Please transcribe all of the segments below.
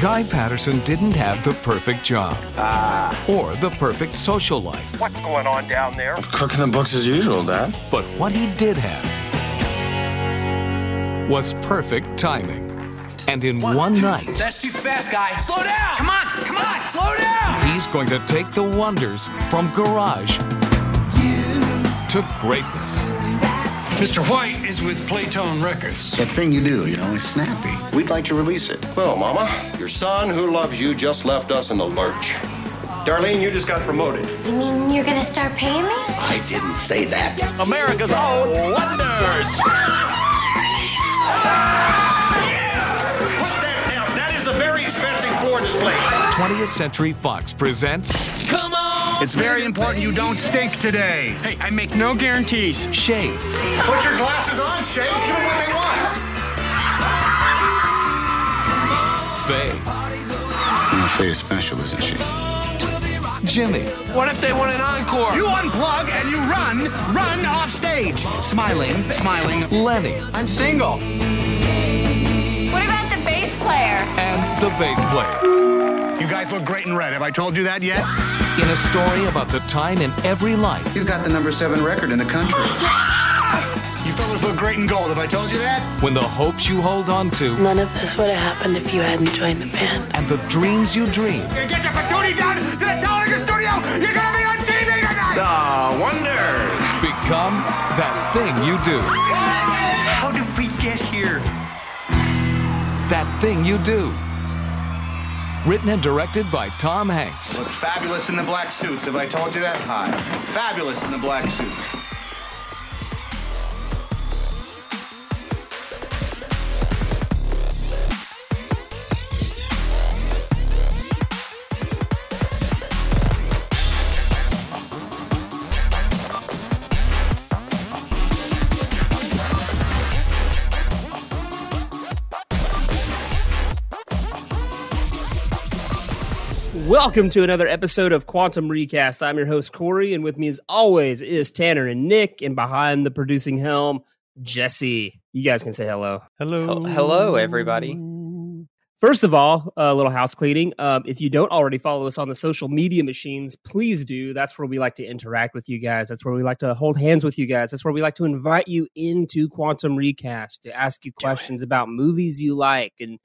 Guy Patterson didn't have the perfect job ah. or the perfect social life. What's going on down there? Cooking the books as usual, Dad. But what he did have was perfect timing. And in one, night, That's too fast, guy. Slow down. Come on, come on, slow down. he's going to take the wonders from garage to greatness. Mr. White is with Playtone Records. That thing you do, you know, is snappy. We'd like to release it. Well, Mama, your son who loves you just left us in the lurch. Darlene, you just got promoted. You mean you're gonna start paying me? I didn't say that. America's own wonders. 20th Century Fox presents Come on! It's very important you don't stink today. Hey, I make no guarantees. Shades, Put your glasses on, Shades. Give them what they want. Faye, Well, Faye's special, isn't she? Jimmy, What if they want an encore? You unplug and you run, run off stage. Smiling, smiling. Lenny, I'm single. What about the bass player? and the bass player. You guys look great in red. Have I told you that yet? In a story about the time in every life You've got the number seven record in the country. You fellas look great in gold. Have I told you that? when the hopes you hold on to None of this would have happened if you hadn't joined the band. and the dreams you dream You get your patootie done to the television studio. You're gonna be on TV tonight. The wonders. become that thing you do. How did we get here? That thing you do. Written and directed by Tom Hanks. Look fabulous in the black suits. Have I told you that? Hi. Fabulous in the black suit. Welcome to another episode of Quantum Recast. I'm your host, Corey, and with me, as always, is Tanner and Nick, and behind the producing helm, Jesse. You guys can say hello. Hello. Hello, everybody. First of all, a little house cleaning. Um, if you don't already follow us on the social media machines, please do. That's where we like to interact with you guys. That's where we like to hold hands with you guys. That's where we like to invite you into Quantum Recast to ask you questions about movies you like and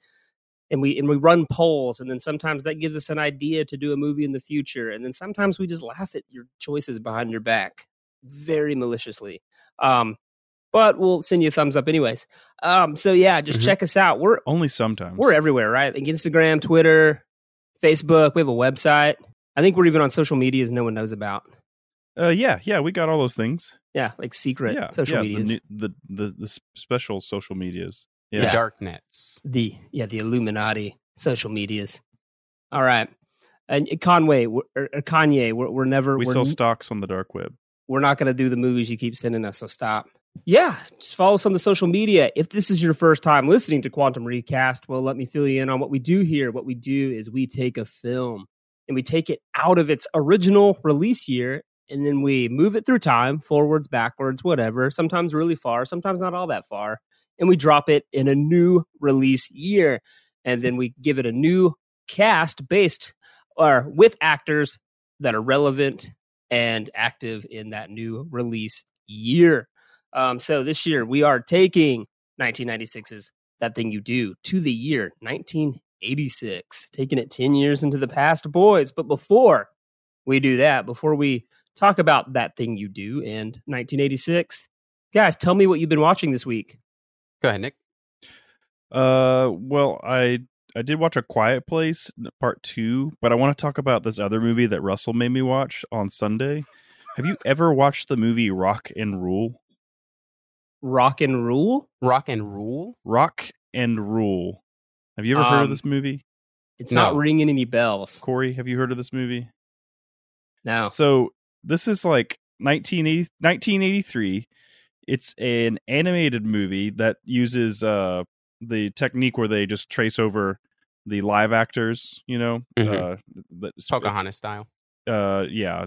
and we and we run polls and then sometimes that gives us an idea to do a movie in the future and then sometimes we just laugh at your choices behind your back very maliciously. Um, but we'll send you a thumbs up anyways. Um, so yeah, just Mhm. check us out. We're Only sometimes. we're everywhere, right? Like Instagram, Twitter, Facebook. We have a website. I think we're even on social medias no one knows about. uh, yeah, yeah, we got all those things. Yeah, like secret yeah, social yeah, medias. The, the the the special social medias. The dark nets. the yeah the Illuminati social medias. All right, and Conway or, er, or er, Kanye, we're, we're never we we're, sell stocks on the dark web. we're not going to do the movies you keep sending us. So stop. Yeah, just follow us on the social media. If this is your first time listening to Quantum Recast, well, let me fill you in on what we do here. What we do is we take a film and we take it out of its original release year and then we move it through time, forwards, backwards, whatever, sometimes really far, sometimes not all that far, and we drop it in a new release year. And then we give it a new cast based or with actors that are relevant and active in that new release year. Um, so this year we are taking 1996's That Thing You Do to the year 1986, taking it 10 years into the past, boys. But before we do that, before we talk about That Thing You Do and 1986, guys, tell me what you've been watching this week. Go ahead, Nick. Uh, well, I I did watch a Quiet Place Part Two, but I want to talk about this other movie that Russell made me watch on Sunday. Have you ever watched the movie Rock and Rule? Rock and Rule? Rock and Rule. Rock and Rule. Have you ever heard of Um, this movie? It's not ringing any bells. Corey, have you heard of this movie? No. So this is like 1980, 1983. It's an animated movie that uses uh, the technique where they just trace over the live actors. You know, Mhm. uh, Pocahontas style. uh yeah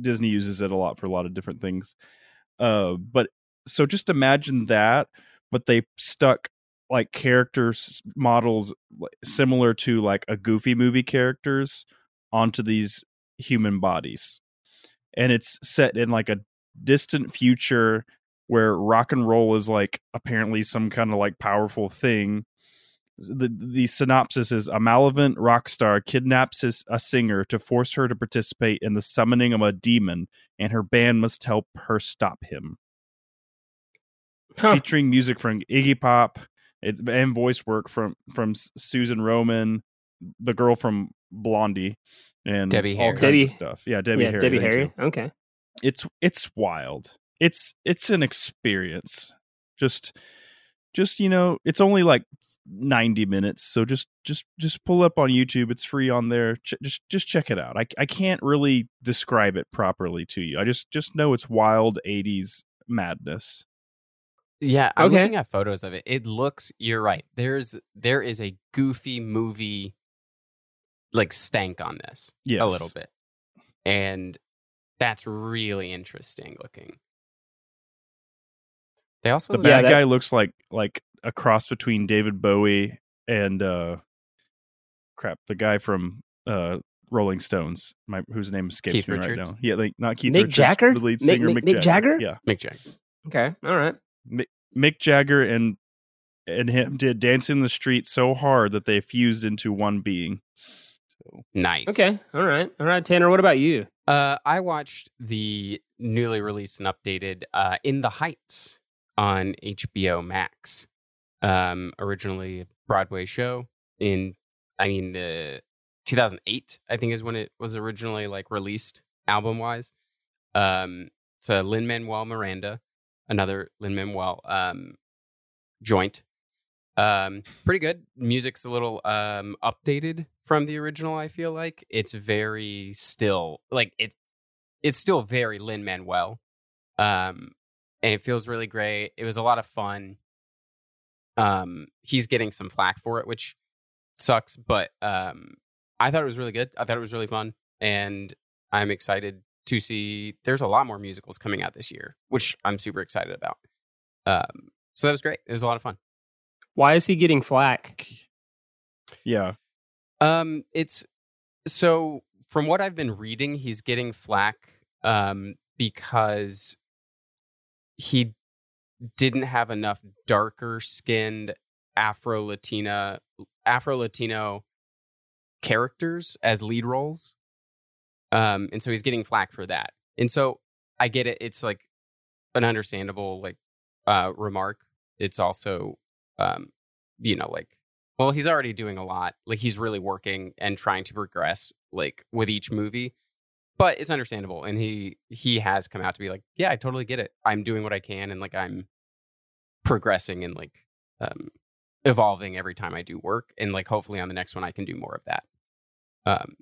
disney uses it a lot for a lot of different things uh but so just imagine that but they stuck like characters models similar to like a goofy movie characters onto these human bodies and it's set in like a distant future where rock and roll is like apparently some kind of like powerful thing the the synopsis is a malevolent rock star kidnaps his, a singer to force her to participate in the summoning of a demon and her band must help her stop him Huh. featuring music from iggy pop it's, and voice work from from susan roman the girl from blondie and Debbie all Harry. kinds Debbie- of stuff yeah debbie yeah, harry Debbie Harry. you. Okay. it's it's wild it's it's an experience just just you know it's only like 90 minutes so just just just pull up on youtube it's free on there Ch- just just check it out I, I can't really describe it properly to you i just just know it's wild 80s madness Yeah, I'm Okay. looking at photos of it. It looks. You're right. There's there is a goofy movie, like stank on this yes a little bit, and that's really interesting looking. They also the look- Yeah, bad that- guy looks like like a cross between david bowie and uh crap the guy from uh rolling stones my whose name escapes Keith me Richards? right now yeah like not keith Mick richards Jagger? the lead Mick- singer Mick- mick, Mick Jagger? yeah Mick Jagger. Okay. All right. Mick Jagger and and him did dance in the street so hard that they fused into one being. So Nice. Okay. All right. All right. Tanner, what about you? Uh, I watched the newly released and updated uh, In the Heights on HBO Max. Um, originally a Broadway show in, I mean, the 2008, I think is when it was originally like released album wise. Um, a Lin Manuel Miranda, another Lin Manuel um, joint. Um, pretty good. Music's a little um updated from the original. I feel like it's very still like it. It's still very Lin Manuel, um, and it feels really great. It was a lot of fun. Um, he's getting some flack for it, which sucks, but um, I thought it was really good. I thought it was really fun, and I'm excited to see. There's a lot more musicals coming out this year, which I'm super excited about. Um, so that was great. It was a lot of fun. Why is he getting flack? yeah, Um, it's so from what I've been reading, he's getting flack um because he didn't have enough darker skinned Afro Latina Afro Latino characters as lead roles. Um, and so he's getting flack for that. And so I get it. It's like an understandable like uh remark. It's also um, you know, like well, he's already doing a lot. Like he's really working and trying to progress like with each movie. But it's understandable and he he has come out to be like, yeah, I totally get it. I'm doing what I can and like I'm progressing and like um evolving every time I do work and like hopefully on the next one I can do more of that. Um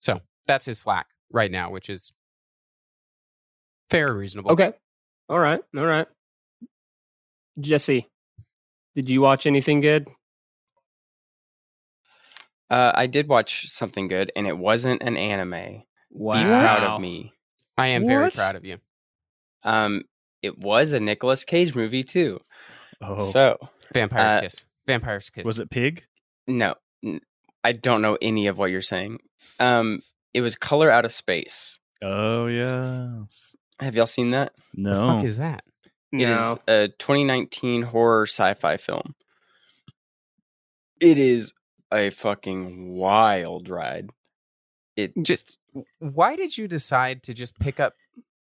so that's his flack right now, which is fair and reasonable. Okay. All right. All right. Jesse, did you watch anything good? Uh, I did watch something good, and it wasn't an anime. Wow. Be proud of me. I am very proud of you. Um, it was a Nicolas Cage movie too. oh, So Vampire's Uh, Kiss. Vampire's Kiss. was it Pig? no, I don't know any of what you're saying. Um, it was Color Out of Space. Oh yes, Have y'all seen that? the no, fuck is that? It is No. a 2019 horror sci-fi film. It is a fucking wild ride. It Just why did you decide to just pick up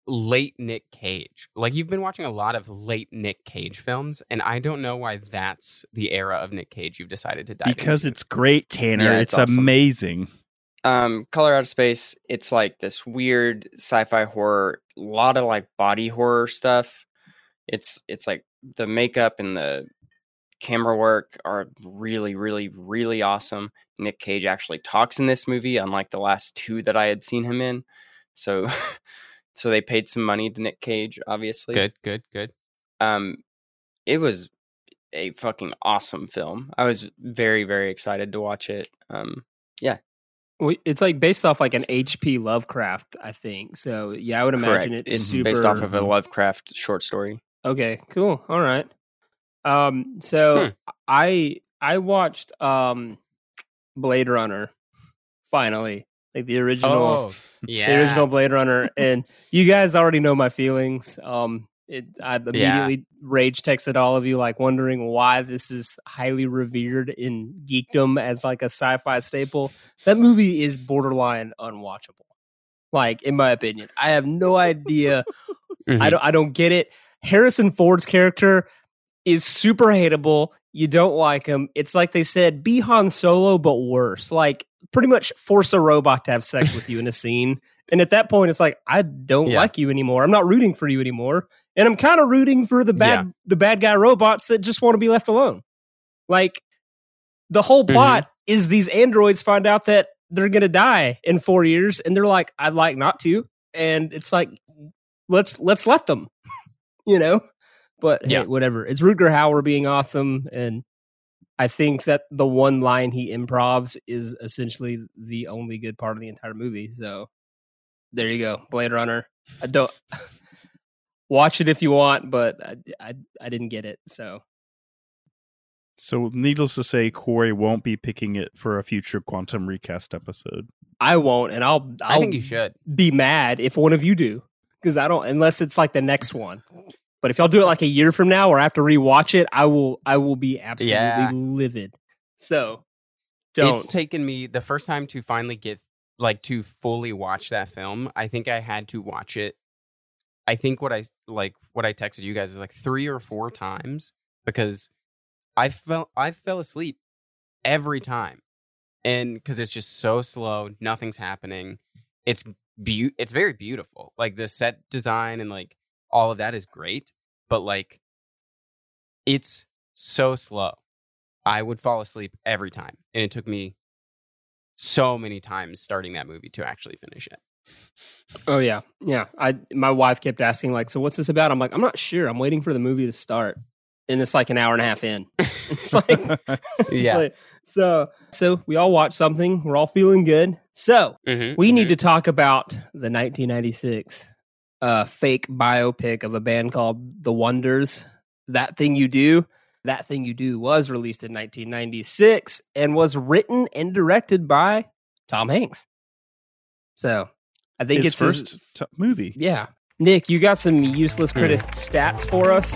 late Nick Cage? Like you've been watching a lot of late Nick Cage films, and I don't know why that's the era of Nick Cage you've decided to dive because into. it's great, Tanner. Yeah, it's it's awesome. amazing. um color out of space it's like this weird sci-fi horror a lot of like body horror stuff it's it's like the makeup and the camera work are really really really awesome nick cage actually talks in this movie unlike the last two that i had seen him in so so they paid some money to nick cage obviously good, good, good. um it was a fucking awesome film i was very very excited to watch it um yeah. We- It's like based off like an H.P. Lovecraft, I think. So yeah, I would imagine correct it's, it's super... based off of a lovecraft short story Okay, cool. All right. Um, so I I watched um Blade Runner finally, like the original, Oh, the yeah. original Blade Runner, and you guys already know my feelings. Um, it, I immediately rage texted all of you, like wondering why this is highly revered in geekdom as like a sci-fi staple. That movie is borderline unwatchable. Like, in my opinion, I have no idea. Mhm. I don't. I don't get it. Harrison Ford's character is super hateable. You don't like him. It's like they said, be Han Solo, but worse. Like, pretty much force a robot to have sex with you in a scene. And at that point, it's like, I don't Yeah. like you anymore. I'm not rooting for you anymore. And I'm kind of rooting for the bad the bad guy robots that just want to be left alone. Like the whole Mm-hmm. plot is these androids find out that they're gonna die in four years, and they're like, I'd like not to. And it's like, let's let's let them. you know? But Yeah. hey, whatever. It's Rutger Hauer being awesome, and I think that the one line he improvs is essentially the only good part of the entire movie. So there you go, Blade Runner. I don't watch it if you want, but I I, I didn't get it. So So, needless to say, Corey won't be picking it for a future Quantum Recast episode. I won't, and I'll I'll I think you should. be mad if one of you do because I don't unless it's like the next one. But if y'all do it like a year from now or I have to rewatch it, I will I will be absolutely Yeah. livid. So don't. It's taken me the first time to finally get like to fully watch that film. I think I had to watch it. I think what I like what I texted you guys was like three or four times because I fell I fell asleep every time, and because it's just so slow, nothing's happening. It's beau- It's very beautiful. Like the set design and like all of that is great, but like it's so slow. I would fall asleep every time. And it took me so many times starting that movie to actually finish it. Oh yeah, yeah. I my wife kept asking like, "So what's this about?" I'm like, "I'm not sure. I'm waiting for the movie to start." And it's like an hour and a half in. It's like, it's Yeah. like- so so we all watched something. We're all feeling good. So Mhm, we need mhm. to talk about the 1996 uh, fake biopic of a band called The Wonders. That thing you do. That thing you do was released in 1996 and was written and directed by Tom Hanks. So I think His it's his- first t- movie. yeah. Nick, you got some useless critic stats for us?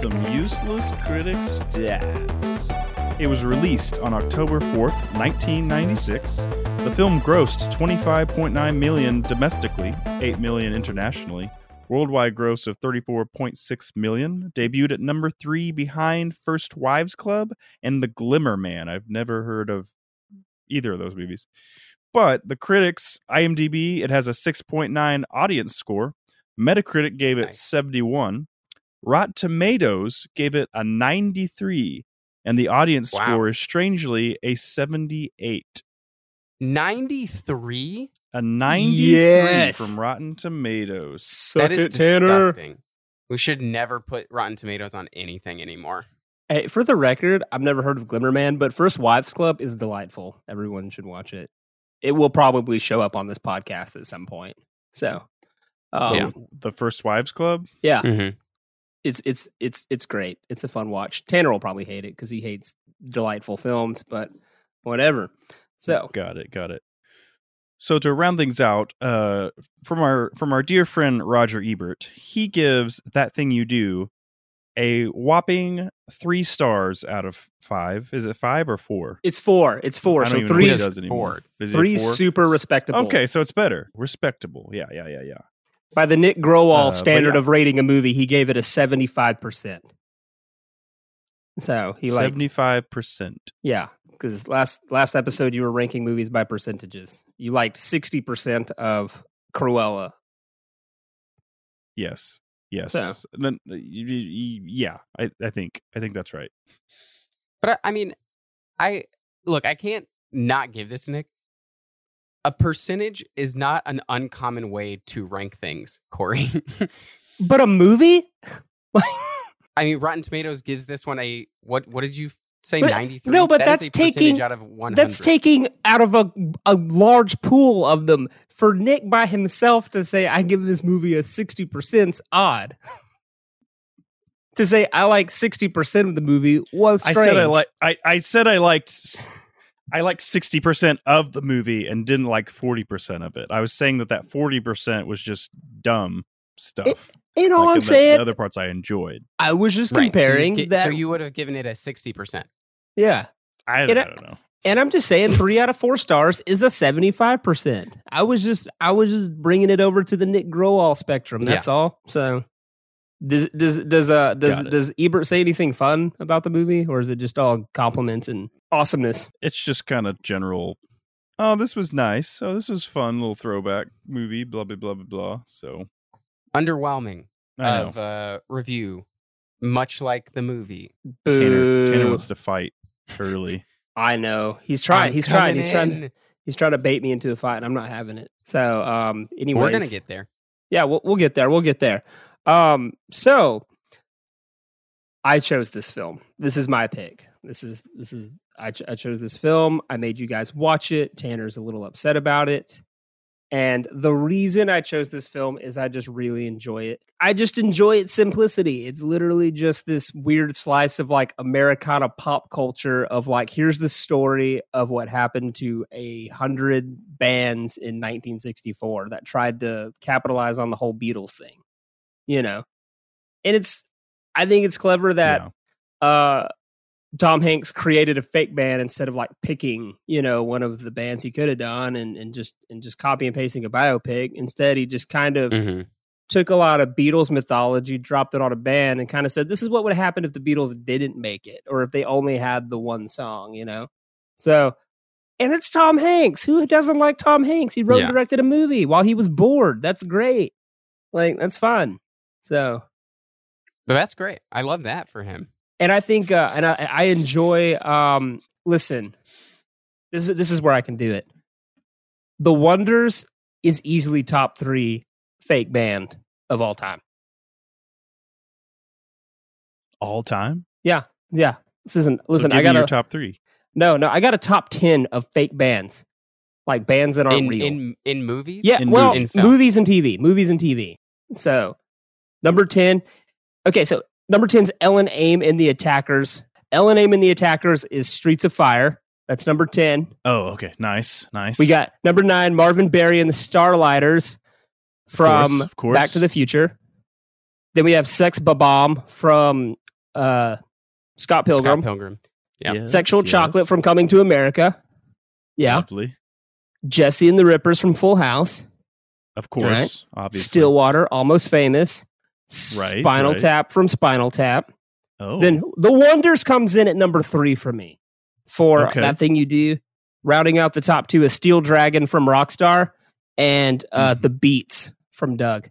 Some useless critic stats. It was released on October 4th, 1996. The film grossed 25.9 million domestically, 8 million internationally. Worldwide gross of 34.6 million. Debuted at number 3 behind First Wives Club and The Glimmer Man. I've never heard of either of those movies. But the critics, IMDb, it has a 6.9 audience score. Metacritic gave it 71. Rotten Tomatoes gave it a 93, and the audience Wow. score is strangely a 78. 93? A 93 Yes. from Rotten Tomatoes. Suck that is it, Tanner. disgusting. We should never put Rotten Tomatoes on anything anymore. Hey, for the record, I've never heard of Glimmerman, but First Wives Club is delightful. Everyone should watch it. It will probably show up on this podcast at some point. So, um, Yeah. The First Wives Club? yeah, Mhm. It's it's it's it's great. It's a fun watch. Tanner will probably hate it because he hates delightful films, but whatever. So, Got it, got it. So to round things out, uh, from our from our dear friend Roger Ebert, he gives that thing you do a whopping three stars out of five. Is it five or four? it's four. It's four. So three is anymore. Is three four? super respectable. Okay, so it's better, respectable. Yeah, yeah, yeah, yeah. By the Nick Growall Uh, standard yeah. of rating a movie, he gave it a seventy-five percent. So he like Seventy five percent. Yeah, because last last episode you were ranking movies by percentages. You liked sixty percent of Cruella. Yes, yes. So. Yeah, I, I think I think that's right. But I, I mean, I look, I can't not give this to Nick. A percentage is not an uncommon way to rank things, Corey. But a movie? I mean, Rotten Tomatoes gives this one a what? What did you say? Ninety three. no, but That is that's a taking- out of one hundred. That's taking out of a a large pool of them. For Nick by himself to say I give this movie a sixty percent odd. to say I like sixty percent of the movie was strange. I said I like. I, I said I liked. I liked sixty percent of the movie and didn't like forty percent of it. I was saying that that forty percent was just dumb stuff. You know Like, what I'm the- saying? The other parts I enjoyed. I was just Right, so you comparing get- that. So you would have given it a sixty percent. yeah, I, And I I- don't know. and I'm just saying three out of four stars is a seventy five percent. I was just I was just bringing it over to the Nick Grohl spectrum. That's all. So. Does does does uh does does Ebert say anything fun about the movie, or is it just all compliments and awesomeness? It's just kind of general. Oh, this was nice. Oh, this was fun. Little throwback movie. Blah blah blah blah blah. So Underwhelming of uh, review, much like the movie. Tanner Tanner wants to fight early. I know he's trying. I'm He's trying. He's trying. in. He's trying to bait me into a fight, and I'm not having it. So, um, anyways, We're gonna get there. Yeah, we'll, we'll get there. We'll get there. Um, so I chose this film. This is my pick. This is this is I, ch- I chose this film. I made you guys watch it. Tanner's a little upset about it. And the reason I chose this film is I just really enjoy it. I just enjoy its simplicity. It's literally just this weird slice of like Americana pop culture of like, here's the story of what happened to a hundred bands in 1964 that tried to capitalize on the whole Beatles thing, you know? And it's, I think it's clever that, uh, Tom Hanks created a fake band instead of like picking, you know, one of the bands he could have done and, and just and just copy and pasting a biopic. Instead, he just kind of Mhm. took a lot of Beatles mythology, dropped it on a band, and kind of said, "This is what would happen if the Beatles didn't make it, or if they only had the one song," you know. So, and it's Tom Hanks. Who doesn't like Tom Hanks? He wrote Yeah. and directed a movie while he was bored. That's great. Like that's fun. So But that's great. I love that for him. And I think, uh, and I, I enjoy. Um, listen, this is this is where I can do it. The Wonders is easily top three fake band of all time. All time. Yeah, yeah. This isn't. So Listen, give I me got your a top three. no, no. I got a top ten of fake bands, like bands that aren't In real. in in movies. yeah, in well, movies. movies and TV, movies and TV. So, number ten. Okay, so number 10's Ellen Aim and the Attackers. Ellen Aim and the Attackers is Streets of Fire. That's number ten. Oh, okay. Nice, nice. We got number nine, Marvin Berry and the Starlighters from course, of course. Back to the Future. Then we have Sex Bob-Omb from uh, Scott Pilgrim. Scott Pilgrim. Yeah. Yes, Sexual yes. Chocolate from Coming to America. Yeah. Lovely. Jesse and the Rippers from Full House. Of course. Right. Obviously. Stillwater, Almost Famous. Right, Spinal right. Tap from Spinal Tap. Oh. Then The Wonders comes in at number three for me for Okay. that thing you do. Rounding out the top two is Steel Dragon from Rockstar and uh, Mhm. The Beets from Doug.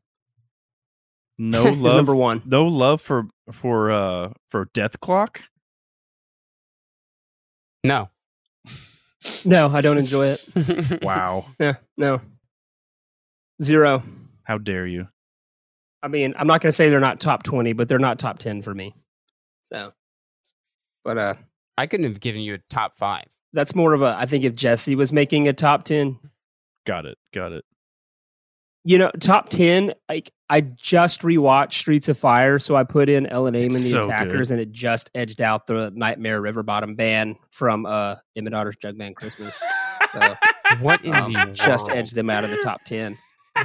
no love. number one. No love for for uh for Dethklok. No. No, I don't enjoy it. Wow. Yeah, no. Zero. How dare you? I mean, I'm not going to say they're not top 20, but they're not top 10 for me. So, but uh, I couldn't have given you a top five. that's more of a, I think if Jesse was making a top 10, Got it. Got it. you know, top 10, like I just rewatched Streets of Fire. So I put in Ellen Aim and the so Attackers good. and it just edged out the Nightmare River Bottom band from uh, Emmett Otter's Jug Band Christmas. So What in um, the just edged them out of the top 10.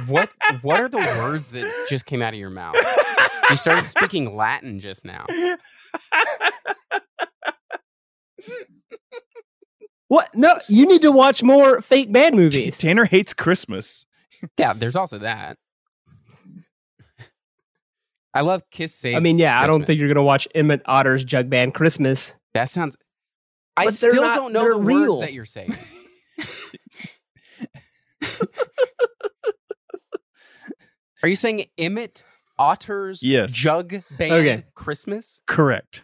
What What are the words that just came out of your mouth? You started speaking Latin just now. What? No, you need to watch more fake band movies. Tanner hates Christmas. Yeah, there's also that. I love Kiss Saves. I mean, yeah, I don't think you're gonna watch Emmett Otter's Jug Band Christmas. That sounds. I But they're still not- don't know the real. words that you're saying. Are you saying Emmett Otter's Yes. Jug Band Okay. Christmas? Correct.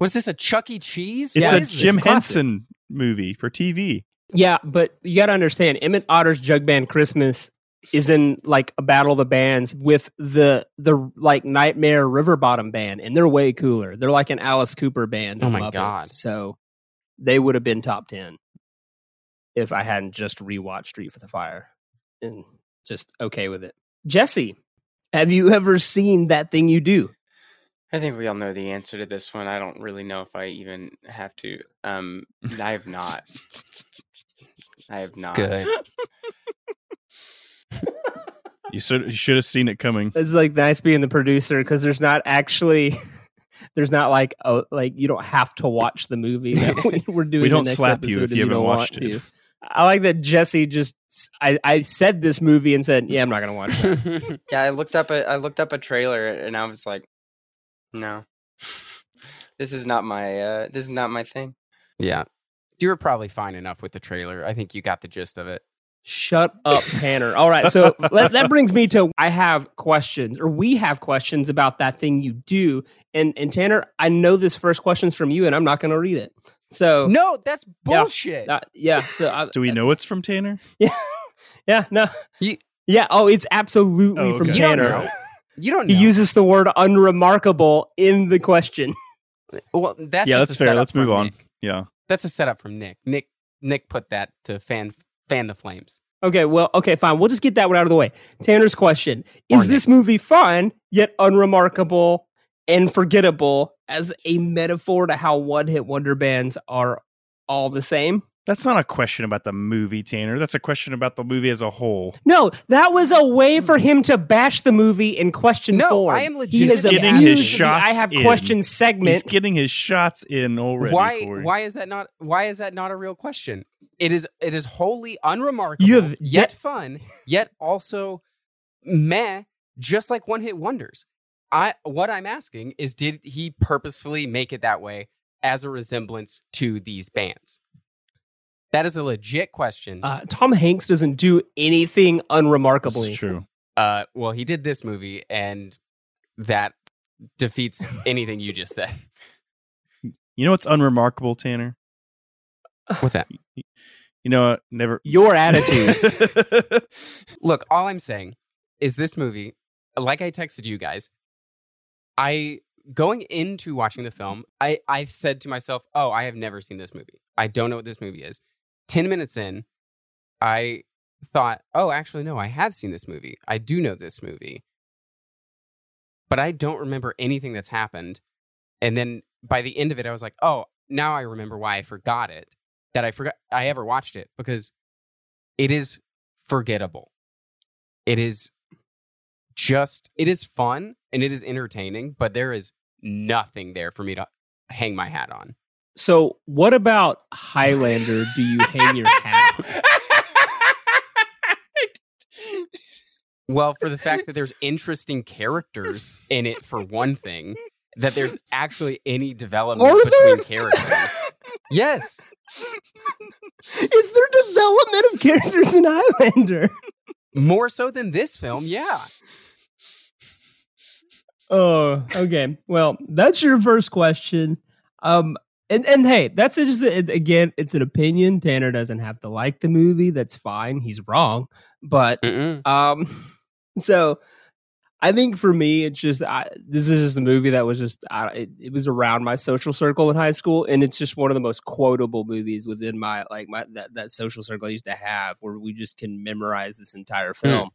Was this a Chuck E. Cheese? It's What a is this? Jim classic. Henson movie for TV. Yeah, but you got to understand, Emmett Otter's Jug Band Christmas is in like a battle of the bands with the the like Nightmare River Bottom band, and they're way cooler. They're like an Alice Cooper band. Oh of my Muppets, God. So they would have been top ten if I hadn't just rewatched Street for the Fire and just okay with it. Jesse, have you ever seen that thing you do? I think we all know the answer to this one. I don't really know if I even have to. Um, I have not. I have not. Good. You should you should have seen it coming. It's like nice being the producer because there's not actually there's not like oh like you don't have to watch the movie that we- we're doing. We don't next slap you if you and haven't don't watched want it. To. I like that Jesse just I, I said this movie and said yeah I'm not gonna watch that. Yeah, I looked up a I looked up a trailer and I was like, no, this is not my uh, this is not my thing. yeah. You were probably fine enough with the trailer. I think you got the gist of it. Shut up, Tanner. All right, so that, that brings me to I have questions, or we have questions about that thing you do. And and Tanner, I know this first question's from you, and I'm not going to read it. So No, that's Yeah. bullshit. uh, yeah, so I, Do we know it's from Tanner? yeah, Yeah. no, You- yeah. Oh, it's absolutely Oh, from okay. You don't Tanner. know. You don't He uses the word unremarkable in the question. well, that's yeah, just that's a fair. setup Let's move from on. Nick. Yeah. That's a setup from Nick. Nick Nick put that to fan fan the flames. Okay, well, okay, fine. We'll just get that one out of the way. Tanner's question Is this movie fun, yet unremarkable and forgettable as a metaphor to how one hit wonder bands are all the same? That's not a question about the movie, Tanner. That's a question about the movie as a whole. No, that was a way for him to bash the movie in question No, form. I am He has legitimately getting his abused shots I have in. question He's getting his shots in already. why Corey. why is that not why is that not a real question? It is it is wholly unremarkable, You have yet de- fun, yet also meh, just like one hit wonders. I what I'm asking is did he purposefully make it that way as a resemblance to these bands? That is a legit question. Uh, Uh, Tom Hanks doesn't do anything unremarkably. It's true. well, he did this movie, and that defeats anything you just said. You know what's unremarkable, Tanner? What's that? You know? Never. Your attitude. Look, all I'm saying is this movie, like I texted you guys, I going into watching the film, I I said to myself, "Oh, I have never seen this movie. I don't know what this movie is." 10 minutes in, I thought, "Oh, actually no, I have seen this movie. I do know this movie." But I don't remember anything that's happened. And then by the end of it, I was like, "Oh, now I remember why I forgot it. That I forgot I ever watched it because it is forgettable. It is just it is fun and it is entertaining, but there is nothing there for me to hang my hat on. so, what about Highlander do you hang your hat on? Well, for the fact that there's interesting characters in it for one thing, that there's actually any development Are there? between characters. Yes. Is there development of characters in Highlander? More so than this film, yeah. Oh, okay. Well, that's your first question. Um, and and hey, that's just it, again, it's an opinion. Tanner doesn't have to like the movie. That's fine. He's wrong, but Mm-mm. um, so I think for me, it's just I, this is just a movie that was just I, it, it was around my social circle in high school, and it's just one of the most quotable movies within my like my that that social circle I used to have, where we just can memorize this entire film.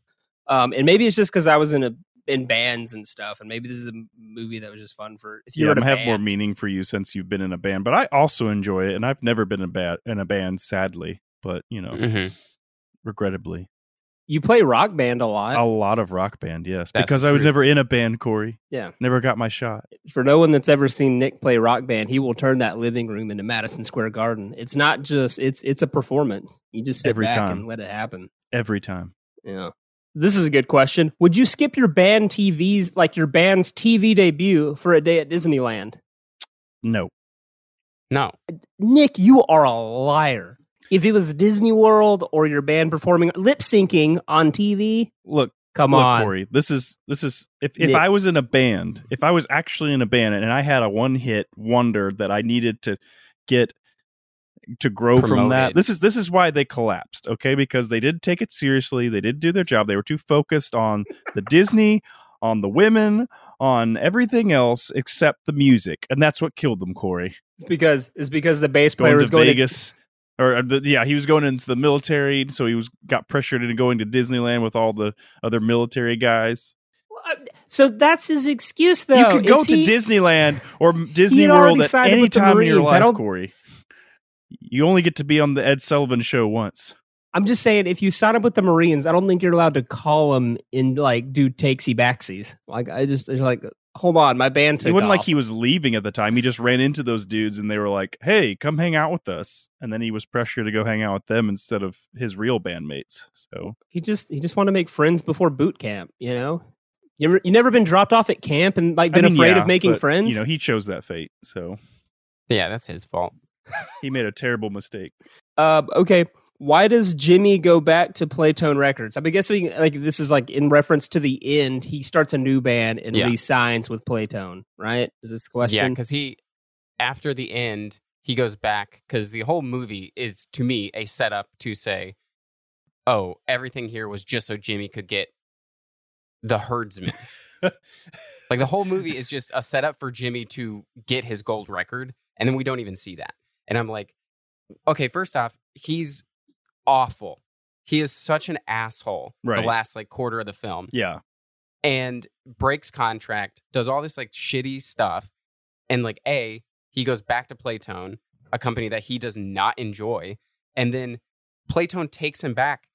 Um, and maybe it's just because I was in a in bands and stuff, and maybe this is a movie that was just fun for if you Yeah, have more meaning for you since you've been in a band, but I also enjoy it, and I've never been in a band in a band, sadly. But you know, Mhm. regrettably, You play rock band a lot. a lot of rock band, yes, That's because the I was truth. never in a band, Corey. Yeah. never got my shot. For no one that's ever seen Nick play rock band, he will turn that living room into Madison Square Garden. It's not just it's it's a performance. You just sit Every back time. and let it happen. Every time, Yeah. This is a good question. Would you skip your band TVs like your band's TV debut for a day at Disneyland? no. No. Nick, you are a liar. If it was Disney World or your band performing lip syncing on TV, Look, come look, on. Corey. This is this is if if Nick. I was in a band, if I was actually in a band, and I had a one hit wonder that I needed to get to grow from that. This is this is why they collapsed, okay? Because they did take it seriously. They did do their job. They were too focused on the Disney, on the women, on everything else except the music, and that's what killed them, Corey. It's because it's because the bass player Going was to going Vegas. Or uh, the, yeah, he was going into the military, so he was got pressured into going to Disneyland with all the other military guys. So that's his excuse, though. you could go Is to he- Disneyland or Disney World at any time in your life, Corey. You only get to be on the Ed Sullivan show once. I'm just saying, if you sign up with the Marines, I don't think you're allowed to call them and like do takesy backsies. Like I just it's like, hold on, my band took It wasn't off. like he was leaving at the time. He just ran into those dudes and they were like, "Hey, come hang out with us." And then he was pressured to go hang out with them instead of his real bandmates. So he just he just want to make friends before boot camp. You know, you ever, you never been dropped off at camp and like been I mean, afraid yeah, of making but, friends. You know, he chose that fate, so Yeah, that's his fault. he made a terrible mistake. Uh, okay. Why does Jimmy go back to Playtone Records? I'm guessing like this is like in reference to the end. He starts a new band and Yeah. re-signs with Playtone, right? Is this the question? Yeah, because he after the end he goes back because the whole movie is to me a setup to say, "Oh, everything here was just so Jimmy could get the herdsman." like the whole movie is just a setup for Jimmy to get his gold record, and then we don't even see that. And I'm like, okay, first off, he's awful. He is such an asshole. Right. The last like quarter of the film Yeah, and breaks contract, does all this like shitty stuff, and like a he goes back to Playtone, a company that he does not enjoy, and then Playtone takes him back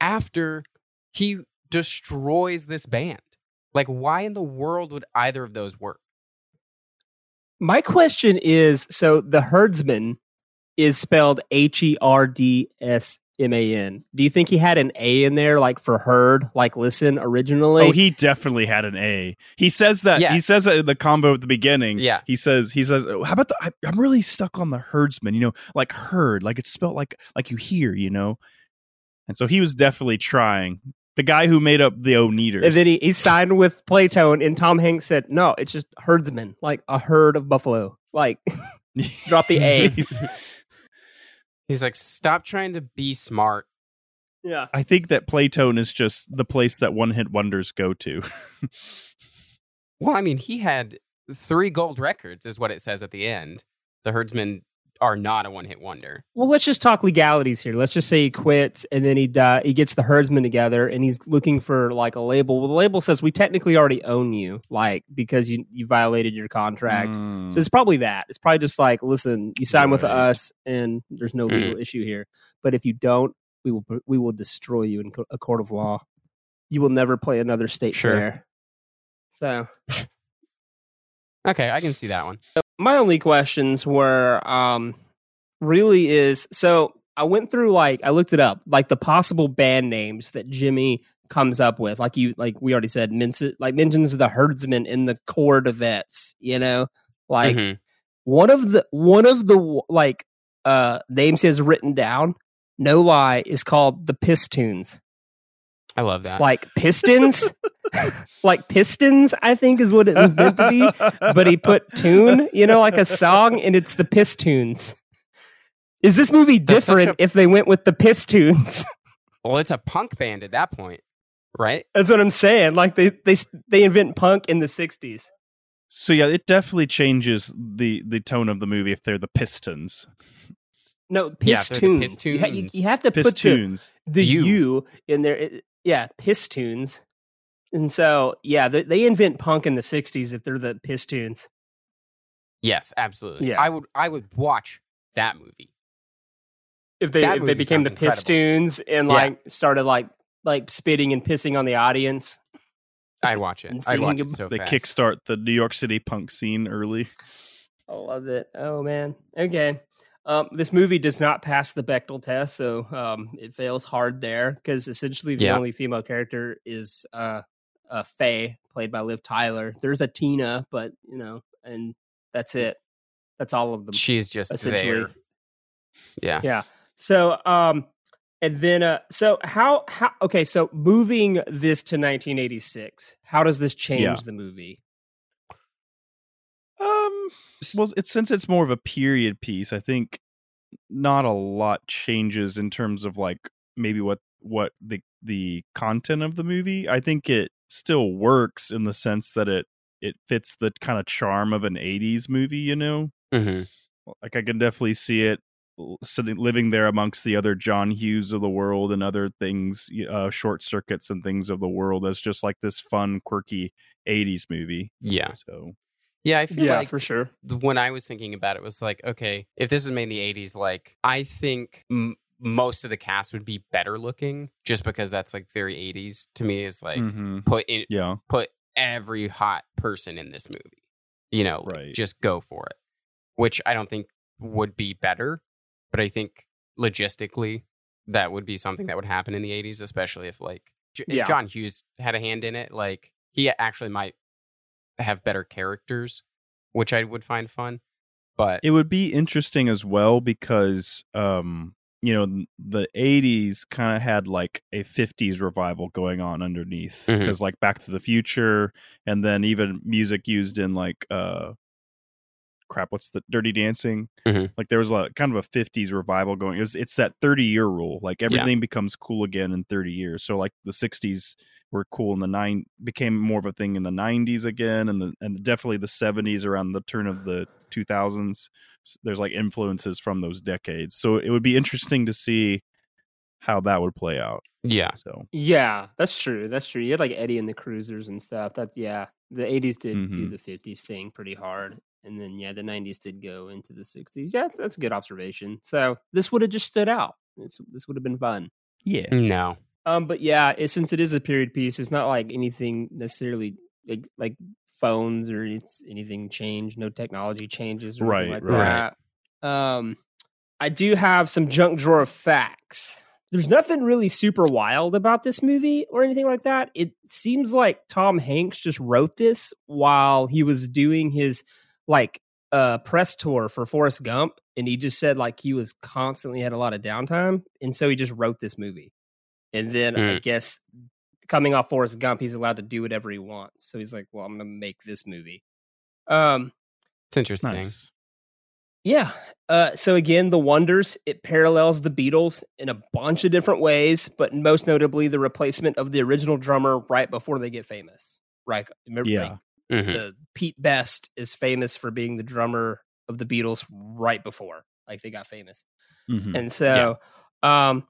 after he destroys this band. Like, why in the world would either of those work? My question is: so the herdsman is spelled H E R D S M A N. Do you think he had an A in there, like for herd, like listen originally? oh, he definitely had an A. He says that. Yeah. He says that in the combo at the beginning. Yeah. He says. He says. "Oh, How about the? I, I'm really stuck on the herdsman. You know, like herd, like it's spelled like like you hear. You know. And so he was definitely trying. The guy who made up the Oneders. And then he, he signed with Playtone, and Tom Hanks said, "No, it's just herdsman, like a herd of buffalo. Like, drop the A." He's- He's like, stop trying to be smart. yeah. I think that Playtone is just the place that one hit wonders go to. Well, I mean, he had three gold records, is what it says at the end. The herdsmen are not a one hit wonder. Well, let's just talk legalities here. Let's just say he quits, and then he uh, he gets the herdsman together, and he's looking for like a label. Well, the label says we technically already own you, like because you you violated your contract. Mm. So it's probably that. It's probably just like, listen, you sign with us, and there's no legal issue here. But if you don't, we will we will destroy you in co- a court of law. You will never play another state Sure. fair. So Okay, I can see that one. My only questions were um really is so I went through like I looked it up like the possible band names that Jimmy comes up with like you like we already said mentions like mentions the herdsmen in the core de vets you know like Mhm. one of the one of the like uh names he has written down no lie is called the Pistoons I love that. like pistons? Like pistons i think is what it was meant to be. But he put tune you know like a song and it's the pistoons. Is this movie different a- if they went with the pistoons? Well, it's a punk band at that point, right? that's what i'm saying. Like they they they invent punk in the 60s So yeah, it definitely changes the the tone of the movie if they're the Pistons. no Yeah, if the pistoons. You, ha- you, you have to put the, the U. u in there. It- yeah pistoons and so yeah they, they invent punk in the 60s if they're the pistoons Yes, absolutely. Yeah. I would I would watch that movie. if they That if they became the sounds incredible. Pistoons and Yeah. like started like like spitting and pissing on the audience. I'd watch it. I'd watch it so fast. They fast. kickstart the New York City punk scene early. I love it. Oh man. Okay. Um, this movie does not pass the Bechdel test, so um, it fails hard there because essentially the Yeah. only female character is uh, uh, Faye, played by Liv Tyler. There's a Tina, but you know, and that's it. That's all of them. She's just essentially. there. Yeah. Yeah. So um and then uh so how how okay, so moving this to 1986, how does this change Yeah. the movie? Um, well, it's since it's more of a period piece. I think not a lot changes in terms of like maybe what what the the content of the movie. I think it still works in the sense that it it fits the kind of charm of an '80s movie. You know, hmm like I can definitely see it sitting living there amongst the other John Hughes of the world and other things, uh, short circuits and things of the world as just like this fun, quirky '80s movie. Yeah. So Yeah, I feel Yeah, like for sure. when I was thinking about it was like, okay, if this is made in the 80s, like I think m- most of the cast would be better looking just because that's like very 80s to me is like Mhm. put in yeah, put every hot person in this movie. You know, like, Right. just go for it. Which I don't think would be better, but I think logistically that would be something that would happen in the 80s, especially if like J- if John Hughes had a hand in it, like he actually might have better characters, which I would find fun. But it would be interesting as well because um you know the 80s kind of had like a 50s revival going on underneath because like back to the future and then even music used in like uh crap what's the dirty dancing Mhm. like there was a kind of a 50s revival going it was, it's that 30 year rule like everything becomes cool again in 30 years so like the 60s were cool in the nine became more of a thing in the 90s again and the and definitely the 70s around the turn of the 2000s there's like influences from those decades so it would be interesting to see how that would play out yeah, so Yeah, that's true. That's true. You had like Eddie and the Cruisers and stuff. That yeah, the '80s did do Mhm. the '50s thing pretty hard, and then yeah, the '90s did go into the '60s. Yeah, that's a good observation. So this would have just stood out. This, this would have been fun. yeah no. Um, but yeah, it, since it is a period piece, it's not like anything necessarily like, like phones or it's anything changed. No technology changes, or anything Right, like right. that. Um, I do have some junk drawer of facts. There's nothing really super wild about this movie or anything like that. It seems like Tom Hanks just wrote this while he was doing his like uh press tour for Forrest Gump and he just said like he was constantly had a lot of downtime and so he just wrote this movie. And then I Mm. guess coming off Forrest Gump, he's allowed to do whatever he wants. So he's like, "Well, I'm going to make this movie." Um It's interesting. nice yeah. Uh, so again, The Wonders, it parallels the Beatles in a bunch of different ways, but most notably the replacement of the original drummer right before they get famous. Right. Remember, Yeah. like, Mhm. the Pete Best is famous for being the drummer of the Beatles right before like they got famous. Mhm. And so um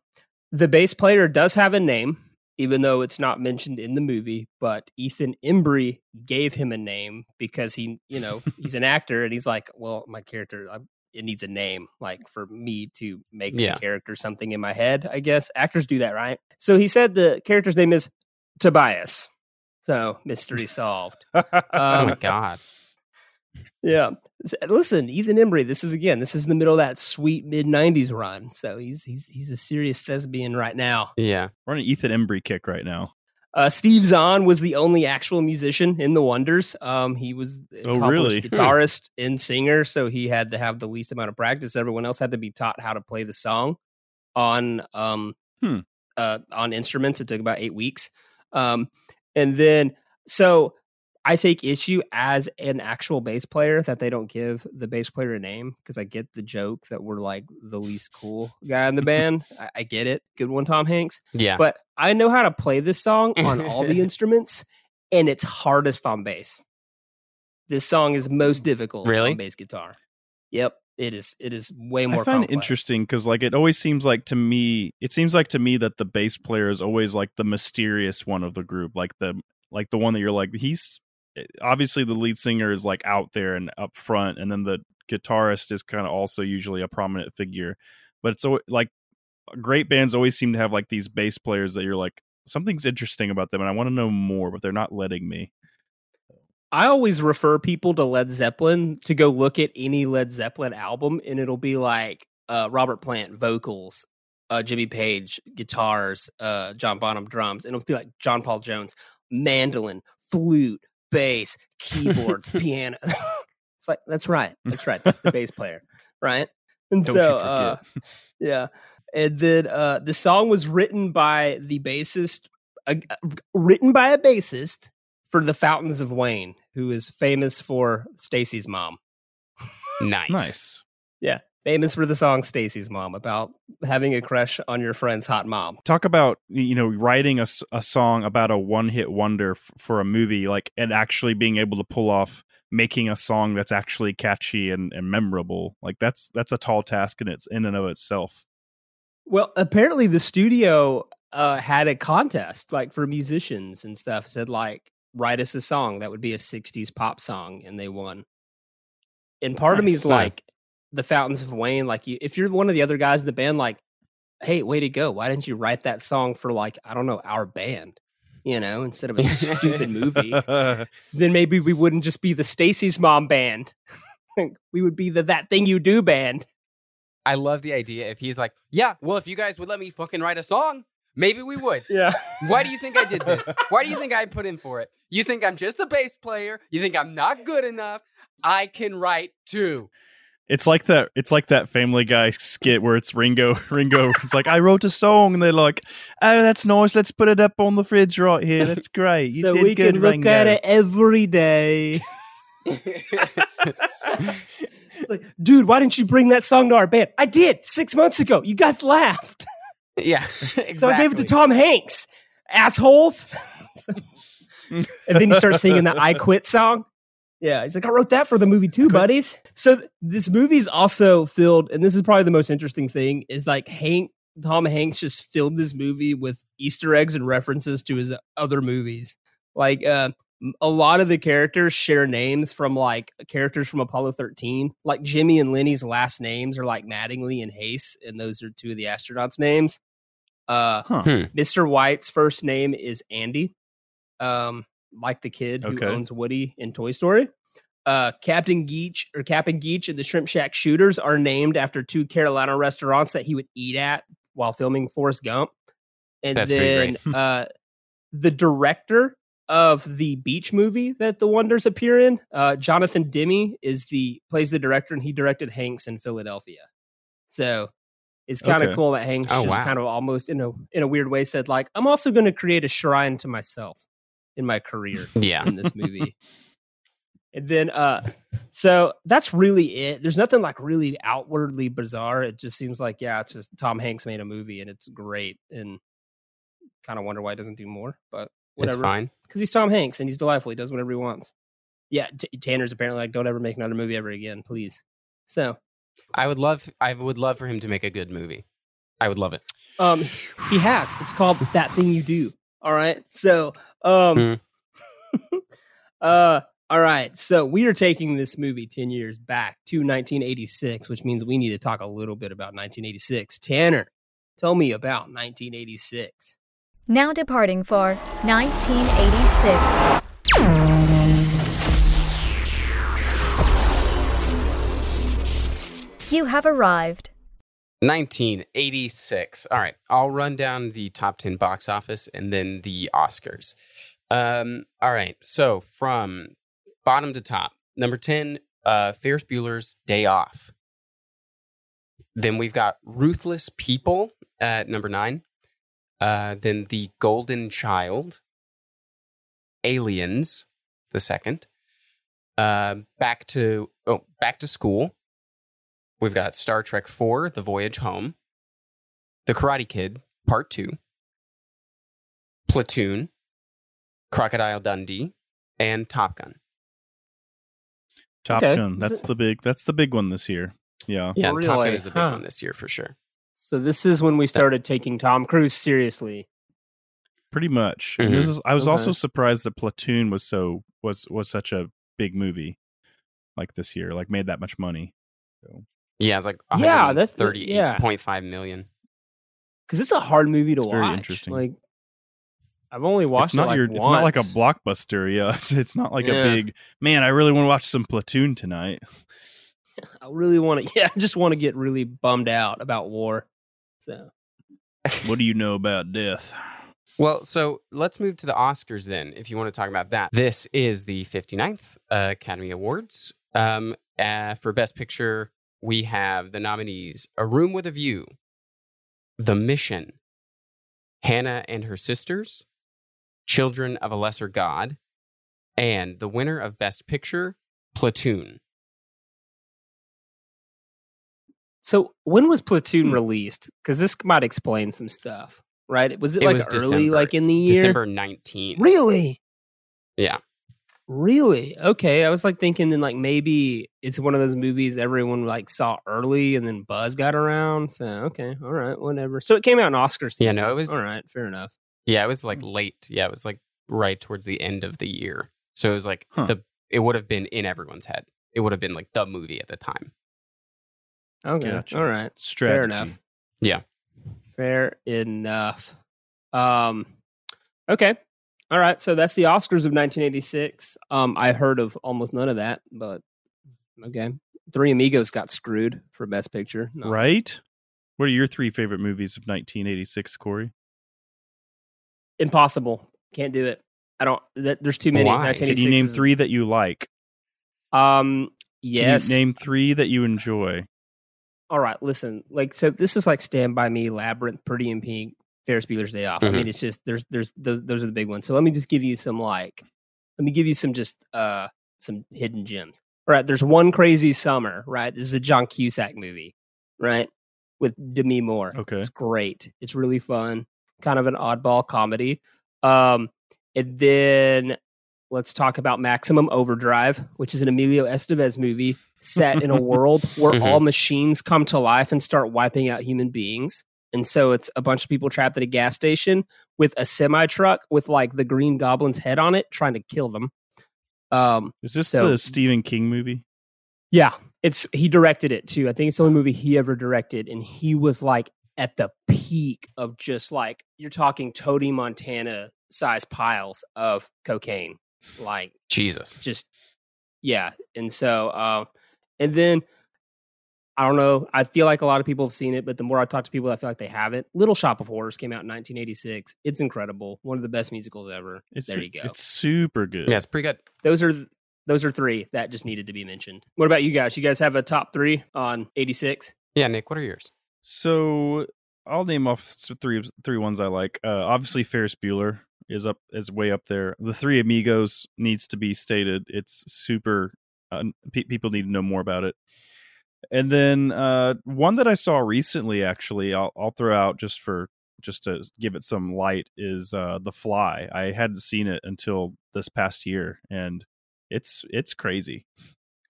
the bass player does have a name, even though it's not mentioned in the movie, but Ethan Embry gave him a name because he, you know, he's an actor and he's like, well, my character I, it needs a name like for me to make Yeah. the character something in my head, I guess. Actors do that, right? So he said the character's name is Tobias. So mystery solved. oh Um, my god. yeah. Listen, Ethan Embry, this is again, this is in the middle of that sweet mid '90s run. So he's he's he's a serious thespian right now. Yeah. we're on an ethan embry kick right now Uh, Steve Zahn was the only actual musician in the Wonders. Um, he was an Oh, really? guitarist and singer, so he had to have the least amount of practice. Everyone else had to be taught how to play the song on um Hmm. uh on instruments. It took about eight weeks. Um, and then so I take issue as an actual bass player that they don't give the bass player a name because I get the joke that we're like the least cool guy in the band. I, I get it. Good one, Tom Hanks. Yeah. But I know how to play this song on all the instruments, and it's hardest on bass. This song is most difficult Really? on bass guitar. Yep, it is. It is way more. I find it interesting because like it always seems like to me it seems like to me that the bass player is always like the mysterious one of the group like the like the one that you're like he's eh, obviously the lead singer is like out there and up front and then the guitarist is kind of also usually a prominent figure but it's like great bands always seem to have like these bass players that you're like something's interesting about them and I want to know more but they're not letting me I always refer people to Led Zeppelin to go look at any Led Zeppelin album, and it'll be like uh, Robert Plant vocals, uh, Jimmy Page guitars, uh, John Bonham drums, and it'll be like John Paul Jones mandolin, flute, bass, keyboards, piano. it's like that's right, that's right. That's the bass player, right? And Don't so, you forget. uh, yeah. And then uh, the song was written by the bassist, uh, written by a bassist for the Fountains of Wayne, who is famous for Stacy's mom. nice. nice Yeah, famous for the song Stacy's mom about having a crush on your friend's hot mom. talk about you know writing a, a song about a one hit wonder f- for a movie like and actually being able to pull off making a song that's actually catchy and, and memorable. Like that's that's a tall task in its in and of itself. Well, apparently the studio uh, had a contest like for musicians and stuff. It said like write us a song that would be a '60s pop song, and they won. And part of me is like the Fountains of Wayne. Like, you, if you're one of the other guys in the band, like, hey, way to go! Why didn't you write that song for like I don't know our band? You know, instead of a stupid movie, then maybe we wouldn't just be the Stacy's mom band. we would be the that thing you do band. I love the idea if he's like, yeah, well, if you guys would let me fucking write a song, maybe we would. Yeah. Why do you think I did this? Why do you think I put in for it? You think I'm just a bass player? You think I'm not good enough? I can write too. It's like that. It's like that Family Guy skit where it's Ringo. Ringo is like, "I wrote a song," and they're like, "Oh, that's nice. Let's put it up on the fridge right here. That's great. You so did we good, can look Ringo." at it every day. It's like, dude, why didn't you bring that song to our band? I did six months ago. You guys laughed. Yeah, exactly. So I gave it to Tom Hanks. Assholes. and then you start singing the I Quit song. Yeah, he's like, I wrote that for the movie too, buddies. So th- this movie's also filled, and this is probably the most interesting thing, is like Hank Tom Hanks just filled this movie with Easter eggs and references to his other movies. Like uh m- a lot of the characters share names from like characters from Apollo 13. Like Jimmy and Lenny's last names are like Mattingly and Haise, and those are two of the astronauts' names. Uh Huh. Hmm. Mr. White's first name is Andy. Um, like the kid who Okay. owns Woody in Toy Story. Uh, Captain Geech or Captain Geech and the Shrimp Shack Shooters are named after two Carolina restaurants that he would eat at while filming Forrest Gump. And That's then uh, the director of the beach movie that the Wonders appear in, uh, Jonathan Demme, is the plays the director, and he directed Hanks in Philadelphia. So it's kind of Okay. cool that Hanks Oh, just wow. kind of almost in a in a weird way said like, I'm also going to create a shrine to myself in my career Yeah. in this movie. and then uh so that's really it. There's nothing like really outwardly bizarre. It just seems like yeah, it's just Tom Hanks made a movie and it's great and kind of wonder why he doesn't do more, but whatever. It's fine. Cuz he's Tom Hanks and he's delightful. He does whatever he wants. Yeah, T- Tanner's apparently like don't ever make another movie ever again, please. So, I would love. I would love for him to make a good movie. I would love it. um he has. It's called That Thing You Do. All right. So, um Mm. uh all right. So, we are taking this movie 10 years back to 1986, which means we need to talk a little bit about 1986. Tanner, tell me about 1986. Now departing for 1986. You have arrived. 1986. All right, I'll run down the top 10 box office and then the Oscars. Um, all right, so from bottom to top, number 10, uh, Ferris Bueller's Day Off. Then we've got Ruthless People at number nine. Uh, then The Golden Child, Aliens, the second. Uh, back to oh, back to school. We've got Star Trek IV, The Voyage Home, The Karate Kid, Part 2, Platoon, Crocodile Dundee, and Top Gun. Top Okay. Gun. That's the big. That's the big one this year. Yeah. Yeah, Top Gun is the big Huh. one this year for sure. So, this is when we started taking Tom Cruise seriously. Pretty much. And Mhm. This is, I was Okay. also surprised that Platoon was so was was such a big movie, like this year, like made that much money. So Yeah, it's like Yeah, that's- thirty-eight yeah. point five million. Cuz it's a hard movie to It's very interesting. Like I've only watched it's not it like your. It's not like a blockbuster. Yeah. It's, it's not like Yeah. a big man. I really want to watch some Platoon tonight. I really want to. Yeah, I just want to get really bummed out about war. So What do you know about death? Well, so let's move to the Oscars then, if you want to talk about that. This is the 59th uh, Academy Awards. Um, uh, for Best Picture, we have the nominees A Room with a View, The Mission, Hannah and Her Sisters, Children of a Lesser God, and the winner of Best Picture, Platoon. So when was Platoon Hmm. released? Because this might explain some stuff, right? Was it, It like was early, December. like in the year? December nineteenth? Really? Yeah. Really? Okay. I was like thinking then like maybe it's one of those movies everyone like saw early and then buzz got around. So okay, all right, whatever. So it came out in Oscar season. Yeah, no, it was- all right, fair enough. Yeah, it was like Hmm. late. Yeah, it was like right towards the end of the year. So it was like Huh. the it would have been in everyone's head. It would have been like the movie at the time. Okay. Gotcha. All right. Strategy. Fair enough. Yeah. Fair enough. Um okay. All right. So that's the Oscars of 1986. Um I heard of almost none of that, but okay. Three Amigos got screwed for best picture. No. Right? What are your three favorite movies of 1986, Corey? Impossible. Can't do it. I don't that, there's too many. Why? Can you name three that you like? Um yes. Name three that you enjoy? all right, listen, like so this is like Stand by Me, Labyrinth, Pretty in Pink, Ferris Bueller's Day Off. I Mhm. mean, it's just there's there's those those are the big ones. So let me just give you some like let me give you some just uh some hidden gems. All right, there's one crazy summer, right? This is a John Cusack movie, right? With Demi Moore. Okay. It's great. It's really fun. Kind of an oddball comedy. Um and then let's talk about Maximum Overdrive, which is an Emilio Estevez movie set in a world where Mhm. all machines come to life and start wiping out human beings. And so it's a bunch of people trapped at a gas station with a semi truck with like the Green Goblin's head on it, trying to kill them. Um, Is this So- the Stephen King movie? yeah, it's he directed it too. I think it's the only movie he ever directed, and he was like at the peak of just like you're talking Tony Montana size piles of cocaine, like Jesus. just yeah. And so, uh, and then I don't know. I feel like a lot of people have seen it, but the more I talk to people, I feel like they haven't. Little Shop of Horrors came out in 1986. It's incredible, one of the best musicals ever. It's there you go. It's super good. Yeah, it's pretty good. Those are those are three that just needed to be mentioned. What about you guys? You guys have a top three on 86? Yeah, Nick, what are yours? So I'll name off three three ones I like. Uh, obviously, Ferris Bueller is up is way up there. The Three Amigos needs to be stated. It's super. Uh, pe- people need to know more about it. And then uh, one that I saw recently, actually, I'll I'll throw out just for just to give it some light is uh, The Fly. I hadn't seen it until this past year, and it's it's crazy.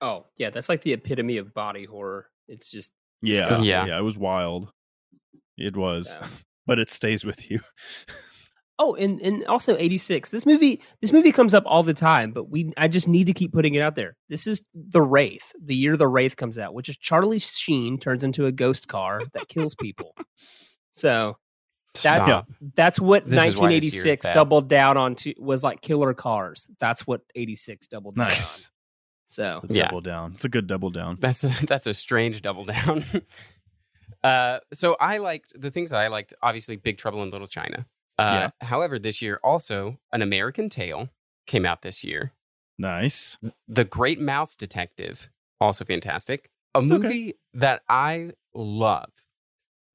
Oh, yeah, that's like the epitome of body horror. It's just Yeah, disgusting. Yeah. yeah, it was wild. It was, Yeah. but it stays with you. Oh, and and also 86. This movie this movie comes up all the time, but we I just need to keep putting it out there. This is The Wraith, the year The Wraith comes out, which is Charlie Sheen turns into a ghost car that kills people. So, that's Stop. that's what This is why this year is 1986 doubled down onto was like killer cars. That's what 86 doubled down Nice. on. So, A Yeah. double down. It's a good double down. That's a, that's a strange double down. uh, so I liked the things that I liked. Obviously, Big Trouble in Little China. Uh, However, this year also an American Tail came out this year. Nice. The Great Mouse Detective, also fantastic. A It's okay. movie that I love,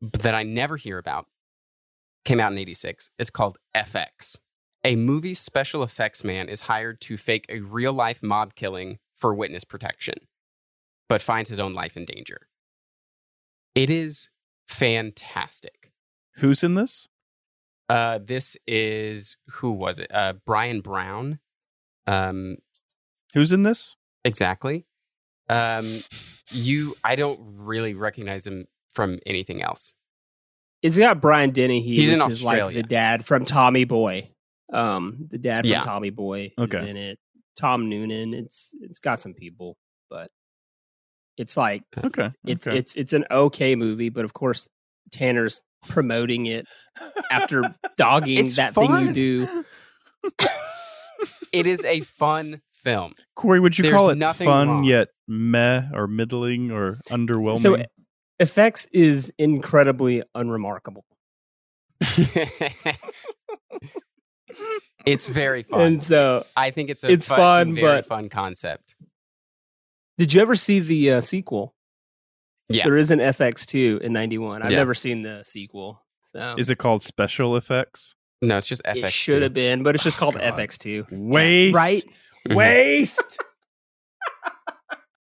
but that I never hear about, came out in 86. It's called FX. A movie special effects man is hired to fake a real life mob killing for witness protection, but finds his own life in danger. It is fantastic. Who's in this? Uh, this is, who was it? Uh, Bryan Brown. Um, Who's in this? Exactly. Um, you, I don't really recognize him from anything else. it's got Brian Dennehy, He's which in is like the dad from Tommy Boy. Um, the dad from Yeah. Tommy Boy Okay. is in it. Tom Noonan. It's it's got some people, but it's like Okay. it's okay. it's it's an okay movie, but of course Tanner's promoting it after dogging It's that thing you do. It is a fun film. Corey, would you There's call it nothing fun wrong. yet meh or middling or underwhelming? So effects is incredibly unremarkable. it's very fun. And so I think it's a it's fun, fun, very but- fun concept. did you ever see the uh, sequel? Yeah. There is an FX2 in 91. I've Yeah. never seen the sequel. So Is it called special effects? No, it's just FX. it should have been, but it's just Oh, called God. FX2. Waste. Right? Mhm. Waste.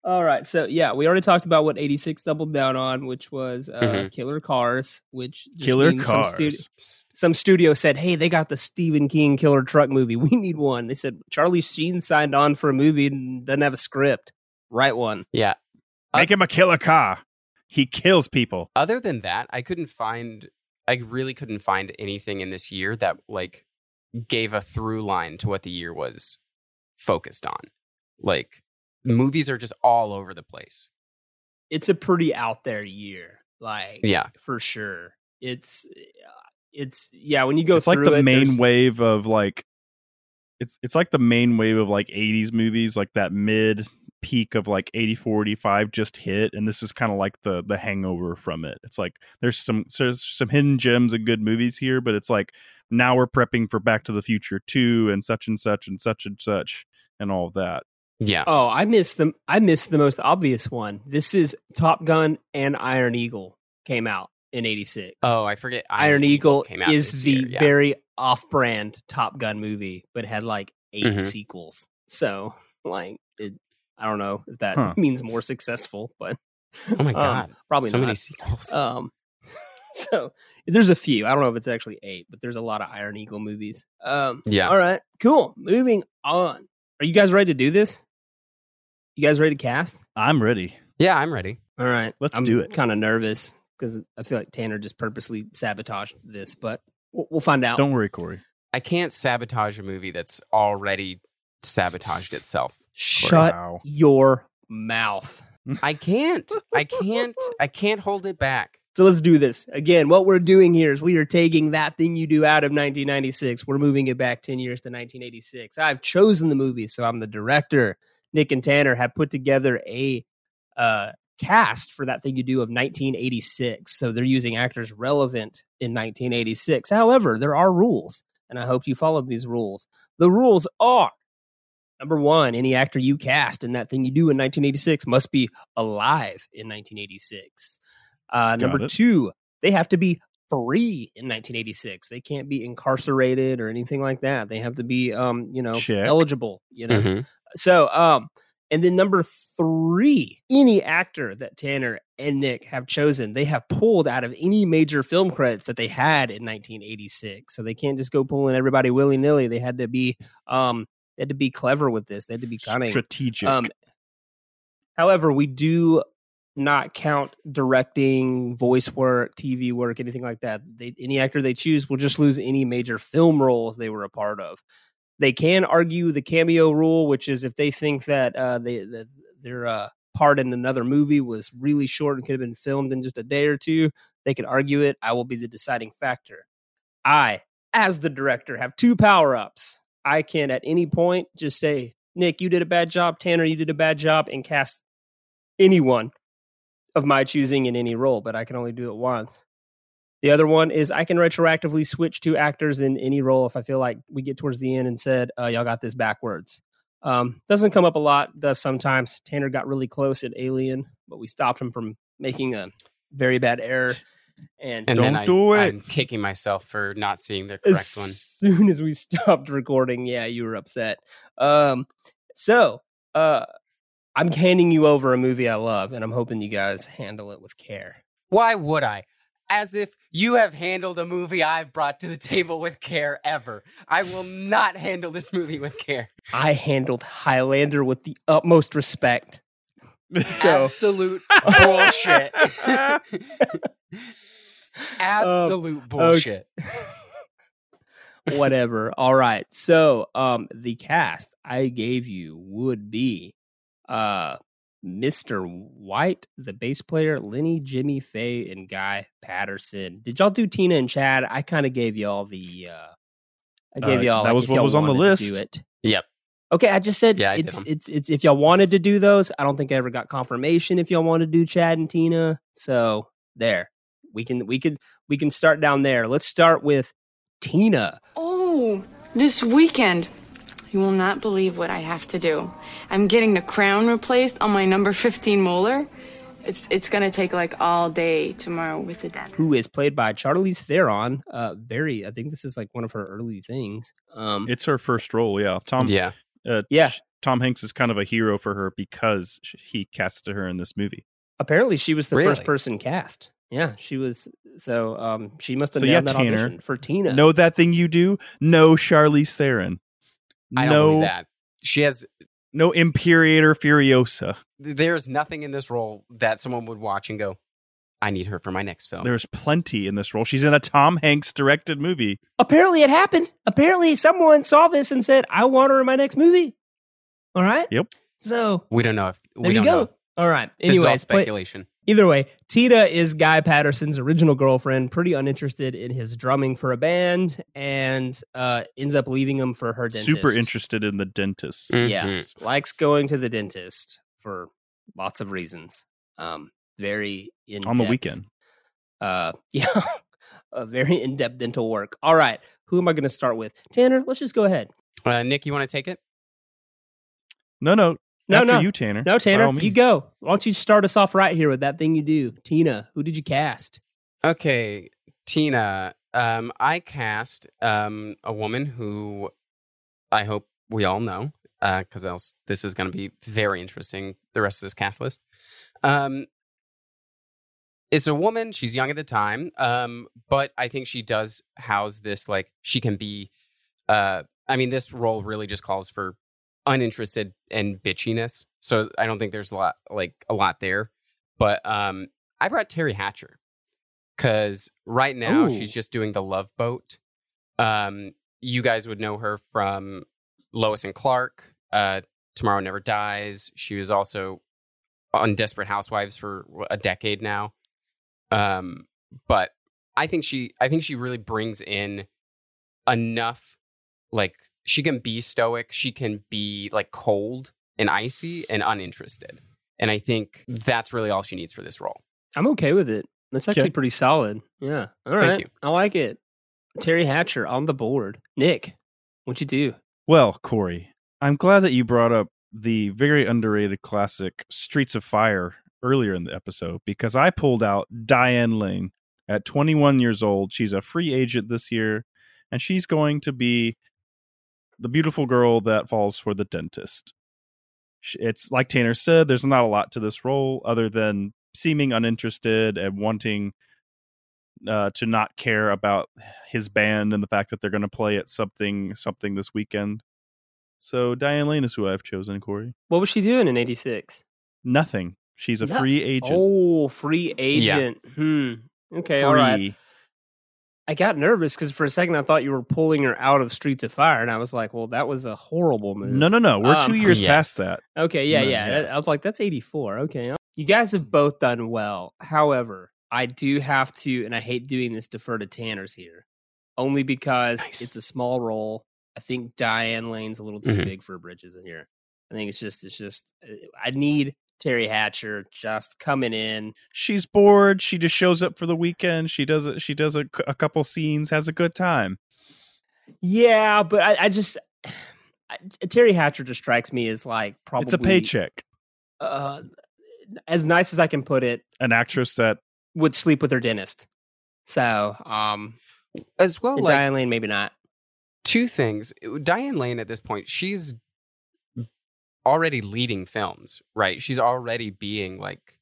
All right, so yeah, we already talked about what '86 doubled down on, which was uh, Mhm. Killer Cars, which just Killer means some, Cars. stu- some studio said, "Hey, they got the Stephen King Killer Truck movie. We need one." They said Charlie Sheen signed on for a movie and doesn't have a script. Write one. Yeah. Make him a killer car. He kills people. Other than that, I couldn't find. I really couldn't find anything in this year that like gave a through line to what the year was focused on. Like movies are just all over the place. It's a pretty out there year, like Yeah. for sure. It's uh, it's yeah. When you go it's like the it, main there's- wave of like it's it's like the main wave of like 80s movies like that mid peak of like 84 85 just hit and this is kind of like the the hangover from it it's like there's some there's some hidden gems of good movies here but it's like now we're prepping for back to the future 2 and such and such and such and such and all of that Yeah. Oh, I missed the I missed the most obvious one. This is Top Gun and Iron Eagle came out in '86. Oh, I forget. Iron, Eagle, came out is the year, yeah. very off-brand Top Gun movie, but had like 8 Mhm. sequels. So, like, it, I don't know if that Huh. means more successful, but Oh my um, god. probably so not. many sequels. Um, so there's a few. I don't know if it's actually eight, but there's a lot of Iron Eagle movies. Um, Yeah. All right. Cool. Moving on. Are you guys ready to do this? You guys ready to cast? i'm ready yeah, I'm ready. All right. Let's I'm do it. Kind of nervous because I feel like Tanner just purposely sabotaged this, but we'll, we'll find out. don't worry corey I can't sabotage a movie that's already sabotaged itself. Shut Wow. your mouth. I can't. I can't. I can't hold it back. So let's do this. Again, what we're doing here is we are taking that thing you do out of 1996. We're moving it back 10 years to 1986. I've chosen the movie, so I'm the director. Nick and Tanner have put together a uh, cast for that thing you do of 1986. So they're using actors relevant in 1986. However, there are rules, and I hope you followed these rules. The rules are number one, any actor you cast in that thing you do in 1986 must be alive in 1986. Uh, number it. two, they have to be free in 1986. They can't be incarcerated or anything like that. They have to be, um, you know, Check. eligible. You know, Mhm. so, um, and then number three, any actor that Tanner and Nick have chosen, they have pulled out of any major film credits that they had in 1986. So they can't just go pulling everybody willy nilly. They had to be, um, they had to be clever with this. They had to be cunning. strategic Um, however, we do not count directing, voice work, TV work, anything like that. They, any actor they choose will just lose any major film roles they were a part of. They can argue the cameo rule, which is if they think that uh, they that their uh, part in another movie was really short and could have been filmed in just a day or two, they could argue it. I will be the deciding factor. I, as the director, have two power ups. I can at any point just say, Nick, you did a bad job. Tanner, you did a bad job, and cast anyone of my choosing in any role, but I can only do it once. The other one is I can retroactively switch to actors in any role if I feel like we get towards the end and said, uh, y'all got this backwards. Um, doesn't come up a lot, does sometimes. Tanner got really close at Alien, but we stopped him from making a very bad error. And, And Don't I, do it. I'm kicking myself for not seeing the correct as one. As soon as we stopped recording, yeah, you were upset. Um, so uh, I'm handing you over a movie I love, and I'm hoping you guys handle it with care. Why would I? As if you have handled a movie I've brought to the table with care ever. I will not handle this movie with care. I handled Highlander with the utmost respect. So Absolute bullshit. Absolute bullshit. whatever. All right. So um the cast I gave you would be uh Mr. White, the bass player, Lenny, Jimmy Faye, and Guy Patterson. Did y'all do Tina and Chad? I kind of gave y'all the uh I gave Uh, y'all that like, was if what y'all was on the list. Do it. Yep. Okay, I just said Yeah, I did it's it's if y'all wanted to do those. I don't think I ever got confirmation if y'all wanted to do Chad and Tina. So there. We can we can we can start down there. Let's start with Tina. Oh, this weekend. You will not believe what I have to do. I'm getting the crown replaced on my number 15 molar. It's it's gonna take like all day tomorrow with the dentist. who is played by Charlize Theron. Uh, very, I think this is like one of her early things. Um, it's her first role yeah tom Yeah. uh, Yeah. Ch- Tom Hanks is kind of a hero for her because he casted her in this movie. Apparently, she was the Really? first person cast. Yeah, she was. So um, she must have So yeah, that Tanner, audition for Tina. Know that thing you do? No Charlize Theron. I don't no, that. She has. no Imperator Furiosa. There's nothing in this role that someone would watch and go, "I need her for my next film." There's plenty in this role. She's in a Tom Hanks directed movie. Apparently, it happened. Apparently, someone saw this and said, "I want her in my next movie." All right. Yep. So we don't know if there we you don't go. know. All right. This is all Anyways, but speculation. Either way, Tita is Guy Patterson's original girlfriend, pretty uninterested in his drumming for a band, and uh, ends up leaving him for her dentist. Super interested in the dentist. Mm. Yeah, likes going to the dentist for lots of reasons. Um, very in On the weekend. Uh, yeah, a very in depth dental work. All right, who am I going to start with? Tanner, let's just go ahead. Uh, Nick, you want to take it? No, no. No, After no. you, Tanner. No, Tanner, you go. Why don't you start us off right here with that thing you do? Tina, who did you cast? Okay, Tina. Um, I cast um, a woman who I hope we all know because else this is going to be very interesting. The rest of this cast list. Um, it's a woman. She's young at the time, um, but I think she does house this. Like she can be. Uh, I mean, this role really just calls for uninterested and bitchiness. So I don't think there's a lot like a lot there. But um, I brought Teri Hatcher because right now Ooh. she's just doing the Love Boat. Um, you guys would know her from Lois and Clark, uh, Tomorrow Never Dies. She was also on Desperate Housewives for a decade now. Um, but I think she, I think she really brings in enough. Like she can be stoic, she can be like cold and icy and uninterested, and I think that's really all she needs for this role. I'm okay with it. That's actually Okay. pretty solid. Yeah. All right. you. I like it. Teri Hatcher on the board. Nick, what'd you do? Well, Corey, I'm glad that you brought up the very underrated classic Streets of Fire earlier in the episode because I pulled out Diane Lane at 21 years old. She's a free agent this year, and she's going to be the beautiful girl that falls for the dentist. It's like Tanner said, there's not a lot to this role other than seeming uninterested and wanting uh, to not care about his band and the fact that they're going to play at something something this weekend. So Diane Lane is who I've chosen, Corey. What was she doing in 86? Nothing. She's a No- free agent. Oh, free agent. Hmm. Okay. All right. Free. I got nervous because for a second I thought you were pulling her out of Streets of Fire, and I was like, "Well, that was a horrible move." No, no, no. We're Um, two years yeah. past that. Okay, yeah, No, yeah. yeah. I was like, "That's eighty-four. Okay, you guys have both done well. However, I do have to, and I hate doing this, defer to Tanner's here, only because Nice. it's a small role. I think Diane Lane's a little too Mhm. big for bridges in here. I think it's just, it's just, uh, I need Teri Hatcher just coming in. She's bored. She just shows up for the weekend. She does it. She does a, c- a couple scenes, has a good time. Yeah, but I, I just I, Teri Hatcher just strikes me as like probably It's a paycheck. Uh, as nice as I can put it, An actress that would sleep with her dentist. So, um, As well, like Diane Lane maybe not. two things. Diane Lane at this point, she's already leading films, right? She's already being like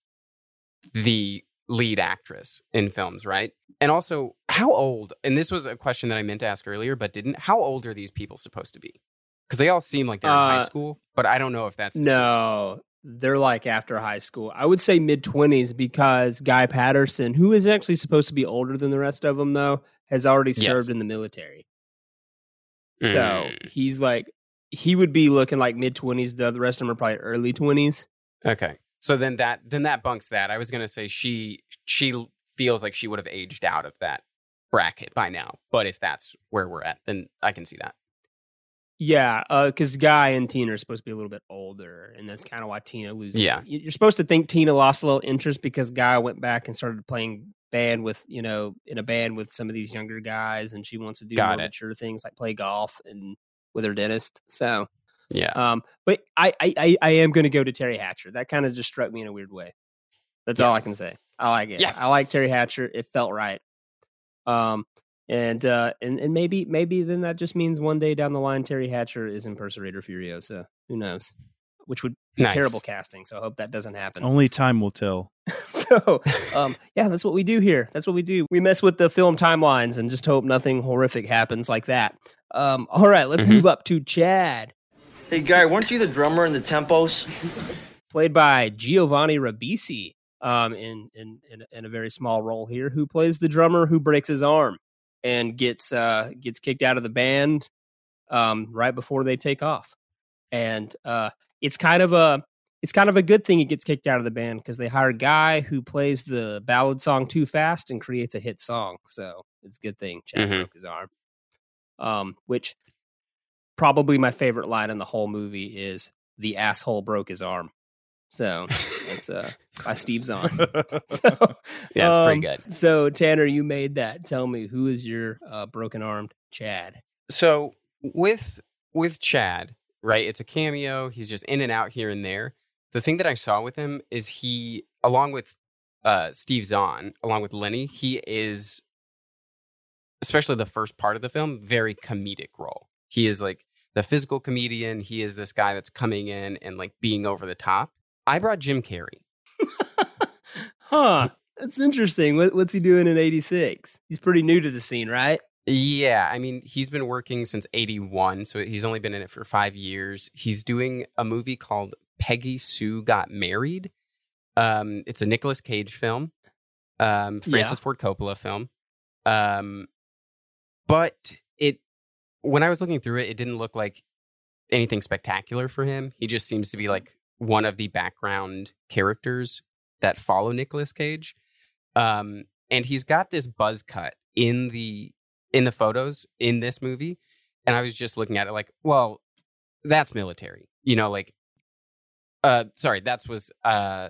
the lead actress in films, right? And also, how old? And this was a question that I meant to ask earlier, but didn't. How old are these people supposed to be? Because they all seem like they're in high Uh, school, but I don't know if that's. No, they're like after high school. I would say mid twenties because Guy Patterson, who is actually supposed to be older than the rest of them, though, has already Yes. served in the military. So Mm, he's like, he would be looking like mid twenties. The rest of them are probably early twenties. okay. So then that then that bunks that. I was gonna say she she feels like she would have aged out of that bracket by now. But if that's where we're at, then I can see that. Yeah, uh, because Guy and Tina are supposed to be a little bit older, and that's kind of why Tina loses. Yeah. You- you're supposed to think Tina lost a little interest because Guy went back and started playing band with you know in a band with some of these younger guys, and she wants to do Got more it. mature things like play golf and with her dentist. So, Yeah. um, but I I I, I am going to go to Teri Hatcher. That kind of just struck me in a weird way. That's all I can say. I like it. Yes. I like Teri Hatcher. It felt right. Um, And uh, and and maybe maybe then that just means one day down the line Teri Hatcher is Imperator Furiosa. Who knows? Which would be Nice. terrible casting. So I hope that doesn't happen. Only time will tell. So, um, yeah, that's what we do here. That's what we do. We mess with the film timelines and just hope nothing horrific happens like that. Um, all right, let's move up to Chad, Hey, Guy, weren't you the drummer in the Tempos? played by Giovanni Ribisi, um, in, in in in a very small role here, who plays the drummer who breaks his arm and gets uh, gets kicked out of the band um, right before they take off. And uh, it's kind of a it's kind of a good thing he gets kicked out of the band because they hire a guy who plays the ballad song too fast and creates a hit song. So it's a good thing Chad Mhm. broke his arm. Um, which probably my favorite line in the whole movie is the asshole broke his arm. So it's uh by Steve Zahn. so Yeah, it's pretty um, good. So Tanner, you made that. Tell me who is your uh, broken armed Chad? So with with Chad, right? It's a cameo. He's just in and out here and there. The thing that I saw with him is he, along with uh, Steve Zahn, along with Lenny, he is, especially the first part of the film, very comedic role. He is like the physical comedian. He is this guy that's coming in and like being over the top. I brought Jim Carrey. Huh. That's interesting. What, what's he doing in 86? He's pretty new to the scene, right? Yeah, I mean, he's been working since 81, so he's only been in it for five years. He's doing a movie called Peggy Sue Got Married. Um, it's a Nicolas Cage film, um, Francis Yeah. Ford Coppola film. Um, but it, when I was looking through it, it didn't look like anything spectacular for him. He just seems to be like one of the background characters that follow Nicolas Cage. Um, and he's got this buzz cut in the in the photos in this movie, and I was just looking at it like, well, that's military, you know, like, uh, sorry, that was uh,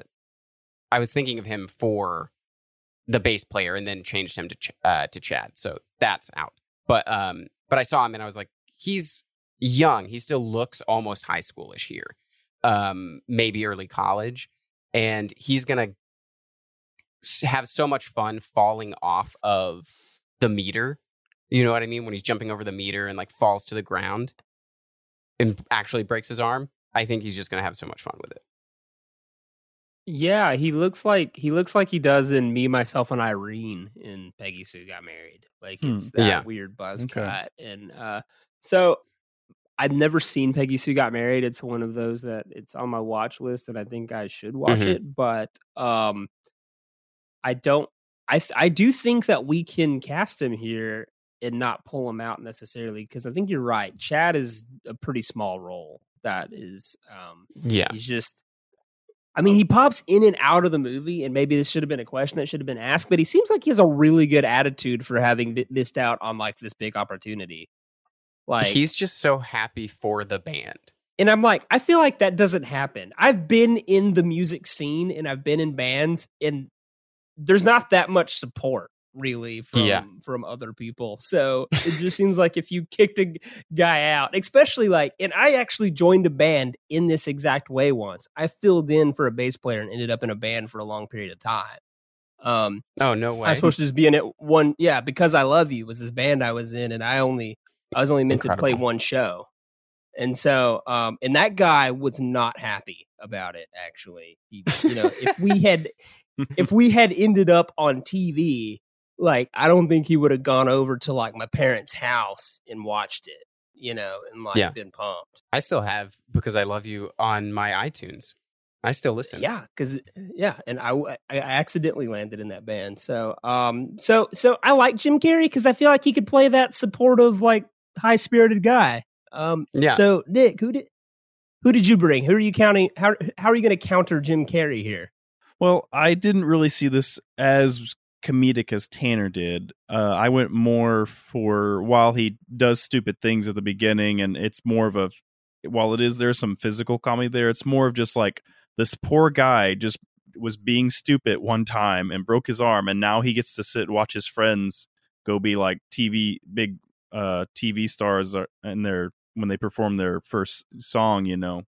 I was thinking of him for the bass player, and then changed him to Ch- uh, to Chad, so that's out. But um, but I saw him, and I was like, he's young. He still looks almost high schoolish here, um, maybe early college, and he's gonna have so much fun falling off of the meter. You know what I mean? When he's jumping over the meter and like falls to the ground and actually breaks his arm. I think he's just to have so much fun with it. Yeah, he looks like he looks like he does in Me, Myself, and Irene in Peggy Sue Got Married. Like Hmm, it's that yeah. weird buzz Okay. cut. And uh so I've never seen Peggy Sue Got Married. It's one of those that it's on my watch list and I think I should watch Mhm. it, but um I don't I th- I do think that we can cast him here and not pull him out necessarily because I think you're right. Chad is a pretty small role that is um Yeah. he's just I mean, he oh. pops in and out of the movie, and maybe this should have been a question that should have been asked, but he seems like he has a really good attitude for having mi- missed out on like this big opportunity. Like, he's just so happy for the band. and I'm like, I feel like that doesn't happen. I've been in the music scene and I've been in bands, and there's not that much support really from Yeah. from other people. So it just seems like if you kicked a guy out, especially like, and I actually joined a band in this exact way once. I filled in for a bass player and ended up in a band for a long period of time. Um, Oh no way. I was supposed to just be in it one, yeah, because I love you was this band I was in, and I only I was only meant to play one show, and so um, and that guy was not happy about it. Actually, he, you know, if we had if we had ended up on TV, like I don't think he would have gone over to like my parents' house and watched it, you know, and like Yeah. been pumped. I still have because I love you on my iTunes. I still listen. Yeah, because yeah, and I I accidentally landed in that band. So um, so so I like Jim Carrey because I feel like he could play that supportive, like high spirited guy. Um, Yeah. So Nick, who did who did you bring? Who are you counting? How how are you going to counter Jim Carrey here? Well, I didn't really see this as comedic as Tanner did. Uh, I went more for while he does stupid things at the beginning, and it's more of a while it is there's some physical comedy there. It's more of just like this poor guy just was being stupid one time and broke his arm, and now he gets to sit and watch his friends go be like TV big uh TV stars are- and their when they perform their first song, you know.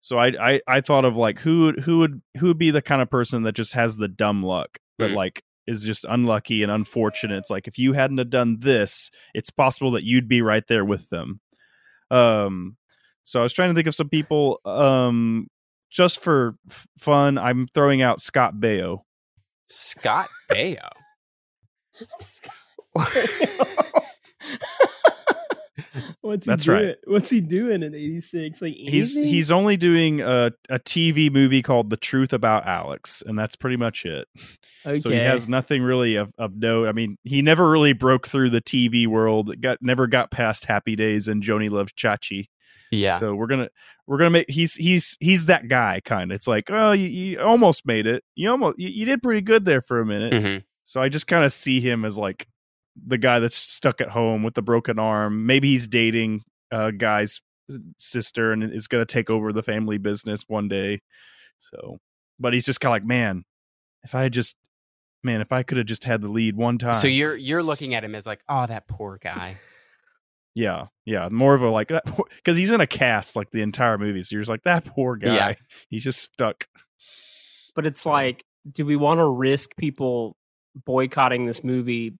So I, I I thought of like who would who would who would be the kind of person that just has the dumb luck, but Mm. like is just unlucky and unfortunate. It's like if you hadn't have done this, it's possible that you'd be right there with them. Um, so I was trying to think of some people. Um, just for fun, I'm throwing out Scott Baio. Scott Baio. What's he That's doing? right. What's he doing in '86? Like He's anything? he's only doing a, a TV movie called The Truth About Alex, and that's pretty much it. Okay. So he has nothing really of, of note. I mean, he never really broke through the TV world. Got never got past Happy Days and Joanie Loves Chachi. Yeah. So we're gonna we're gonna make he's he's he's that guy kind of. It's like oh you, you almost made it. You almost you, you did pretty good there for a minute. Mhm. So I just kind of see him as like the guy that's stuck at home with the broken arm. Maybe he's dating a guy's sister and is going to take over the family business one day. So, but he's just kind of like, man, if I had just, man, if I could have just had the lead one time. So you're you're looking at him as like, oh, that poor guy. yeah, yeah, more of a like that because he's in a cast like the entire movie. So you're just like that poor guy. Yeah. He's just stuck. but it's like, do we want to risk people boycotting this movie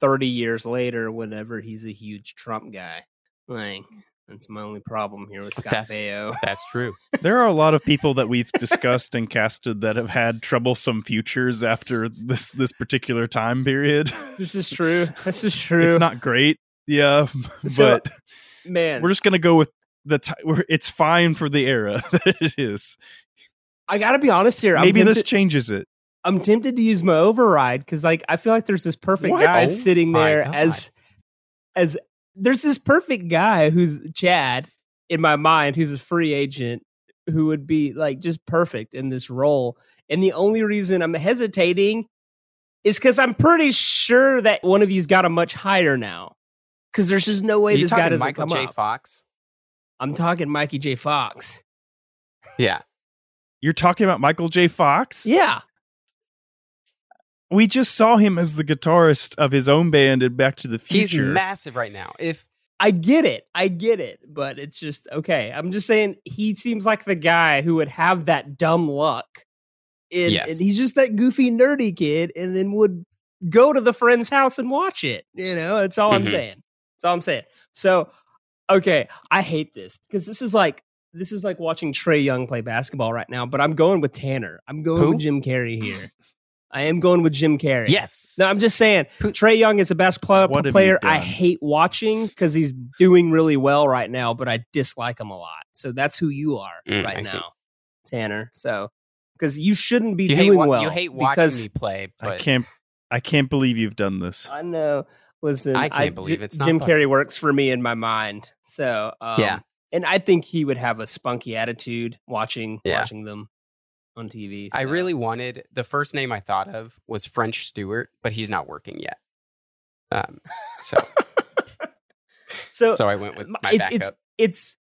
30 years later whenever he's a huge Trump guy? Like, that's my only problem here with Scott That's Baio. that's true. There are a lot of people that we've discussed and casted that have had troublesome futures after this this particular time period. This is true. This is true. It's not great, yeah, So, but man, we're just gonna go with the time. It's fine for the era that it is. I got to be honest here. I'm Maybe this tempted- changes it. I'm tempted to use my override because like I feel like there's this perfect What? guy Oh sitting my there God. as as there's this perfect guy who's Chad in my mind who's a free agent who would be like just perfect in this role. And the only reason I'm hesitating is because I'm pretty sure that one of you's got a much higher now. Because there's just no way you this guy talking doesn't Michael come J. up. Fox? I'm talking Mikey J. Fox. Yeah. You're talking about Michael J. Fox? Yeah. We just saw him as the guitarist of his own band in Back to the Future. He's massive right now. If I get it. I get it. But it's just okay. I'm just saying he seems like the guy who would have that dumb luck. And, Yes. and he's just that goofy, nerdy kid, and then would go to the friend's house and watch it. You know, that's all I'm Mhm. saying. That's all I'm saying. So, okay, I hate this because this is like this is like watching Trae Young play basketball right now. But I'm going with Tanner. I'm going Who? with Jim Carrey here. I am going with Jim Carrey. yes, No, I'm just saying Trae Young is a basketball What have you player I hate watching because he's doing really well right now, but I dislike him a lot. So that's who you are Mm, right I see. now, Tanner. So because you shouldn't be you doing wa- well. you hate watching because me play, but I can't. I can't believe you've done this. I know. Listen, I can't believe it's not Jim funny. Carrey works for me in my mind. So um, Yeah. and I think he would have a spunky attitude watching Yeah. watching them on TV. I really wanted the first name I thought of was French Stewart, but he's not working yet. Um, so so so I went with my it's backup. it's it's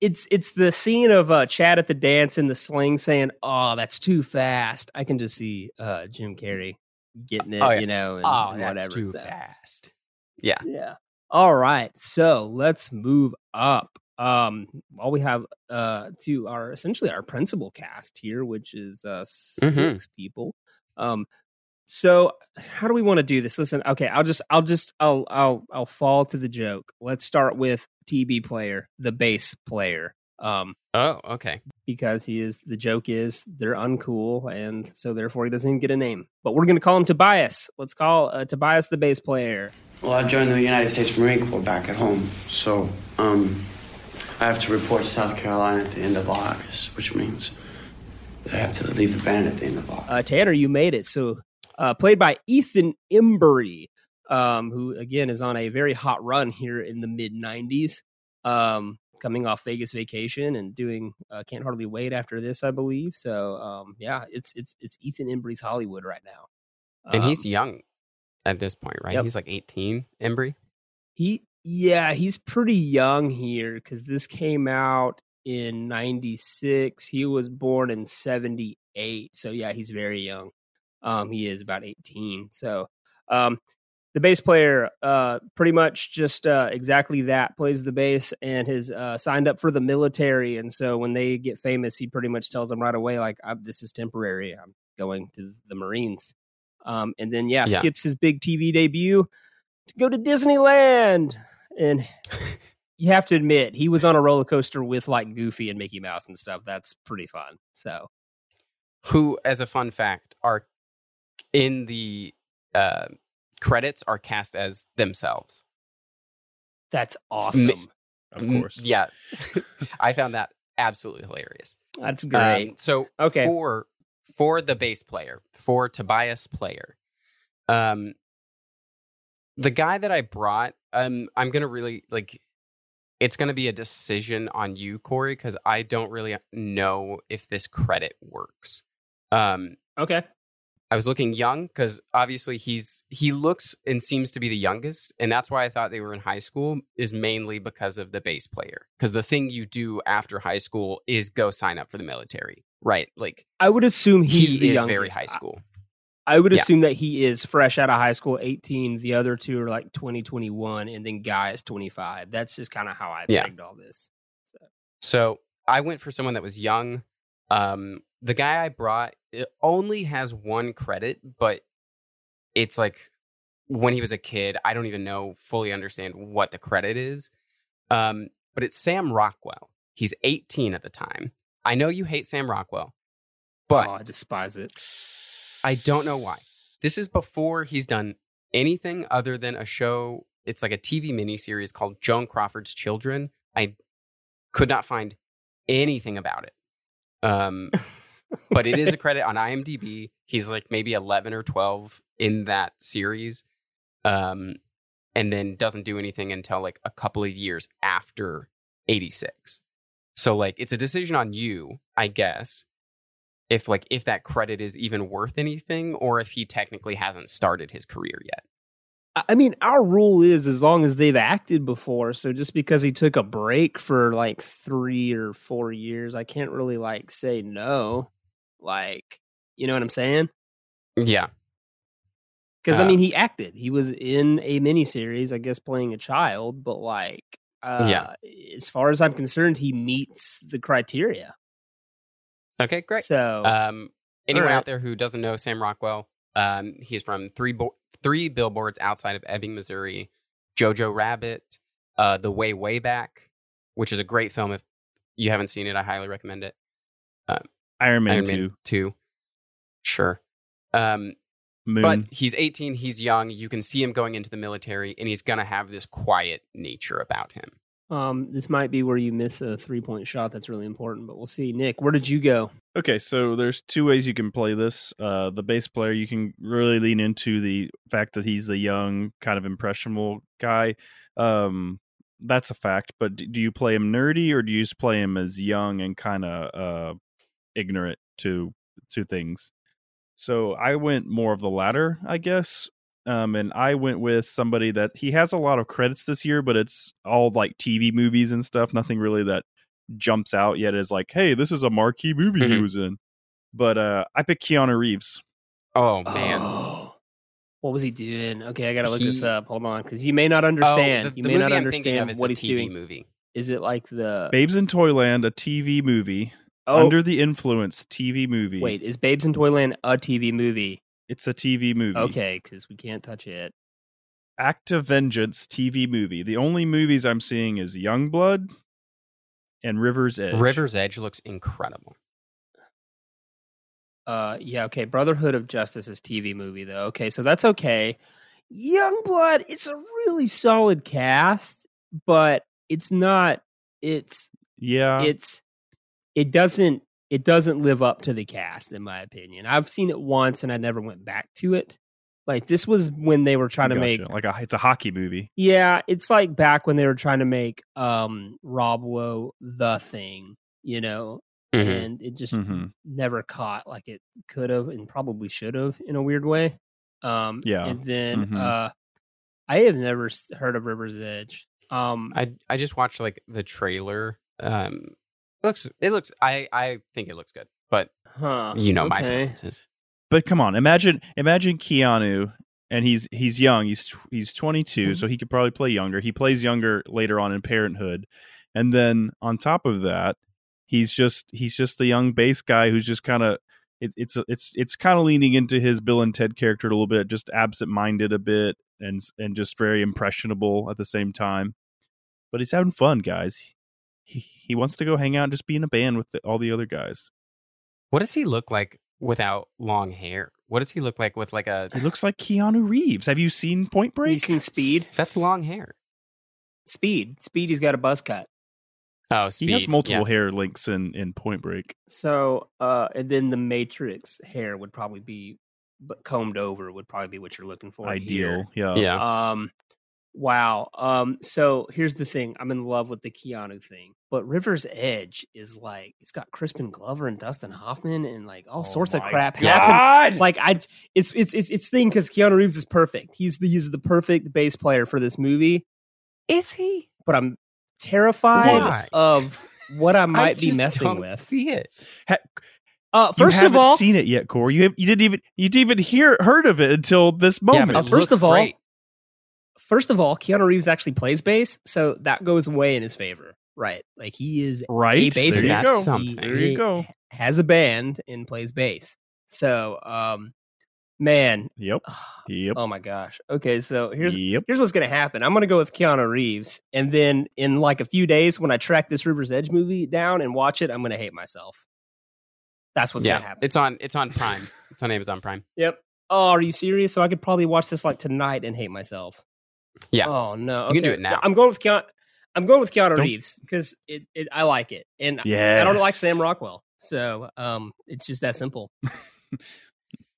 it's it's the scene of uh Chad at the dance in the sling saying, "Oh, that's too fast." I can just see uh Jim Carrey getting it, Oh, yeah. you know, and, oh, and that's whatever. too so. fast. Yeah. Yeah. All right. So let's move up. Um, well, we have uh to our essentially our principal cast here, which is uh 6 Mhm. people. Um, so how do we want to do this? Listen, okay, I'll just I'll just I'll I'll I'll fall to the joke. Let's start with TB player, the bass player. Um, Oh, okay. because he is the joke is they're uncool and so therefore he doesn't even get a name. But we're gonna call him Tobias. Let's call uh, Tobias the bass player. Well, I joined the United States Marine Corps back at home, so um, I have to report to South Carolina at the end of August, which means that I have to leave the band at the end of August. Uh, Tanner, you made it. So, uh, played by Ethan Embry, um, who again is on a very hot run here in the mid '90s, um, coming off Vegas Vacation and doing uh, Can't Hardly Wait after this, I believe. So, um, yeah, it's it's it's Ethan Embry's Hollywood right now, And he's Um, young at this point, right? yep. He's like 18, Embry. he yeah he's pretty young here because this came out in 96 he was born in 78 so yeah he's very young um he is about 18 so um the bass player uh pretty much just uh exactly that plays the bass and has uh signed up for the military and so when they get famous he pretty much tells them right away like this is temporary i'm going to the marines Um, and then yeah, Yeah. skips his big TV debut to go to Disneyland. And you have to admit, he was on a roller coaster with like Goofy and Mickey Mouse and stuff. That's pretty fun. So Who, as a fun fact, are in the uh, credits are cast as themselves. that's awesome. Of Mm, course. Yeah. I found that absolutely hilarious. That's great. Um, so Okay. for for the bass player, for Tobias player, um the guy that I brought, um I'm gonna really like it's gonna be a decision on you, Corey, because I don't really know if this credit works. Um okay. I was looking young because obviously he's he looks and seems to be the youngest, and that's why I thought they were in high school. Is mainly because of the bass player. Because the thing you do after high school is go sign up for the military, right? Like I would assume he's he the is youngest. very high school. I would Yeah. assume that he is fresh out of high school, 18. The other two are like 2021, and then Guy is 25. That's just kind of how I Yeah. pegged all this. So I went for someone that was young. Um, the guy I brought only has one credit, but it's like when he was a kid. I don't even know fully understand what the credit is. Um, but it's Sam Rockwell. He's 18 at the time. I know you hate Sam Rockwell, but oh, I despise it. I don't know why. This is before he's done anything other than a show. It's like a TV miniseries called Joan Crawford's Children. I could not find anything about it. Um, but it is a credit on IMDb. He's like maybe 11 or 12 in that series. Um, and then doesn't do anything until like a couple of years after 86. So like it's a decision on you, I guess, if like if that credit is even worth anything or if he technically hasn't started his career yet. I- I mean, our rule is as long as they've acted before. So just because he took a break for like three or four years, I can't really like say no. Like, you know what I'm saying? Yeah. Because I Uh, mean, he acted. He was in a miniseries, I guess, playing a child. But like, uh, Yeah. as far as I'm concerned, he meets the criteria. Okay, great. So, Um, anyone right. out there who doesn't know Sam Rockwell, um, he's from three bo- three billboards outside of Ebbing, Missouri. Jojo Rabbit, uh, The Way Way Back, which is a great film. If you haven't seen it, I highly recommend it. Um, Iron Man Iron 2. Man Two, sure. Um, but he's 18. He's young. You can see him going into the military, and he's gonna have this quiet nature about him. Um, this might be where you miss a three point shot that's really important. But we'll see. Nick, where did you go? Okay, so there's two ways you can play this. Uh, the bass player, you can really lean into the fact that he's the young, kind of impressionable guy. Um, that's a fact. But do you play him nerdy or do you just play him as young and kind of uh, ignorant to to things? So I went more of the latter, I guess. Um, and I went with somebody that he has a lot of credits this year, but it's all like TV movies and stuff. Nothing really that jumps out yet as like, hey, this is a marquee movie he Mhm. was in. But uh I picked Keanu Reeves. Oh man. Oh, what was he doing? Okay, I gotta look this up. Hold on, because you may not understand. Oh, the, you the may not I'm thinking of understand what a he's TV doing. movie. Is it like the Babes in Toyland, a TV movie. Oh. Under the Influence TV movie. wait? Is Babes in Toyland a TV movie? It's a TV movie. Okay, because we can't touch it. Act of Vengeance TV movie. The only movies I'm seeing is Youngblood and River's Edge. River's Edge looks incredible. Uh, yeah, okay. Brotherhood of Justice is TV movie though. Okay, so that's okay. Youngblood, it's a really solid cast, but it's not. It's Yeah. it's it doesn't it doesn't live up to the cast in my opinion. I've seen it once and I never went back to it. Like this was when they were trying to make like a it's a hockey movie. Yeah, it's like back when they were trying to make um Rob Lowe the thing, you know, Mhm. and it just Mhm. never caught like it could have and probably should have in a weird way. Um Yeah. and then Mhm. uh I have never heard of River's Edge. Um I I just watched like the trailer. Um, it looks it looks I I think it looks good, but huh. you know my okay. preferences. But come on, imagine imagine Keanu and he's he's young. He's he's 22, mm-hmm. so he could probably play younger. He plays younger later on in Parenthood. And then on top of that, he's just he's just the young bass guy who's just kind of it, it's it's it's kind of leaning into his Bill and Ted character a little bit, just absent minded a bit, and and just very impressionable at the same time. But he's having fun, guys. He he wants to go hang out and just be in a band with the, all the other guys. What does he look like without long hair? What does he look like with like a? He looks like Keanu Reeves. Have you seen Point Break? You seen Speed? That's long hair. Speed. Speed. He's got a buzz cut. Oh, speed. He has multiple yeah. hair links in in Point Break. So, uh, and then the Matrix hair would probably be, but combed over would probably be what you're looking for. Ideal, here. yeah. Yeah. Um, wow. Um, so here's the thing: I'm in love with the Keanu thing, but River's Edge is like it's got Crispin Glover and Dustin Hoffman and like all sorts of crap God. Like I, it's it's it's it's thing because Keanu Reeves is perfect. He's the he's the perfect bass player for this movie. Is he? But I'm terrified Why? of what I I might be just messing don't with. See it. Ha- Uh, you first of all, I haven't seen it yet, Core. You have, you didn't even you didn't even hear heard of it until this Yeah, moment. but Uh, first looks of all, great. First of all, Keanu Reeves actually plays bass, so that goes way in his favor, right? Like he is right a there you go. something. There you go. Has a band and plays bass. So, um, man, Yep. Yep. oh my gosh. Okay, so here's yep. here's what's gonna happen. I'm gonna go with Keanu Reeves, and then in like a few days, when I track this River's Edge movie down and watch it, I'm gonna hate myself. That's what's yeah, gonna happen. it's on. It's on Prime. it's on Amazon Prime. Yep. Oh, are you serious? So I could probably watch this like tonight and hate myself. Yeah. Oh no. You can do it now. I'm going with Keanu. I'm going with Keanu Don't- Reeves because it, it. I like it, and I don't like Sam Rockwell. So um, it's just that simple.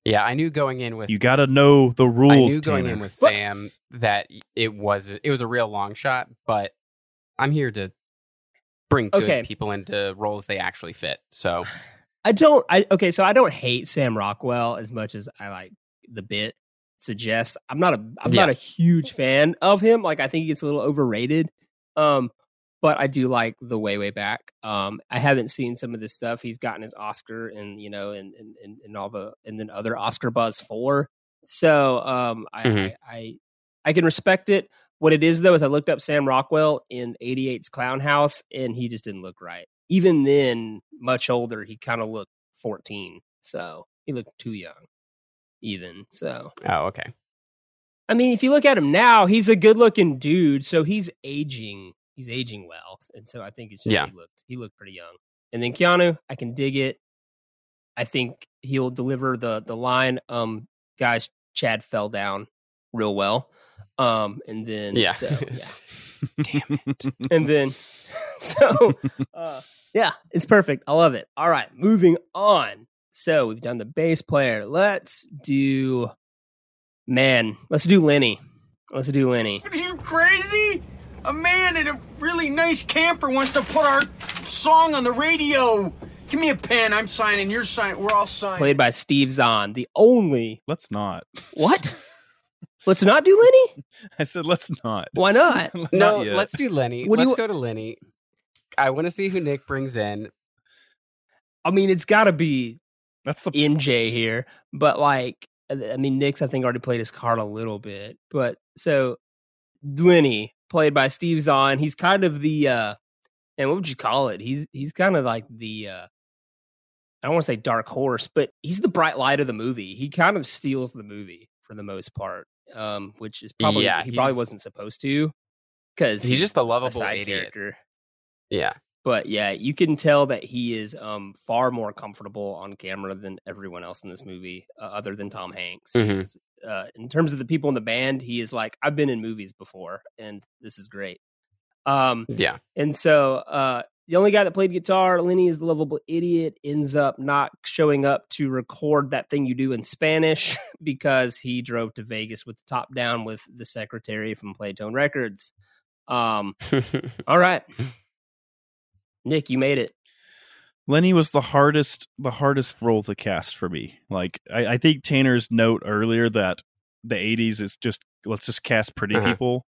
Yeah, I knew going in with You got to know the rules. I knew going Tanner. in with Sam that it was it was a real long shot, but I'm here to bring good Okay. people into roles they actually fit. So I don't. I okay. So I don't hate Sam Rockwell as much as I like the bit suggests. I'm not a. I'm Yeah. not a huge fan of him. Like I think he gets a little overrated. Um, but I do like the way way back. Um, I haven't seen some of this stuff. He's gotten his Oscar and you know and and and, and all the and then other Oscar buzz for. So um, I, Mhm. I I I can respect it. What it is though is I looked up Sam Rockwell in 88's Clownhouse and he just didn't look right. Even then, much older, he kind of looked 14. So he looked too young, even. So, oh okay. I mean, if you look at him now, he's a good looking dude. So he's aging. He's aging well. And so I think it's just Yeah. he looked he looked pretty young. And then Keanu, I can dig it. I think he'll deliver the the line, um, guys, Chad fell down real well. Um, and then Yeah. so yeah. Damn it. and then so uh yeah it's perfect i love it all right moving on so we've done the bass player let's do man let's do lenny let's do lenny Are you crazy? A man in a really nice camper wants to put our song on the radio. Give me a pen. I'm signing. You're signing. We're all signing. played by steve zahn the only Let's not. what let's not do lenny I said let's not. why not Not No, yet. let's do Lenny. What let's you- go to Lenny. I want to see who Nick brings in. i mean it's gotta be That's the nj here but like i mean nick's i think already played his card a little bit but so lenny played by steve zahn he's kind of the uh and what would you call it he's he's kind of like the uh i don't want to say dark horse but he's the bright light of the movie he kind of steals the movie for the most part um which is probably Yeah, he probably wasn't supposed to because He's just a a lovable side idiot. character Yeah. But yeah, you can tell that he is um far more comfortable on camera than everyone else in this movie, uh, other than Tom Hanks. Mhm. Uh, in terms of the people in the band, he is like, I've been in movies before, and this is great. Um, Yeah. and so uh, the only guy that played guitar, Lenny, is the lovable idiot, ends up not showing up to record that thing you do in Spanish because he drove to Vegas with the top down with the secretary from Playtone Records. Um, all right, Nick, you made it. Lenny was the hardest the hardest role to cast for me. Like I, I think Tanner's note earlier that the '80s is just let's just cast pretty Uh-huh. people.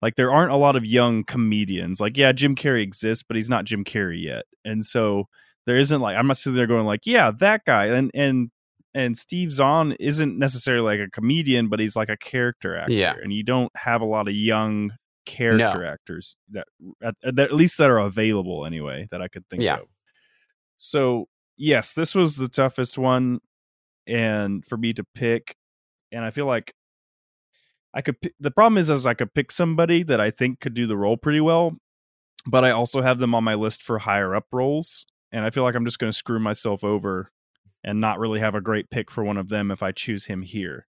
Like there aren't a lot of young comedians. Like yeah, Jim Carrey exists, but he's not Jim Carrey yet, and so there isn't like I'm not sitting there going like yeah that guy and and and Steve Zahn isn't necessarily like a comedian, but he's like a character actor, Yeah. and you don't have a lot of young character actors that at, that at least that are available anyway that I could think Yeah. of. So yes, this was the toughest one, and for me to pick, and I feel like I could. The problem is, is I could pick somebody that I think could do the role pretty well, but I also have them on my list for higher up roles, and I feel like I'm just going to screw myself over and not really have a great pick for one of them if I choose him here.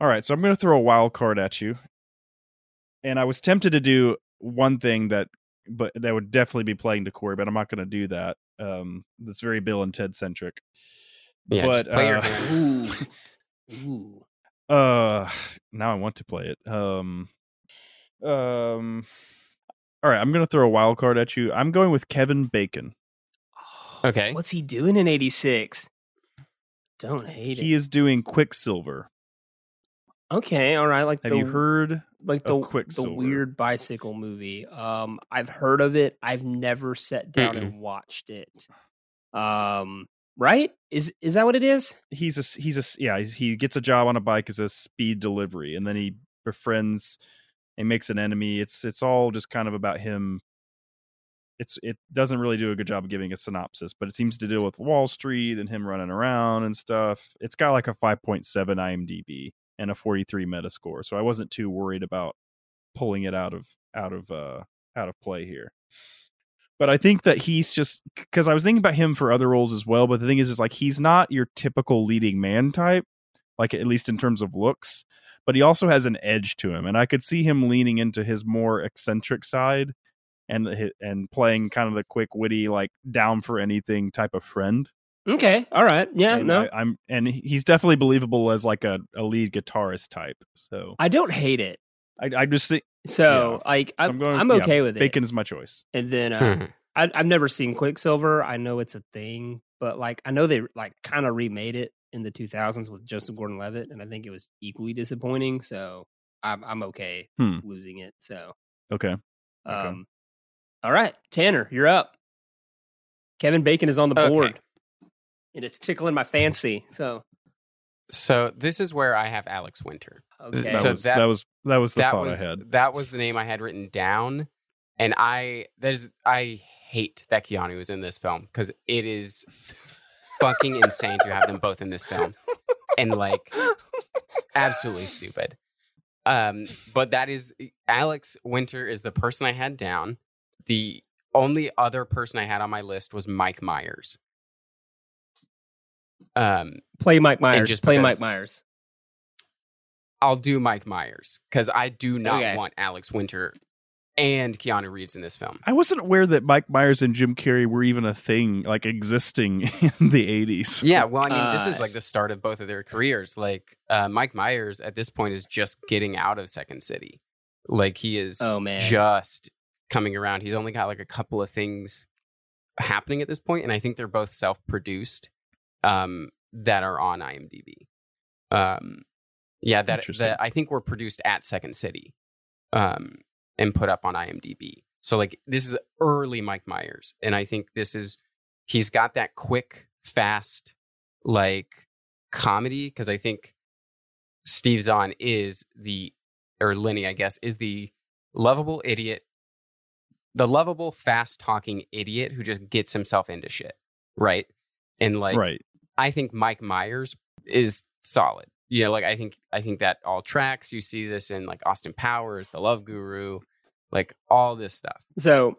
All right, so I'm going to throw a wild card at you, and I was tempted to do one thing that, but that would definitely be playing to Corey, but I'm not going to do that. Um, that's very Bill and Ted centric. Yeah, but just play uh, hand. Ooh. uh, now I want to play it. Um, um, all right, I'm going to throw a wild card at you. I'm going with Kevin Bacon. Okay. What's he doing in 86? Don't hate it. He is doing Quicksilver. Okay, all right. Like Have the you heard like the the weird bicycle movie. Um, I've heard of it. I've never sat down Mm-mm. and watched it. Um, right? Is is that what it is? he's a he's a yeah he's, he gets a job on a bike as a speed delivery and then he befriends and makes an enemy it's it's all just kind of about him it's it doesn't really do a good job of giving a synopsis but it seems to deal with wall street and him running around and stuff it's got like a 5.7 imdb and a 43 metascore so i wasn't too worried about pulling it out of out of uh out of play here but I think that he's just because I was thinking about him for other roles as well. But the thing is, is like he's not your typical leading man type, like at least in terms of looks. But he also has an edge to him, and I could see him leaning into his more eccentric side, and and playing kind of the quick, witty, like down for anything type of friend. Okay, all right. Yeah, and no. I, I'm and he's definitely believable as like a, a lead guitarist type. So I don't hate it. I, I just think So yeah. like So I'm, I'm going- I'm yeah, okay with it. Bacon is my choice. And then uh, Mhm. I, I've never seen Quicksilver. I know it's a thing, but like I know they like kind of remade it in the 2000s with Joseph Gordon-Levitt, and I think it was equally disappointing. So I'm I'm okay Hmm. losing it. So Okay. um, all right, Tanner, you're up. Kevin Bacon is on the Okay. Board, and it's tickling my fancy. So So this is where I have Alex Winter. okay, That So was that- that was that was the that thought was I had. that was the name I had written down, and I there's I hate that Keanu was in this film because it is fucking insane to have them both in this film, and like absolutely stupid. Um, but that is Alex Winter is the person I had down. The only other person I had on my list was Mike Myers. Um, play Mike Myers. just play Mike Myers. I'll do Mike Myers because I do not Okay. want Alex Winter and Keanu Reeves in this film. I wasn't aware that Mike Myers and Jim Carrey were even a thing, like existing in the eighties. Yeah, well, I mean, this is Uh, like the start of both of their careers. Like uh, Mike Myers at this point is just getting out of Second City. Like he is Oh man, just coming around. He's only got like a couple of things happening at this point, and I think they're both self-produced um, that are on IMDb. Um, yeah, that, that I think were produced at Second City um, and put up on IMDb. So like this is early Mike Myers, and I think this is he's got that quick, fast, like comedy because I think Steve Zahn is the or Lenny, I guess, is the lovable idiot, the lovable, fast talking idiot who just gets himself into shit. Right. And like, right. I think Mike Myers is solid. You know, like I think I think that all tracks. You see this in like Austin Powers, The Love Guru, like all this stuff. So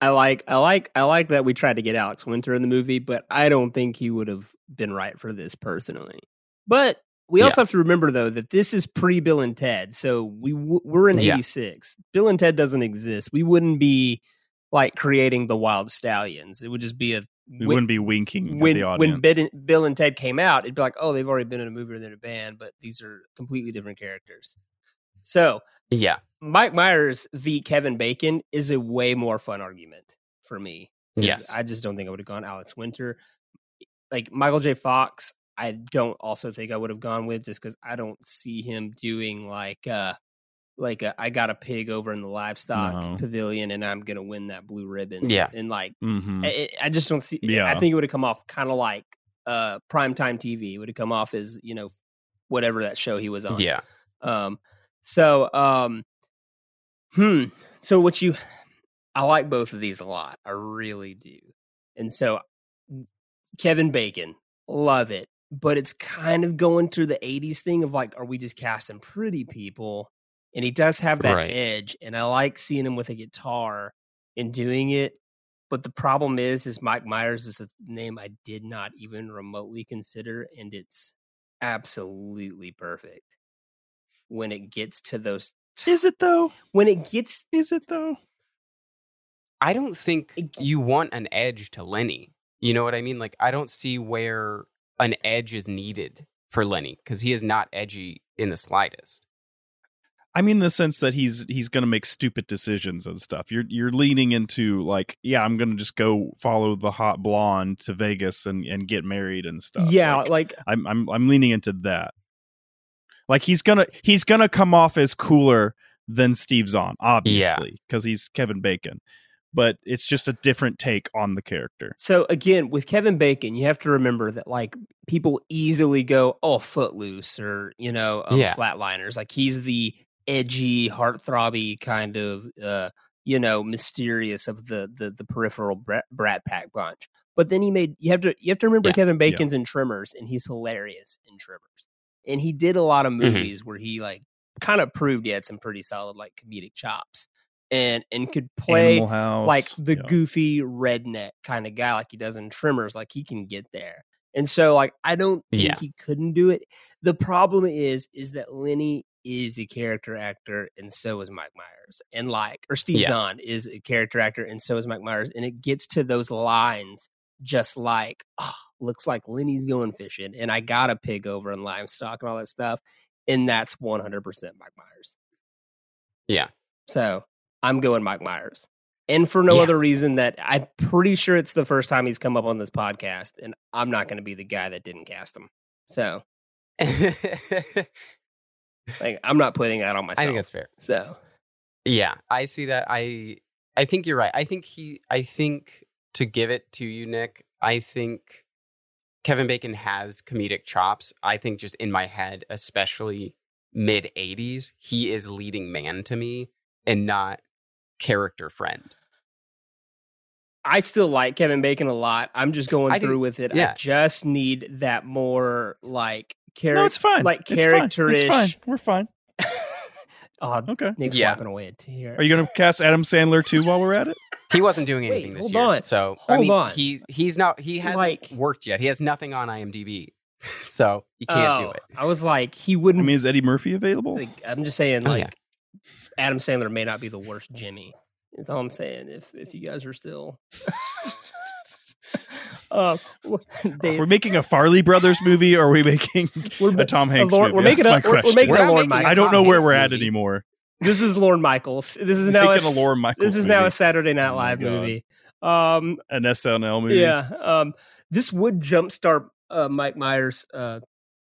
I like I like I like that we tried to get Alex Winter in the movie, but I don't think he would have been right for this personally. But we also Yeah. have to remember though that this is pre Bill and Ted, so we w- we're in Yeah. '86. Bill and Ted doesn't exist. We wouldn't be like creating the Wild Stallions. It would just be a We wouldn't be winking when at the audience. when Bill and, Bill and Ted came out, it'd be like, oh, they've already been in a movie or they're in a band, but these are completely different characters. So Yeah. Mike Myers v. Kevin Bacon is a way more fun argument for me. Yes. I just don't think I would have gone Alex Winter. Like Michael J. Fox, I don't also think I would have gone with just because I don't see him doing like uh like a, I got a pig over in the livestock No. pavilion and I'm gonna win that blue ribbon. Yeah. and like Mhm. I, I just don't see. Yeah. I think it would have come off kind of like uh primetime TV. Would have come off as you know whatever that show he was on. Yeah. Um. So um. Hmm. So what you, I like both of these a lot. I really do. And so Kevin Bacon, love it, but it's kind of going to the '80s thing of like, are we just casting pretty people? And he does have that Right. edge, and I like seeing him with a guitar and doing it. But the problem is, is Mike Myers is a name I did not even remotely consider, and it's absolutely perfect when it gets to those. Is it though? When it gets, is it though? I don't think you want an edge to Lenny. You know what I mean? Like, I don't see where an edge is needed for Lenny because he is not edgy in the slightest. I mean, the sense that he's he's going to make stupid decisions and stuff. You're you're leaning into like, yeah, I'm going to just go follow the hot blonde to Vegas and and get married and stuff. Yeah, like, I'm I'm I'm leaning into that. Like he's gonna he's gonna come off as cooler than Steve Zahn, obviously, because he's Kevin Bacon. But it's just a different take on the character. So again, with Kevin Bacon, you have to remember that like people easily go, "Oh, Footloose," or you know, um, Yeah. Flatliners. Like he's the edgy, heartthrobby kind of, uh, you know, mysterious of the the, the peripheral Brat, Brat Pack bunch. But then he made you have to you have to remember Yeah, Kevin yeah. Bacon's in Tremors, and he's hilarious in Tremors. And he did a lot of Mhm. movies where he like kind of proved he had some pretty solid like comedic chops. And and could play like the yeah. goofy redneck kind of guy like he does in Tremors, like he can get there. And so like I don't think Yeah. he couldn't do it. The problem is is that Lenny is a character actor and so is Mike Myers. And like or Steve Yeah. Zahn is a character actor and so is Mike Myers. And it gets to those lines just like, oh, looks like Lenny's going fishing and I got a pig over in livestock and all that stuff. And that's 100% Mike Myers. Yeah. So I'm going Mike Myers. And for no other reason that I'm pretty sure it's the first time he's come up on this podcast, and I'm not going to be the guy that didn't cast him. So, like, I'm not putting that on myself. I think that's fair. So, Yeah, I see that. I I think you're right. I think he I think to give it to you, Nick, I think Kevin Bacon has comedic chops. I think just in my head, especially mid 80s, he is leading man to me and not character friend. I still like Kevin Bacon a lot. I'm just going I do- through with it. I just need that more like character. No, it's fine. Like It's fine. characterish. It's fine. We're fine. Oh, Okay. Nick's Yeah. wiping away a tear. Are you going to cast Adam Sandler too while we're at it? He wasn't doing Wait, anything this hold year. on. So I Hold mean on. he's he's not he hasn't Like- worked yet. He has nothing on IMDb. so you can't do Oh, it. I was like, he wouldn't. I mean, is Eddie Murphy available? like, I'm just saying, Oh, like, yeah. Adam Sandler may not be the worst Jimmy. Is all I'm saying. If if you guys are still, uh, they, We're making a Farley Brothers movie, or are we making We're ma- a Tom a Hanks Lorne- movie? we're making That's a- we're- we're making We're a not Lorne making a I Michaels. don't know where Hanks we're at movie. anymore. this is Lorne Michaels. This is now a, Making a s- Lorne Michaels This is now a. Saturday Night Oh Live movie. Um, An SNL movie. yeah. Um, this would jumpstart uh, Mike Myers' uh,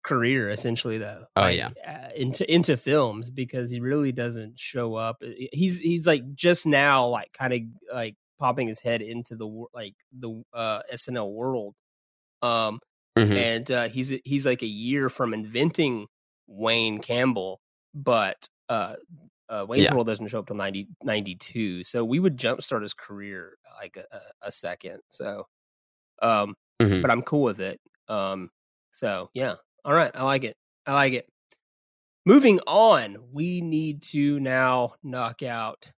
career essentially, though. Oh, Like, yeah. uh, into into films because he really doesn't show up. He's he's like just now like kind of like popping his head into the like the uh, SNL world. Um, Mhm. and uh, he's he's like a year from inventing Wayne Campbell, but uh, uh, Wayne's Yeah. World doesn't show up till 90, 92. So we would jumpstart his career like a, a, a second. So, um, Mhm. but I'm cool with it. Um, so yeah, all right, I like it. I like it. Moving on, we need to now knock out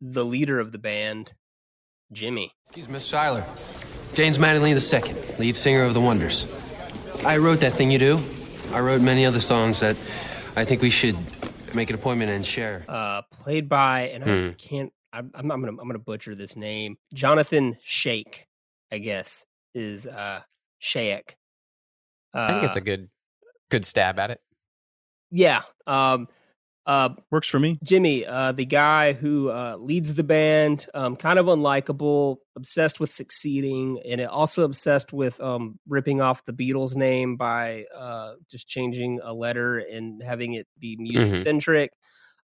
the leader of the band, Jimmy. Excuse me, Miss Seiler. James Mattingly II, lead singer of The Wonders. I wrote that thing you do. I wrote many other songs that I think we should make an appointment and share. uh, played by, and I Hmm. can't, I'm, I'm gonna, I'm gonna butcher this name. Jonathan Shake, I guess, is uh Shayek. Uh, I think it's a good good stab at it. yeah. Um, uh, Works for me. Jimmy, uh, the guy who uh, leads the band, um, kind of unlikable, obsessed with succeeding, and also obsessed with um, ripping off the Beatles name by uh, just changing a letter and having it be music centric.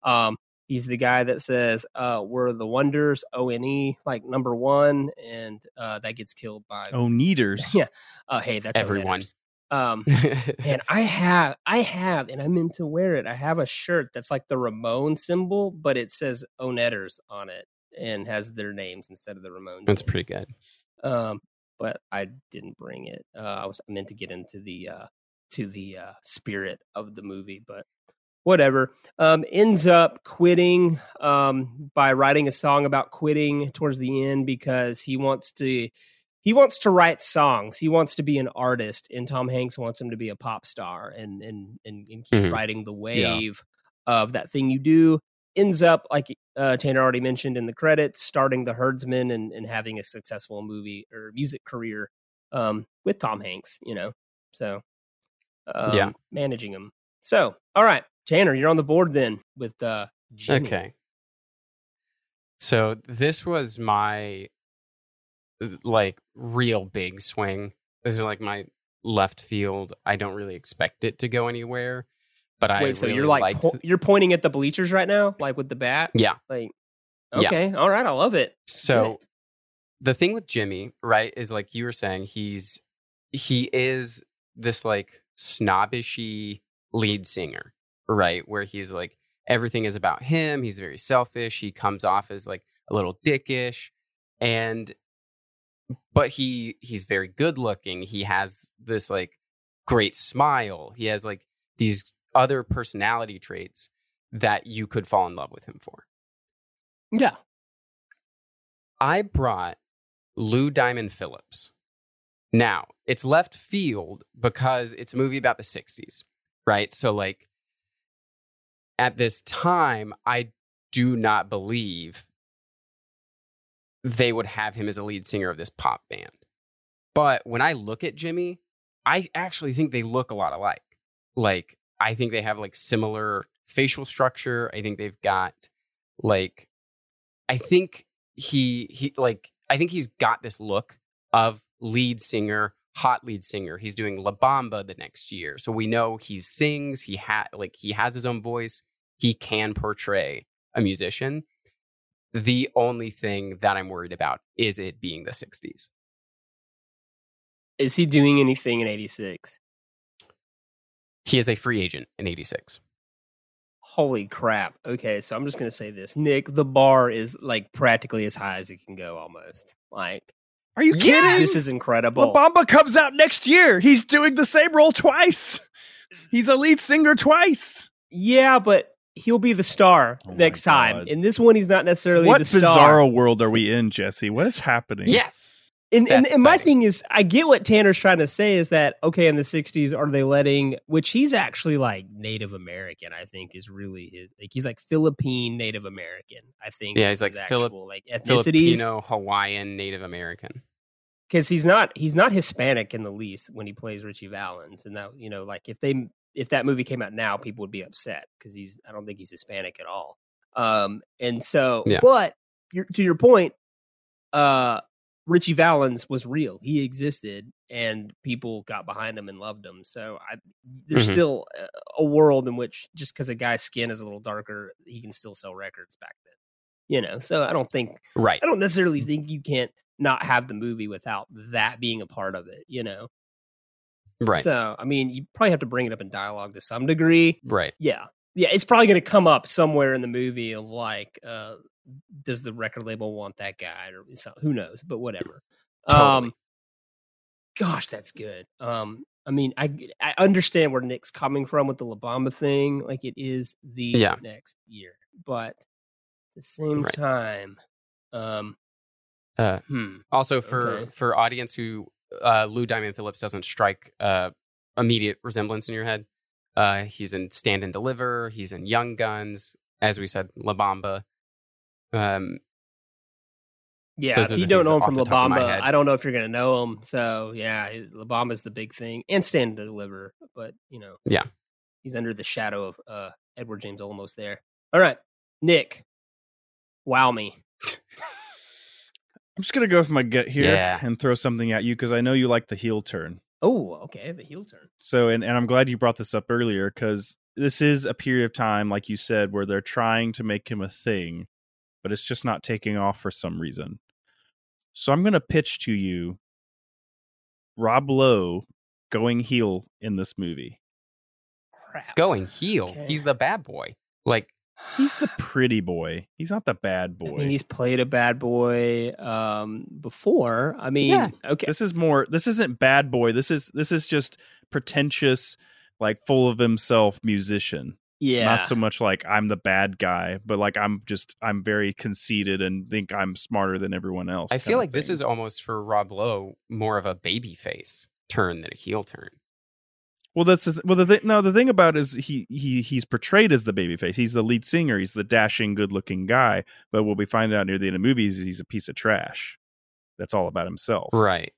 Um, he's the guy that says uh, we're the Wonders, O N E, like number one, and uh, that gets killed by Oh, Neaters. yeah. Uh, hey, that's Everyone. Um, and I have, I have, and I'm meant to wear it. I have a shirt that's like the Ramon symbol, but it says Oneders on it and has their names instead of the Ramones. That's names. pretty good. Um, but I didn't bring it. Uh, I was meant to get into the uh, to the uh, spirit of the movie, but whatever. Um, ends up quitting um, by writing a song about quitting towards the end because he wants to he wants to write songs. He wants to be an artist, and Tom Hanks wants him to be a pop star and and and, and keep Mhm. riding the wave of that thing you do. Ends up like uh, Tanner already mentioned in the credits, starting the Heardsmen and, and having a successful movie or music career um, with Tom Hanks. You know, so um, Yeah. managing him. So, all right, Tanner, you're on the board then with uh, Jimmy. Okay. So this was my like real big swing. This is like my left field. I don't really expect it to go anywhere, but I so really you're like po- you're pointing at the bleachers right now, like with the bat? Yeah. Like, Yeah. okay, all right, I love it. So the thing with Jimmy, right, is like you were saying, he's he is this like snobbishy lead singer, right? Where he's like everything is about him. He's very selfish. He comes off as like a little dickish, and but he he's very good looking. He has this like great smile. He has like these other personality traits that you could fall in love with him for. Yeah. I brought Lou Diamond Phillips. Now, it's left field because it's a movie about the 60s, right? So, like, at this time, I do not believe they would have him as a lead singer of this pop band. But when I look at Jimmy, I actually think they look a lot alike. Like, I think they have like similar facial structure. I think they've got like, I think he, he, like, I think he's got this look of lead singer, hot lead singer. He's doing La Bamba the next year. So we know he sings, he had, like, he has his own voice. He can portray a musician. The only thing that I'm worried about is it being the 60s. Is he doing anything in '86? He is a free agent in 86. Holy crap! Okay, so I'm just gonna say this, Nick. The bar is like practically as high as it can go, almost. Like, Are you kidding? this is incredible. La Bamba comes out next year. He's doing the same role twice. He's a lead singer twice. Yeah, but he'll be the star oh next time. In this one, he's not necessarily what the star. bizarro world are we in, Jesse? What is happening? Yes. And, and, and my thing is, I get what Tanner's trying to say is that okay, in the '60s, are they letting? Which he's actually like Native American. I think is really his. Like he's like Philippine Native American. I think. Yeah, he's like his Philip, actual, like ethnicities. Filipino, Hawaiian, Native American. because he's not he's not Hispanic in the least when he plays Ritchie Valens, and that you know like if they if that movie came out now, people would be upset because he's I don't think he's Hispanic at all. Um, and so, Yeah. but to your point, uh, Ritchie Valens was real; he existed, and people got behind him and loved him. So I, there's Mhm. still a, a world in which just because a guy's skin is a little darker, he can still sell records back then. You know, so I don't think Right. I don't necessarily think you can't not have the movie without that being a part of it, you know? Right. So, I mean, you probably have to bring it up in dialogue to some degree. right. Yeah. Yeah. It's probably going to come up somewhere in the movie of like, uh, does the record label want that guy or so, who knows, but whatever. Totally. Um, gosh, that's good. Um, I mean, I I understand where Nick's coming from with the La Bamba thing. Like it is the Yeah. next year, but at the same Right. time, um, Uh, hmm. Also, for Okay. for audience who uh, Lou Diamond Phillips doesn't strike uh, immediate resemblance in your head, uh, he's in Stand and Deliver. He's in Young Guns, as we said, La Bamba. Um, Yeah, if you don't know him from La top of my Bamba. I don't know if you're going to know him. So yeah, La Bamba's the big thing, and Stand and Deliver. But you know, Yeah. he's under the shadow of uh, Edward James Olmos there. All right, Nick, wow me. I'm just gonna go with my gut here Yeah. and throw something at you because I know you like the heel turn. Oh, okay, the heel turn. So, and, and I'm glad you brought this up earlier because this is a period of time, like you said, where they're trying to make him a thing, but it's just not taking off for some reason. So I'm gonna pitch to you Rob Lowe going heel in this movie. Crap. going heel. Okay. He's the bad boy. Like He's the pretty boy. He's not the bad boy. I mean, he's played a bad boy um, before. I mean, yeah. okay, This is more. This isn't bad boy. This is this is just pretentious, like full of himself musician. yeah, Not so much like I'm the bad guy, but like I'm just I'm very conceited and think I'm smarter than everyone else. I feel of like this is almost for Rob Lowe more of a baby face turn than a heel turn. Well, that's the well the thing. No, the thing about is he he he's portrayed as the babyface. He's the lead singer. He's the dashing, good-looking guy. But what we find out near the end of the movie is he's a piece of trash. That's all about himself. Right.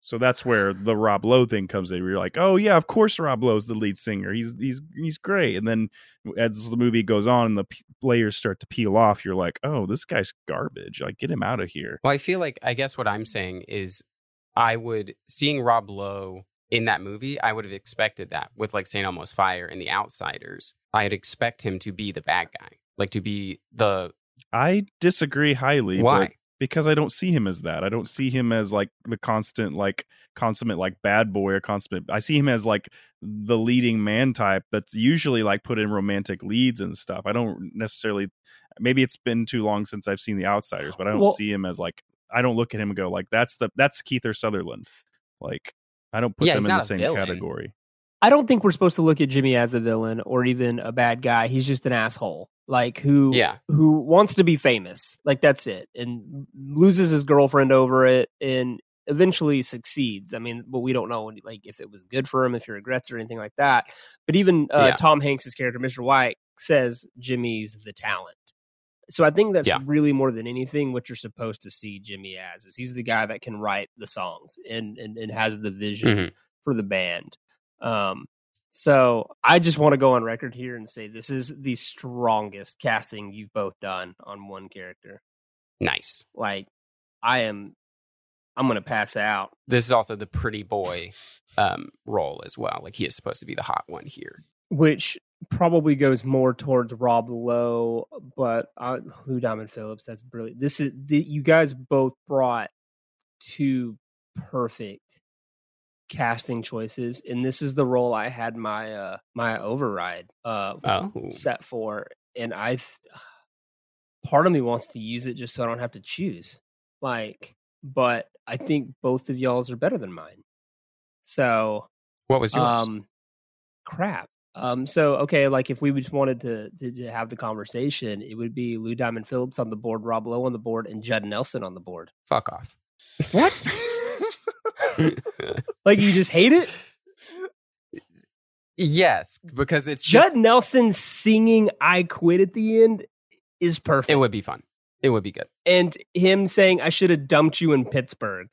So that's where the Rob Lowe thing comes in. Where you're like, oh yeah, of course Rob Lowe's the lead singer. He's he's he's great. And then as the movie goes on and the p- layers start to peel off, you're like, oh, this guy's garbage. Like, get him out of here. Well, I feel like I guess what I'm saying is I would seeing Rob Lowe in that movie, I would have expected that with like St. Elmo's Fire and The Outsiders. I'd expect him to be the bad guy, like to be the I disagree highly. Why? but because I don't see him as that. I don't see him as like the constant, like consummate, like bad boy or consummate. I see him as like the leading man type that's usually like put in romantic leads and stuff. I don't necessarily. Maybe it's been too long since I've seen The Outsiders, but I don't Well- see him as like. I don't look at him and go like that's the that's Kiefer Sutherland. Like I don't put Yeah, them in the same villain. category. I don't think we're supposed to look at Jimmy as a villain or even a bad guy. He's just an asshole, like who Yeah. who wants to be famous. Like that's it, and loses his girlfriend over it, and eventually succeeds. I mean, but we don't know like if it was good for him, if he regrets or anything like that. But even uh, Yeah. Tom Hanks's character, Mr. White, says Jimmy's the talent. So I think that's Yeah. really more than anything what you're supposed to see Jimmy as is he's the guy that can write the songs and and, and has the vision Mhm. for the band. Um, so I just want to go on record here and say this is the strongest casting you've both done on one character. nice. Like I am, I'm gonna pass out. This is also the pretty boy um, role as well. Like he is supposed to be the hot one here. which probably goes more towards Rob Lowe, but uh, Lou Diamond Phillips. That's brilliant. This is the, you guys both brought two perfect casting choices, and this is the role I had my uh my override uh Oh. set for, and I part of me wants to use it just so I don't have to choose. Like, but I think both of y'all's are better than mine. So What was yours? um, crap. Um, so okay, like if we just wanted to, to to have the conversation, it would be Lou Diamond Phillips on the board, Rob Lowe on the board, and Judd Nelson on the board. Fuck off. What? like you just hate it? yes, because it's Judd just Nelson singing "I Quit" at the end is perfect, it would be fun. It would be good. and him saying "I should have dumped you in Pittsburgh"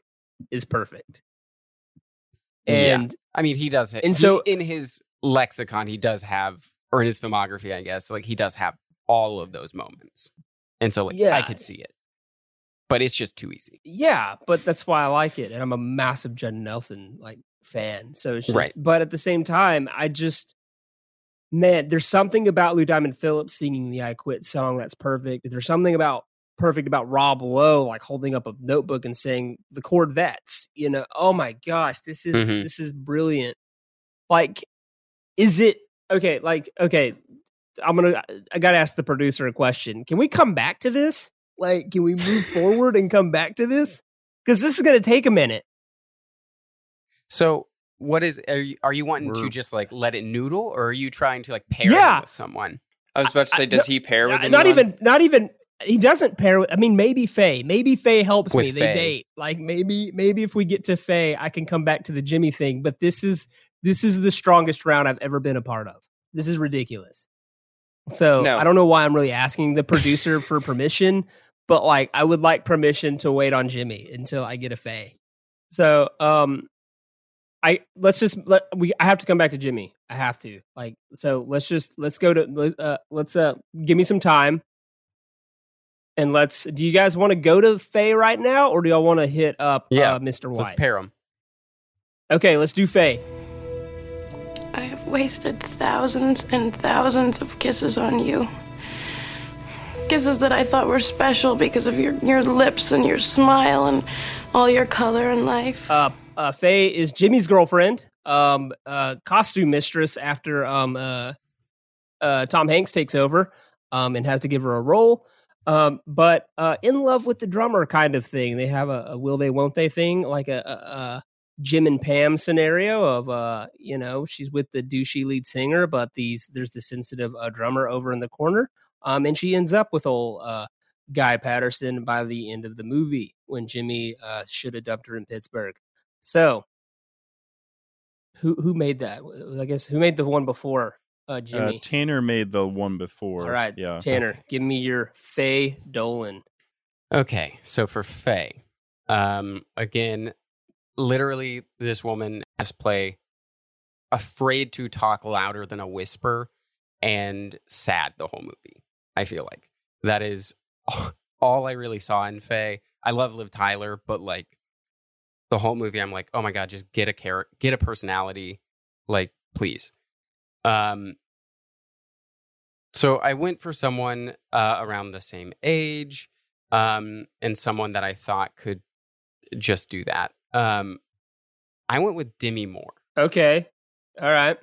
is perfect. Yeah. And I mean, he does. it. And so- so in his lexicon, he does have, or in his filmography, I guess, like he does have all of those moments. And so, like, Yeah. I could see it, but it's just too easy. Yeah, but that's why I like it, and I'm a massive Judd Nelson like fan. So it's just, Right. but at the same time, I just, man, there's something about Lou Diamond Phillips singing the "I Quit" song that's perfect. There's something about perfect about Rob Lowe like holding up a notebook and saying the Corvettes. You know, oh my gosh, this is Mhm. this is brilliant. Like, is it okay? Like, okay, I'm gonna. I gotta ask the producer a question. Can we come back to this? Like, can we move forward and come back to this? Because this is gonna take a minute. So, what is, are you, are you wanting We're- to just like let it noodle or are you trying to like pair Yeah. with someone? I was about to say, I- does no, he pair with anyone? not even, not even. He doesn't pair with. I mean, maybe Faye. Maybe Faye helps me. With They date. Like maybe, maybe if we get to Faye, I can come back to the Jimmy thing. But this is this is the strongest round I've ever been a part of. This is ridiculous. So No. I don't know why I'm really asking the producer for permission, but like I would like permission to wait on Jimmy until I get a Faye. So um, I let's just let we. I have to come back to Jimmy. I have to like so. Let's just let's go to uh, let's uh give me some time, and let's. Do you guys want to go to Faye right now, or do y'all want to hit up Yeah, uh, Mr. Let's pair them. okay, let's do Faye. I have wasted thousands and thousands of kisses on you. Kisses that I thought were special because of your, your lips and your smile and all your color and life. Uh, uh, Faye is Jimmy's girlfriend, um, uh, costume mistress after um, uh, uh, Tom Hanks takes over um, and has to give her a role. Um, but uh, in love with the drummer kind of thing. They have a, a will they won't they thing, like a, a, a Jim and Pam scenario of uh, you know, she's with the douchey lead singer, but these there's the sensitive uh, drummer over in the corner. Um, and she ends up with old uh, Guy Patterson by the end of the movie when Jimmy uh, should have dumped her in Pittsburgh. So, who who made that? I guess who made the one before uh, Uh, Jimmy? Tanner made the one before. All right, yeah. Tanner, give me your Faye Dolan. Okay, so for Faye, um, again, literally, this woman has play afraid to talk louder than a whisper and sad the whole movie. I feel like that is all I really saw in Faye. I love Liv Tyler, but like the whole movie, I'm like, oh my god, just get a character, get a personality, like please. Um, so I went for someone uh, around the same age, um, and someone that I thought could just do that. Um, I went with Demi Moore. Okay, all right.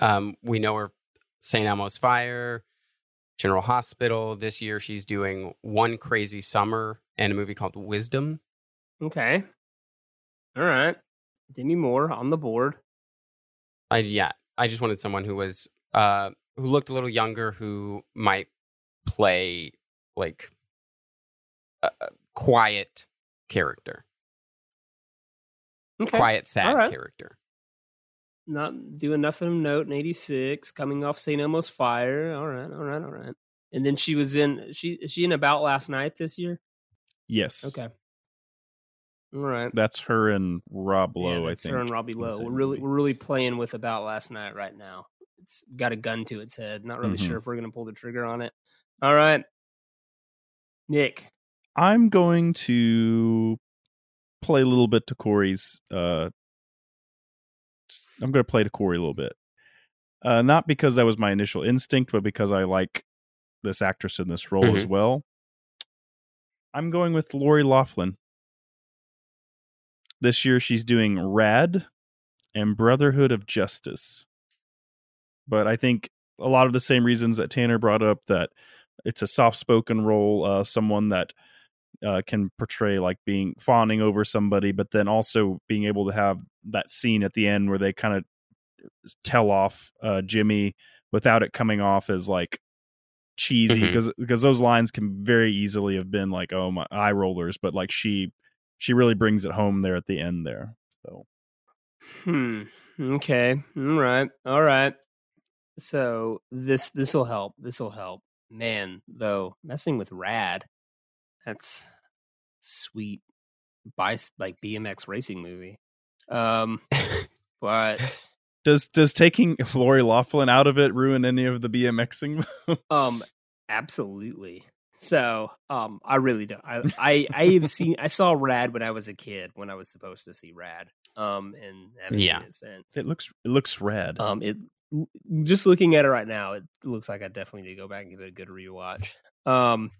Um, we know her St. Elmo's Fire, General Hospital. This year, she's doing One Crazy Summer and a movie called Wisdom. Okay, all right. Demi Moore on the board. I yeah, I just wanted someone who was uh who looked a little younger, who might play like a, a quiet character, Okay. quiet sad All right. character. Not doing nothing of note in '86. Coming off St. Elmo's Fire. All right, all right, all right. And then she was in. She is she in About Last Night this year? Yes. Okay. All right. That's her and Rob Lowe, yeah, I think. her and Robbie Lowe. We're really we're really playing with About Last Night right now. It's got a gun to its head. Not really Mhm. sure if we're gonna pull the trigger on it. All right, Nick. I'm going to play a little bit to Corey's. Uh, I'm going to play to Corey a little bit. Uh, not because that was my initial instinct, but because I like this actress in this role as Mhm. well. I'm going with Lori Loughlin. This year she's doing Rad and Brotherhood of Justice. But I think a lot of the same reasons that Tanner brought up that it's a soft spoken role, uh, someone that uh, can portray like being fawning over somebody, but then also being able to have that scene at the end where they kind of tell off uh, Jimmy without it coming off as like cheesy because because those lines can very easily have been like oh my eye rollers, but like she she really brings it home there at the end there. So Hmm. Okay. All right. All right. So this this will help. This will help. Man, though, messing with Rad, that's sweet. By like BMX racing movie. Um, but does does taking Lori Loughlin out of it ruin any of the BMXing? um, absolutely. So um, I really don't. I I I've seen. I saw Rad when I was a kid. When I was supposed to see Rad. Um, and Yeah. it since. it looks it looks rad. Um, it just looking at it right now, it looks like I definitely need to go back and give it a good rewatch. Um,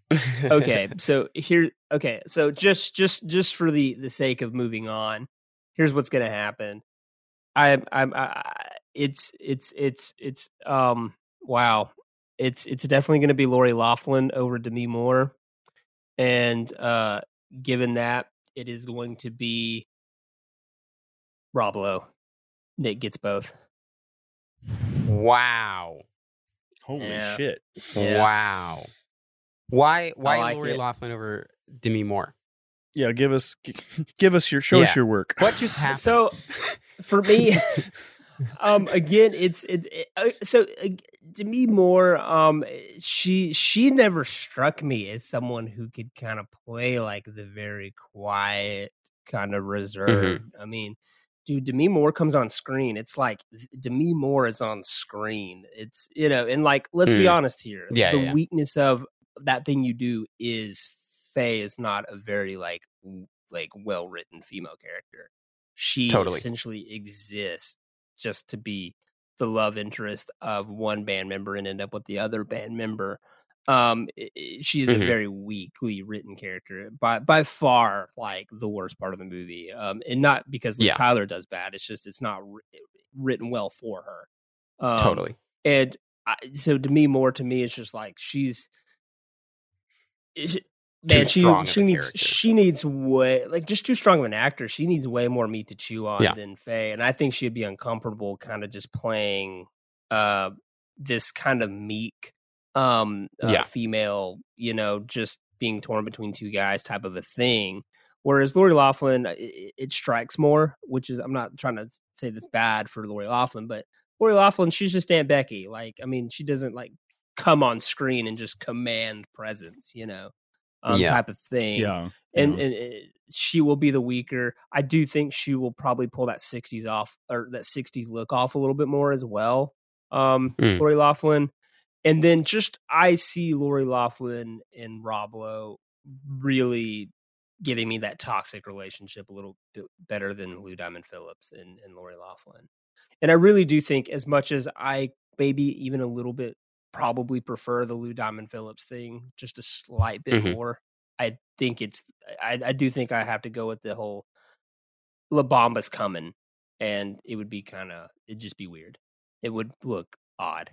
okay, so here, okay, so just just just for the the sake of moving on, here's what's gonna happen. I'm I'm I, it's it's it's it's um wow, it's it's definitely gonna be Lori Loughlin over Demi Moore, and uh, given that it is going to be Rob Lowe. Nick gets both. Wow. Holy Yeah. shit! Yeah. Wow. Why why like Lori it. Loughlin over Demi Moore? Yeah, give us give us your show us your work. What just happened? So for me, um, again, it's it's it, uh, so uh, Demi Moore. Um, she she never struck me as someone who could kind of play like the very quiet, kind of reserved. I mean, dude, Demi Moore comes on screen. It's like Demi Moore is on screen. It's you know, and like let's be Mm. honest here. Yeah, the yeah, yeah. weakness of that thing you do is Faye is not a very like w- like well written female character. She Totally. essentially exists just to be the love interest of one band member and end up with the other band member. Um, she is Mhm. a very weakly written character by by far, like the worst part of the movie. Um, and not because Yeah. Tyler does bad. It's just it's not wri- written well for her. Um, Totally. And I, so to me, more to me, it's just like she's. is it- Man, she she needs character. she needs way like just too strong of an actor. She needs way more meat to chew on Yeah. than Faye, and I think she'd be uncomfortable, kind of just playing uh this kind of meek um uh, Yeah. female, you know, just being torn between two guys type of a thing. Whereas Lori Loughlin, it, it strikes more, which is I'm not trying to say that's bad for Lori Loughlin, but Lori Loughlin, she's just Aunt Becky. Like, I mean, she doesn't like come on screen and just command presence, you know, um, Yeah. type of thing. Yeah. And, yeah. and uh, she will be the weaker. I do think she will probably pull that 60s off or that 60s look off a little bit more as well. Um, Mm. Lori Loughlin. And then just I see Lori Loughlin and Rob Lowe really giving me that toxic relationship a little bit better than Lou Diamond Phillips and, and Lori Loughlin. And I really do think, as much as I maybe even a little bit probably prefer the Lou Diamond Phillips thing, just a slight bit Mhm. more, I think it's, I, I do think I have to go with the whole La Bamba's coming and it would be kind of, it'd just be weird. It would look odd.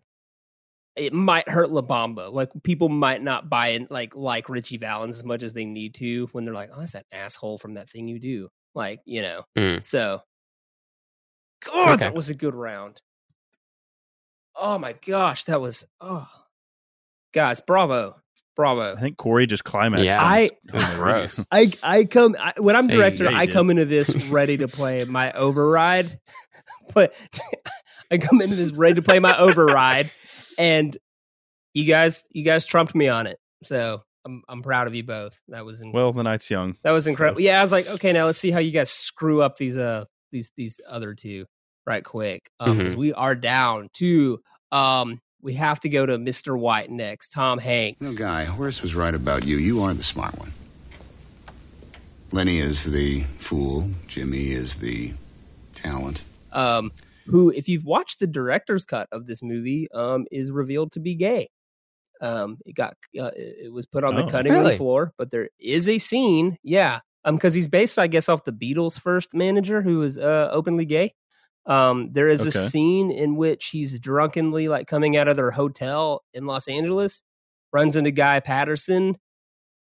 It might hurt La Bamba. Like people might not buy in, like like Ritchie Valens as much as they need to when they're like, "Oh, that's that asshole from that thing you do." Like you know. Mm. So, God, Okay. that was a good round. Oh my gosh, that was oh, guys, bravo, bravo. I think Corey just climaxed. Yeah. I- his- on the Gross. I I come I, when I'm Hey, director, yeah, you I did. come into this ready to play my override, but I come into this ready to play my override, and you guys you guys trumped me on it. So I'm I'm proud of you both. That was in, Well, the night's young. that was so- incredible. Yeah, I was like, okay, now let's see how you guys screw up these uh these these other two right quick. Um, 'cause Mhm. we are down to um we have to go to Mr. White next. Tom Hanks. No, Guy, Horace was right about you. You are the smart one. Lenny is the fool. Jimmy is the talent. um, who, if you've watched the director's cut of this movie, um, is revealed to be gay. Um, it got uh, it it was put on the Oh. cutting room floor, but there is a scene, yeah, um, because he's based, I guess, off the Beatles' first manager, who was uh, openly gay. Um, there is a scene in which he's drunkenly like coming out of their hotel in Los Angeles, runs into Guy Patterson,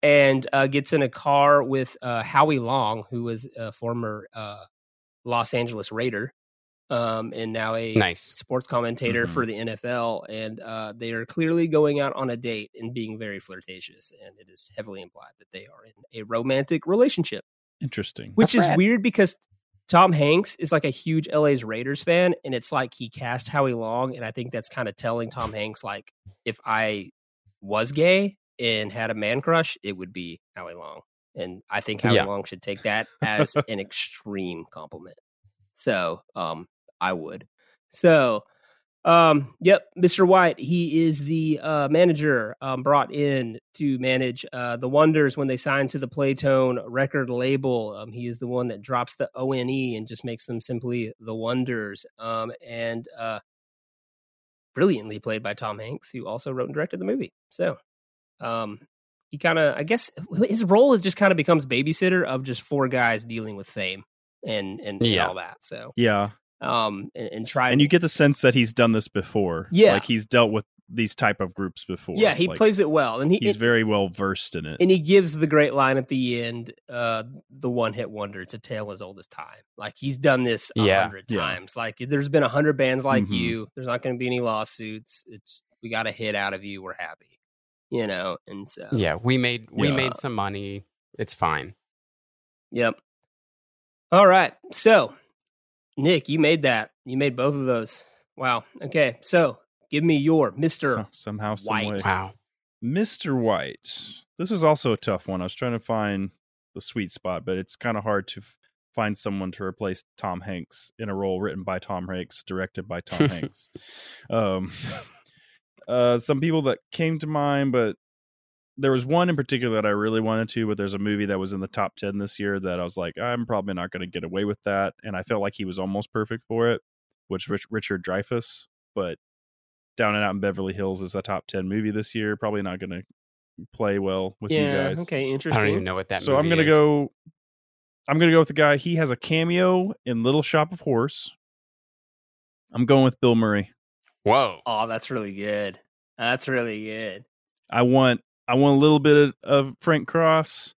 and uh, gets in a car with uh, Howie Long, who was a former uh, Los Angeles Raider, um, and now a Nice. sports commentator Mhm. for the NFL. And uh, they are clearly going out on a date and being very flirtatious. And it is heavily implied that they are in a romantic relationship, Interesting. which That's is rad. weird because Tom Hanks is like a huge LA's Raiders fan. And it's like he cast Howie Long. And I think that's kind of telling Tom Hanks, like, if I was gay and had a man crush, it would be Howie Long. And I think Howie Yeah. Long should take that as an extreme compliment. So, um, I would. So, um, yep, Mr. White, he is the uh, manager um, brought in to manage uh, the Wonders when they signed to the Playtone record label. Um, he is the one that drops the O N E and just makes them simply the Wonders. Um, and uh, brilliantly played by Tom Hanks, who also wrote and directed the movie. So, um, he kind of, I guess, his role is just kind of becomes babysitter of just four guys dealing with fame and and, and all that. So, Yeah. Um, and, and try And you get the sense that he's done this before. Yeah. Like he's dealt with these type of groups before. yeah, he Like, plays it well, and he He's it- very well versed in it. and he gives the great line at the end, uh, the one hit wonder. It's a tale as old as time. Like he's done this a Yeah. hundred Yeah. times. Like there's been a hundred bands like Mhm. you. There's not going to be any lawsuits. It's we got a hit out of you. We're happy, you know. And so Yeah, we made we Yeah. made some money. It's fine. Yep. All right. So, Nick, you made that. You made both of those. Wow. Okay. So, give me your Mister. So- somehow, some White. way. Wow. Mr. White. This is also a tough one. I was trying to find the sweet spot, but it's kind of hard to f- find someone to replace Tom Hanks in a role written by Tom Hanks, directed by Tom Hanks. Um, uh, some people that came to mind, but there was one in particular that I really wanted to. But there's a movie that was in the top ten this year that I was like, I'm probably not going to get away with that, and I felt like he was almost perfect for it, which Rich- Richard Dreyfuss, but down and Out in Beverly Hills is a top 10 movie this year. Probably not going to play well with you guys. Okay. interesting. I Interesting. don't even know what that. so I'm going to is. go I'm going to go with the guy. He has a cameo in Little Shop of Horrors. I'm going with Bill Murray. Whoa. Oh, that's really good. That's really good. I want I want a little bit of, of Frank Cross.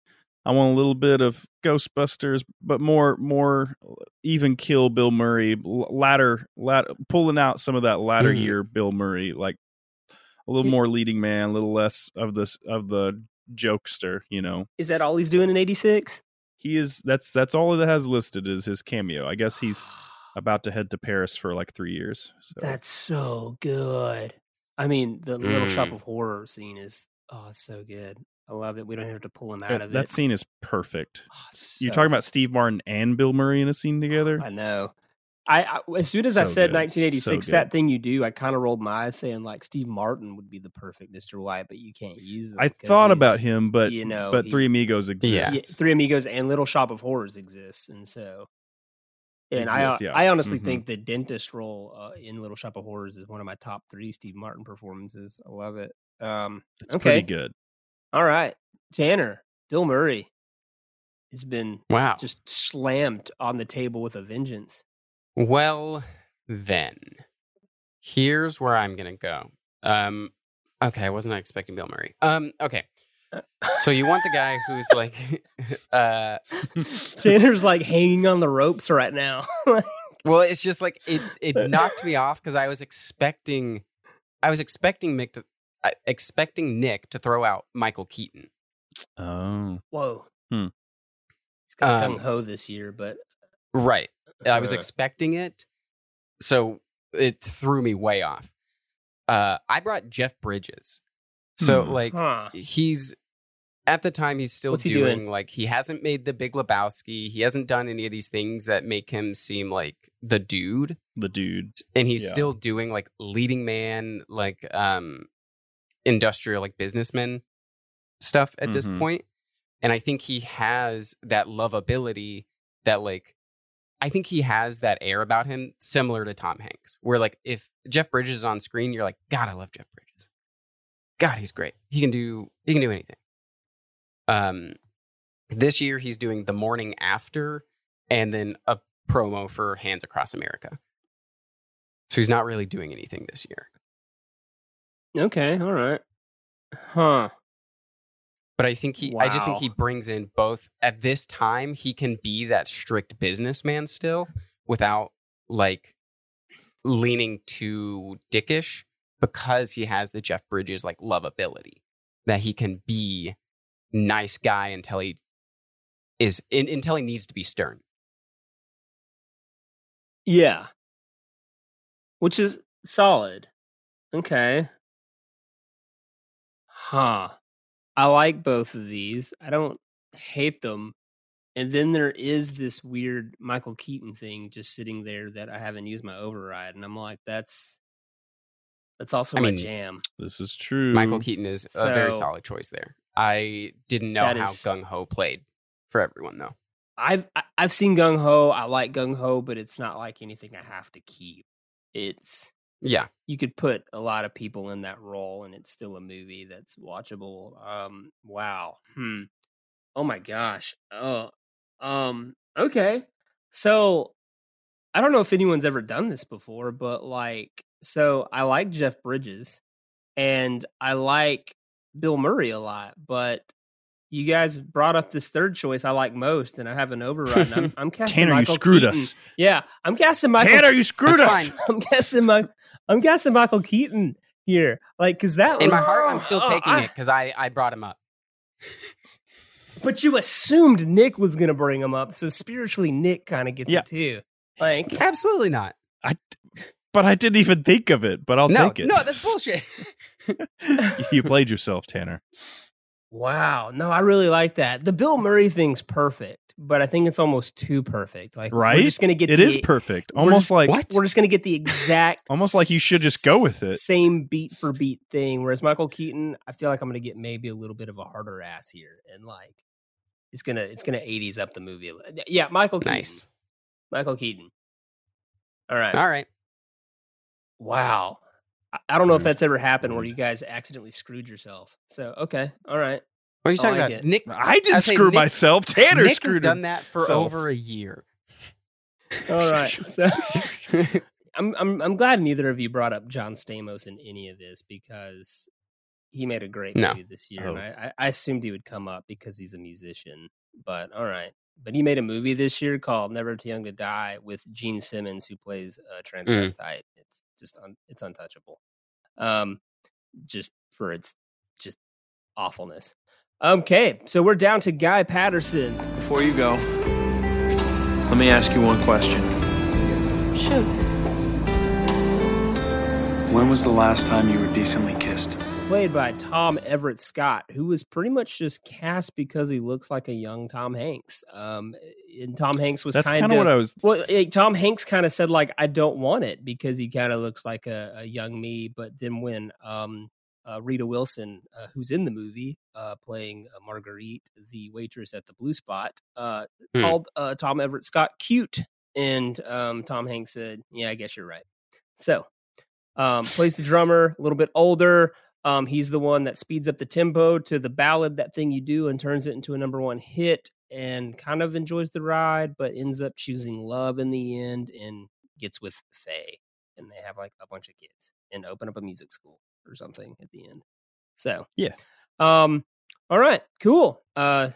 I want a little bit of Ghostbusters, but more more even kill Bill Murray ladder ladder pulling out some of that latter Mhm. year Bill Murray like a little more leading man, a little less of this of the jokester, you know. Is that all he's doing in '86? He is that's that's all it has listed is his cameo. I guess he's about to head to Paris for like 3 years. So That's so good. I mean, the Little Shop Mm. of Horror scene is oh, it's so good. I love it. We don't have to pull him out that, of it. that scene is perfect. You're talking about Steve Martin and Bill Murray in a scene together? I know. I, I as soon as I said good. 1986, So that thing you do, I kind of rolled my eyes, saying like Steve Martin would be the perfect Mr. White, but you can't use him. I 'cause thought about him, but you know, but he- Three Amigos exists. Yeah, Three Amigos and Little Shop of Horrors exists, and so. And Exists, I, yeah. I honestly Mhm. think the dentist role uh, in Little Shop of Horrors is one of my top three Steve Martin performances. I love it. Um, It's okay, pretty good. All right, Tanner, Bill Murray has been Wow. just slammed on the table with a vengeance. Well, then, here's where I'm gonna go. Um, okay, I wasn't expecting Bill Murray. Um, okay, so you want the guy who's like, uh, Tanner's like hanging on the ropes right now. well, it's just like it. It knocked me off because I was expecting, I was expecting Mick to, uh, expecting Nick to throw out Michael Keaton. Oh, Whoa, Hmm. he's got Um, gung ho this year, but Right. I was Uh. expecting it. So it threw me way off. Uh, I brought Jeff Bridges. So Hmm. like Huh. he's at the time he's still What's he doing, doing? like he hasn't made the Big Lebowski. He hasn't done any of these things that make him seem like the dude. The dude. And he's Yeah. still doing like leading man, like um industrial like businessman stuff at this Mhm. point. And I think he has that lovability that like I think he has that air about him similar to Tom Hanks. Where like if Jeff Bridges is on screen, you're like, God, I love Jeff Bridges. God, he's great. He can do he can do anything. Um this year he's doing the morning after and then a promo for Hands Across America. So he's not really doing anything this year. Okay, all right, huh? But I think he, I just think he brings in both. At this time, he can be that strict businessman still, without like leaning too dickish, because he has the Jeff Bridges like lovability that he can be nice guy until he is in, until he needs to be stern. Yeah, which is solid. Okay, huh? I like both of these. I don't hate them. And then there is this weird Michael Keaton thing just sitting there that I haven't used my override, and I'm like, that's that's also I my mean, jam. This is true. Michael Keaton is a very solid choice there. I didn't know That how is- gung ho played for everyone though. I've I've seen Gung Ho. I like Gung Ho, but it's not like anything I have to keep. It's Yeah, you could put a lot of people in that role, and it's still a movie that's watchable. Um, wow. Hmm. Oh my gosh. Oh. Um. Okay. So, I don't know if anyone's ever done this before, but like, so I like Jeff Bridges, and I like Bill Murray a lot, but. You guys brought up this third choice I like most, and I have an override. I'm, I'm casting Tanner, you Michael screwed Keaton. us. Yeah, I'm casting Michael. Tanner, you screwed That's us. fine. I'm guessing my I'm guessing Michael Keaton here. Like, cause that in my was- heart, I'm still oh, taking I- it because I I brought him up. But you assumed Nick was gonna bring him up, so spiritually Nick kind of gets Yeah. it too. Like, Absolutely not. I, but I didn't even think of it. But I'll no, take it. no, that's bullshit. you played yourself, Tanner. Wow, no, I really like that. The Bill Murray thing's perfect, but I think it's almost too perfect. Like, Right? We're just gonna get It the, is perfect. Almost just- like we're just gonna get the exact, almost like you should just go with it. same beat for beat thing. Whereas Michael Keaton, I feel like I'm gonna get maybe a little bit of a harder ass here, and like, it's gonna it's gonna 80s up the movie. Yeah, Michael Keaton. Nice. Michael Keaton. All right. All right. Wow. I- I don't know if that's ever happened where you guys accidentally screwed yourself. So okay, all right. What are you oh, talking like about? it. Nick I didn't I'd screw Nick- myself. Tanner Nick screwed has done that for himself. over a year. All right. So I'm I'm I'm glad neither of you brought up John Stamos in any of this because he made a great No. movie this year, Oh. I, I I assumed he would come up because he's a musician. But all right, but he made a movie this year called Never Too Young to Die with Gene Simmons, who plays a transvestite. It's just un, it's untouchable, um, just for its just awfulness. Okay, so we're down to Guy Patterson. Before you go, let me ask you one question. Shoot. When was the last time you were decently kissed? Played by Tom Everett Scott, who was pretty much just cast because he looks like a young Tom Hanks. Um, and Tom Hanks was That's kind kinda what I was- Well, eh, Tom Hanks kind of said like, "I don't want it" because he kind of looks like a, a young me. But then when um, uh, Rita Wilson, uh, who's in the movie, uh, playing uh, Marguerite, the waitress at the Blue Spot, uh, Hmm. called uh, Tom Everett Scott cute, and um, Tom Hanks said, "Yeah, I guess you're right." So um, plays the drummer, a little bit older. Um, he's the one that speeds up the tempo to the ballad, that thing you do, and turns it into a number one hit. And kind of enjoys the ride, but ends up choosing love in the end and gets with Faye, and they have like a bunch of kids and open up a music school or something at the end. So Yeah. um, all right, cool. Uh,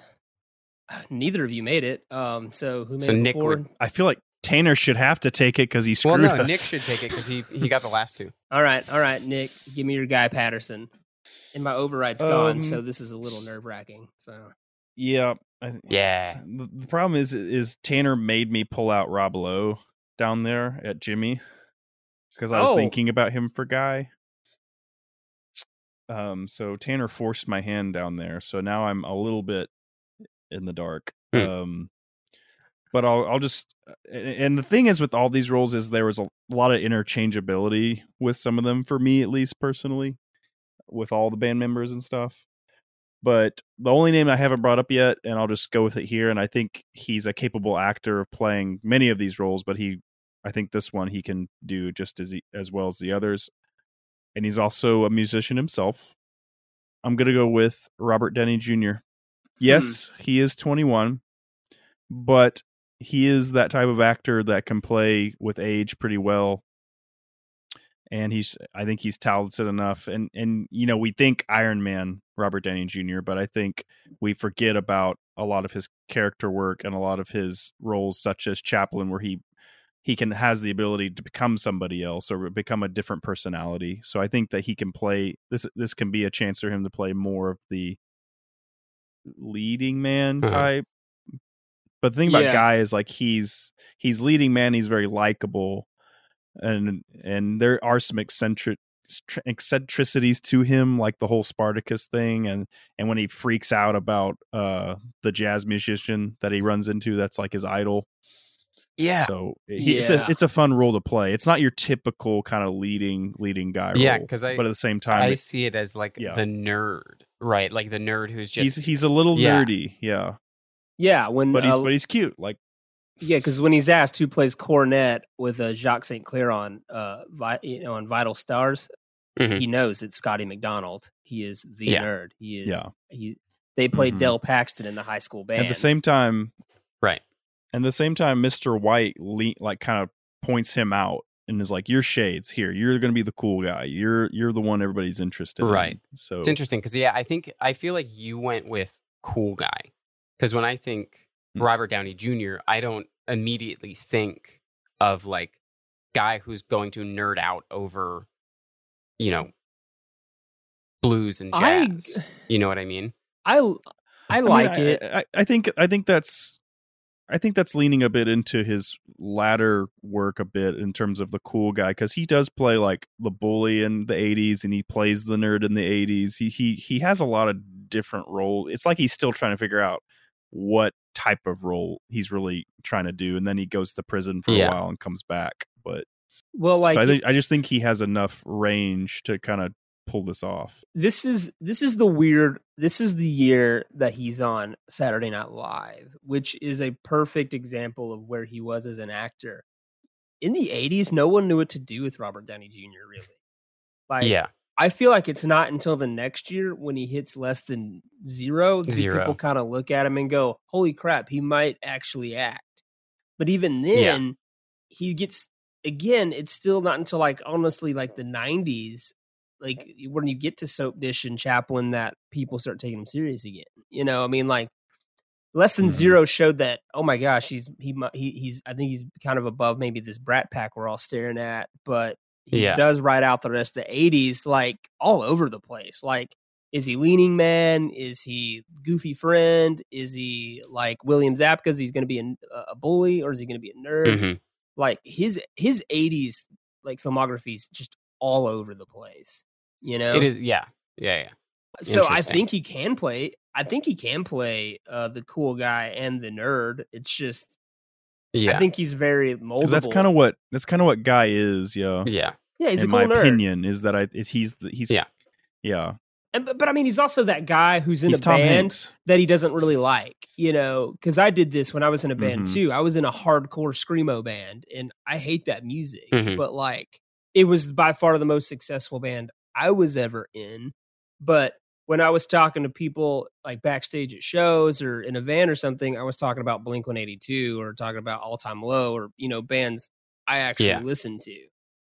neither of you made it. Um, so who made So it Nick before? would- I feel like Tanner should have to take it because he screwed Well, screwed no, us. Nick should take it because he he got the last two. All right, all right, Nick, give me your guy Patterson. And my override's gone, Um, so this is a little nerve wracking. So Yeah. I, Yeah. The, the problem is, is Tanner made me pull out Rob Lowe down there at Jimmy because I was Oh. thinking about him for Guy. Um, so Tanner forced my hand down there, so now I'm a little bit in the dark. Hmm. Um, but I'll I'll just and the thing is with all these roles is there was a lot of interchangeability with some of them for me at least personally with all the band members and stuff but the only name I haven't brought up yet, and I'll just go with it here. And I think he's a capable actor of playing many of these roles, but he, I think this one he can do just as he, as well as the others. And he's also a musician himself. I'm gonna go with Robert Downey Jr. Hmm. Yes, he is 21, but he is that type of actor that can play with age pretty well and he's I think he's talented enough. And and you know we think Iron Man Robert Downey Jr., but I think we forget about a lot of his character work and a lot of his roles, such as Chaplin, where he he can has the ability to become somebody else or become a different personality. So I think that he can play this. This can be a chance for him to play more of the leading man Uh-huh. type. But the thing about Yeah. Guy is like he's he's leading man. He's very likable, and and there are some eccentric eccentricities to him like the whole spartacus thing and and when he freaks out about uh the jazz musician that he runs into that's like his idol Yeah. so he, it's a it's a fun role to play it's not your typical kind of leading leading guy Yeah, because I- but at the same time I it- see it as like Yeah. the nerd, right? Like the nerd who's just he's he's a little Yeah. nerdy yeah yeah, when but he's uh, but he's cute like yeah, because when he's asked who plays cornet with uh, Jacques St. Clair on uh, Vi- you know, on Vital Stars, Mhm. he knows it's Scotty McDonald. He is the Yeah. nerd. He is. Yeah. He. They played Mhm. Del Paxton in the high school band. at the same time right. At the same time, Mr. White le- like kind of points him out and is like, "You're shades here. You're going to be the cool guy. You're you're the one everybody's interested Right. in." So It's interesting because yeah, I think I feel like you went with cool guy because when I think Hmm. Robert Downey Jr., I don't immediately think of like guy who's going to nerd out over, you know, blues and I- jazz. you know what I mean? I I I mean, like it. I, I think I think that's I think that's leaning a bit into his latter work a bit in terms of the cool guy because he does play like the bully in the '80s and he plays the nerd in the '80s. He he he has a lot of different roles. It's like he's still trying to figure out what type of role he's really trying to do, and then he goes to prison for Yeah. a while and comes back. But well, like so I think I just think he has enough range to kind of pull this off. this is this is the weird this is the year that he's on Saturday Night Live, which is a perfect example of where he was as an actor. In the 80s, no one knew what to do with Robert Downey Jr. really. Like yeah. I feel like it's not until the next year when he hits less than zero that people kind of look at him and go, "Holy crap, he might actually act." But even Yeah. then, he gets again, it's still not until like honestly like the '90s, like when you get to Soap Dish and Chaplin, that people start taking him serious again. You know, I mean, like less than Mhm. zero showed that. Oh my gosh, he's he he he's I think he's kind of above maybe this Brat Pack we're all staring at, but he Yeah. does ride out the rest of the '80s like all over the place. Like, is he leaning man? Is he goofy friend? Is he like William Zabka? Is he's going to be a, a bully or is he going to be a nerd? Mhm. Like his his '80s like filmography is just all over the place. You know, It is, yeah, yeah, yeah. so I think he can play. I think he can play uh, the cool guy and the nerd. It's just, Yeah. I think he's very moldable. Because that's kind of what that's kind of what Guy is. Yeah. Yeah. Yeah, he's a in cool my nerd. opinion is that I is he's the, he's yeah yeah And, but, but I mean, he's also that guy who's in He's a Tom band Hanks. that he doesn't really like, you know. Because I did this when I was in a band Mhm. too. I was in a hardcore screamo band, and I hate that music. Mhm. But like, it was by far the most successful band I was ever in. But when I was talking to people like backstage at shows or in a van or something, I was talking about Blink One Eighty Two or talking about All Time Low or you know bands I actually Yeah. listen to.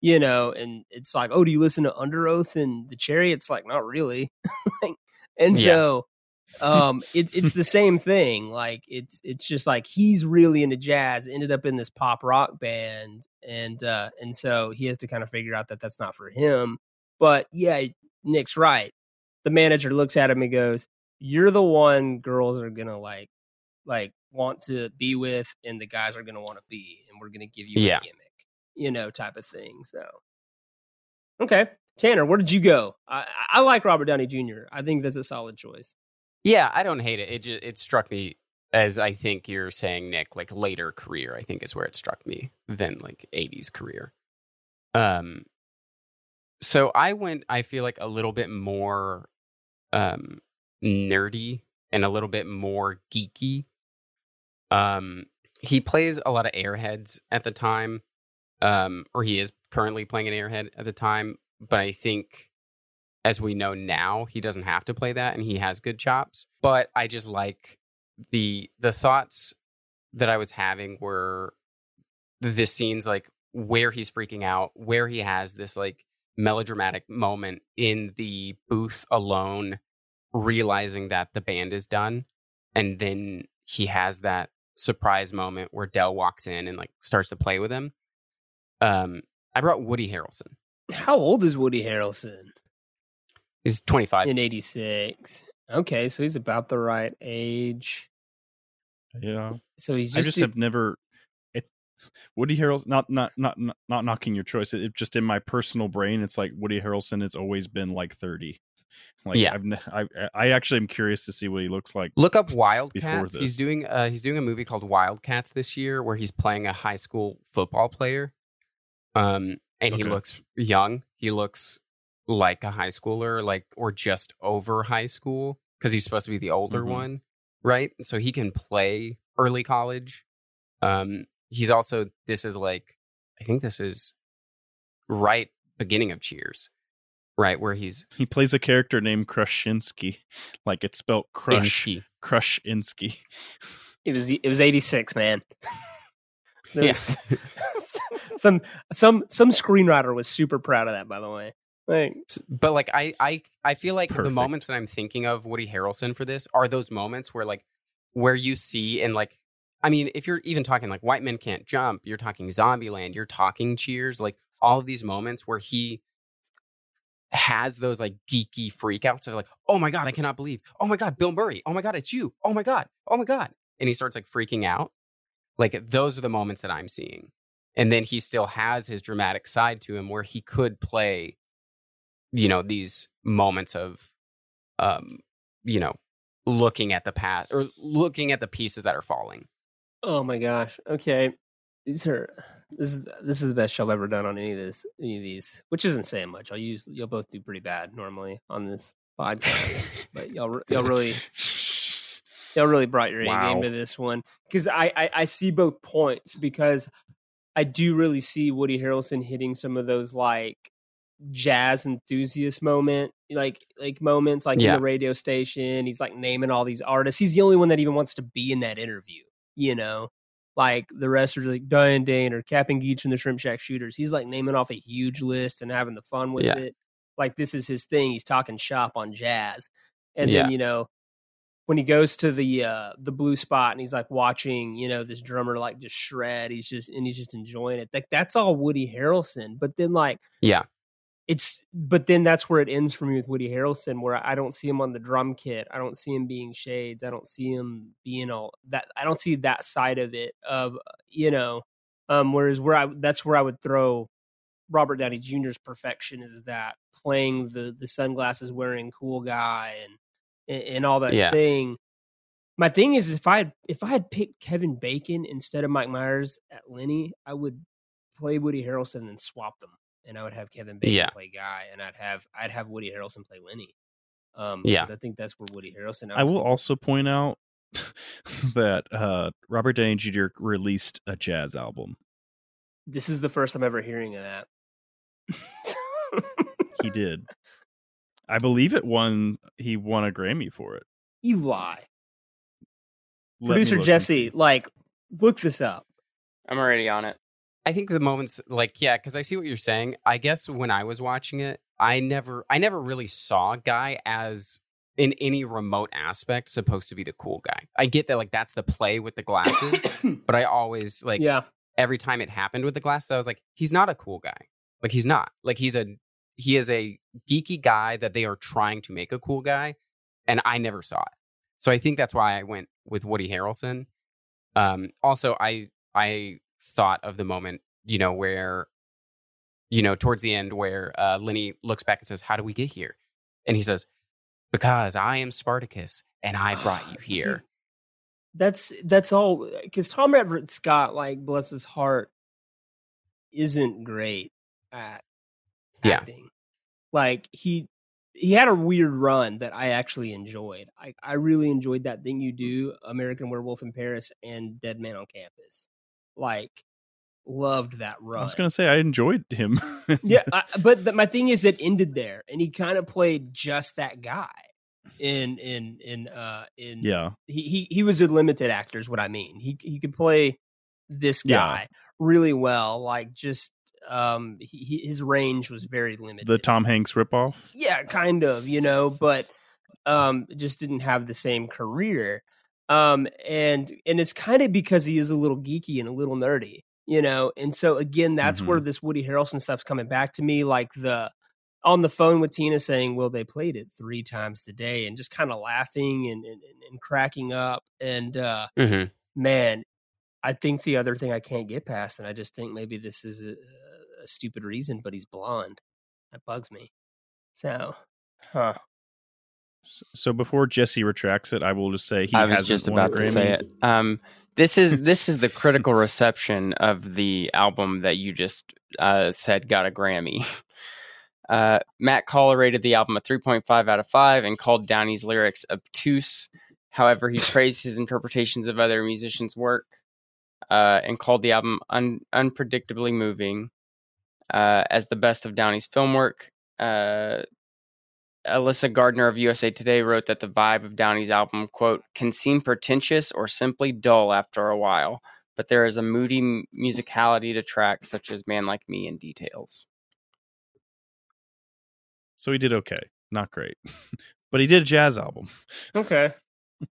You know, and it's like, oh, do you listen to Underoath and The Cherry? It's like, not really. Like, and Yeah. so um it's it's the same thing like it's it's just like he's really into jazz ended up in this pop rock band and uh and so he has to kind of figure out that that's not for him but yeah nick's right the manager looks at him and goes you're the one girls are gonna like like want to be with and the guys are gonna want to be and we're gonna give you Yeah. a gimmick you know type of thing so okay tanner where did you go i i I like robert downey jr i think that's a solid choice Yeah, I don't hate it. It just it struck me as I think you're saying, Nick, like later career. I think is where it struck me than like '80s career. Um, so I went. I feel like a little bit more um nerdy and a little bit more geeky. Um, he plays a lot of Airheads at the time, um, or he is currently playing an Airhead at the time. But I think as we know now, he doesn't have to play that and he has good chops. But I just like the the thoughts that I was having were the scenes like where he's freaking out, where he has this like melodramatic moment in the booth alone, realizing that the band is done. And then he has that surprise moment where Dell walks in and like starts to play with him. Um, I brought Woody Harrelson. How old is Woody Harrelson? He's 25. In 86. Okay, so he's about the right age. Yeah. So he's I just just have never. It's Woody Harrelson. Not not not not, not knocking your choice. It, it just in my personal brain, it's like Woody Harrelson has always been like thirty. Like Yeah. I've, I I actually am curious to see what he looks like. Look up Wildcats. He's doing uh he's doing a movie called Wildcats this year where he's playing a high school football player. Um and he looks young. He looks like a high schooler like or just over high school cuz he's supposed to be the older Mhm. one, right? So he can play early college. Um he's also this is like I think this is right beginning of Cheers. Right where he's He plays a character named Krushinsky, like it's spelled Crush Insky. Krushinsky. It was the, it was 86, man. yes, Yeah. some some some screenwriter was super proud of that by the way. Like but like I I I feel like the moments that I'm thinking of Woody Harrelson for this are those moments where like where you see and like I mean if you're even talking like white men can't jump, you're talking Zombieland, you're talking Cheers, like all of these moments where he has those like geeky freakouts of like, oh my god, I cannot believe, oh my god, Bill Murray, oh my god, it's you, oh my god, oh my god, and he starts like freaking out. Like those are the moments that I'm seeing, and then he still has his dramatic side to him where he could play you know these moments of um you know looking at the path or looking at the pieces that are falling Oh my gosh. Okay. These are this is this is the best show I've ever done on any of this any of these, which isn't saying much. I'll use you'll both do pretty bad normally on this podcast, but y'all y'all really y'all really brought your A Wow. game to this one because I, I I see both points because I do really see Woody Harrelson hitting some of those like jazz enthusiast moment like like moments like Yeah. in the radio station he's like naming all these artists he's the only one that even wants to be in that interview you know like the rest are like Diane Dane or Captain Geech and the Shrimp Shack Shooters. He's like naming off a huge list and having the fun with Yeah. it. Like this is his thing. He's talking shop on jazz. And Yeah. then, you know, when he goes to the uh the blue spot and he's like watching, you know, this drummer like just shred, he's just and he's just enjoying it. Like that's all Woody Harrelson. But then like Yeah. It's but then that's where it ends for me with Woody Harrelson, where I don't see him on the drum kit. I don't see him being shades. I don't see him being all that. I don't see that side of it. Of you know, um, whereas where I that's where I would throw Robert Downey Jr.'s perfection is that playing the the sunglasses wearing cool guy and and, and all that Yeah. thing. My thing is, if I had if I had picked Kevin Bacon instead of Mike Myers at Lenny, I would play Woody Harrelson and swap them, and I would have Kevin Bacon Yeah. play Guy, and I'd have I'd have Woody Harrelson play Lenny. Um, Yeah. 'cause I think that's where Woody Harrelson. I was will thinking- also point out that uh, Robert Downey Jr. released a jazz album. This is the first I'm ever hearing of that. He did. I believe it won. He won a Grammy for it. you lie, Let producer Jesse. Like, look this up. I'm already on it. I think the moments like yeah, because I see what you're saying. I guess when I was watching it, I never I never really saw Guy as in any remote aspect supposed to be the cool guy. I get that like that's the play with the glasses, but I always like Yeah. every time it happened with the glasses, I was like, he's not a cool guy. Like he's not. Like he's a he is a geeky guy that they are trying to make a cool guy, and I never saw it. So I think that's why I went with Woody Harrelson. Um, also, I I thought of the moment, you know, where you know towards the end where uh, Lenny looks back and says, "How do we get here?" And he says, "Because I am Spartacus, and I ah, brought you See, here." That's that's all uh, because Tom Everett Scott, like bless his heart, isn't great at Yeah. acting. Like he he had a weird run that I actually enjoyed. I I really enjoyed that thing you mm. do, American Werewolf in Paris and Dead Man on Campus. Like loved that run. I was gonna say I enjoyed him. yeah, I, but the, my thing is, it ended there, and he kind of played just that guy. In in in uh in Yeah. he he he was a limited actor, is what I mean. He he could play this Yeah. guy really well. Like just um, he, he his range was very limited. the Tom Hanks ripoff. Yeah, kind of, you know, but um just didn't have the same career. Um and and it's kind of because he is a little geeky and a little nerdy, you know. And so again, that's where this Woody Harrelson stuff's coming back to me like the on the phone with Tina saying, "Well, they played it 3 times today," and just kind of laughing and, and and cracking up and uh Mhm. man, I think the other thing I can't get past and I just think maybe this is a, a stupid reason, but he's blonde. That bugs me. So, huh. So before Jesse retracts it, I will just say he I was just about to say it. Um, this is this is the critical reception of the album that you just uh, said got a Grammy. Uh, Matt Collar rated the album a 3.5 out of 5 and called Downey's lyrics obtuse. However, he praised his interpretations of other musicians' work uh, and called the album un- unpredictably moving uh, as the best of Downey's film work. Uh, Elysa Gardner of USA Today wrote that the vibe of Downey's album, quote, can seem pretentious or simply dull after a while, but there is a moody musicality to tracks such as Man Like Me and Details. So he did okay, not great, but he did a jazz album. Okay.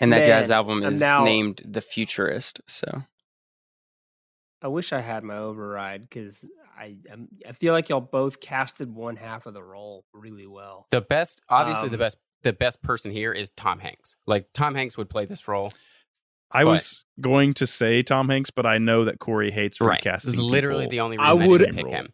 And that jazz album is now- named The Futurist. So I wish I had my override because I I'm, I feel like y'all both casted one half of the role really well. The best, obviously, the Um, best, the best person here is Tom Hanks. Like Tom Hanks would play this role. I But- was going to say Tom Hanks, but I know that Corey hates Right. recasting. This is literally people the only reason I I, would- didn't pick him.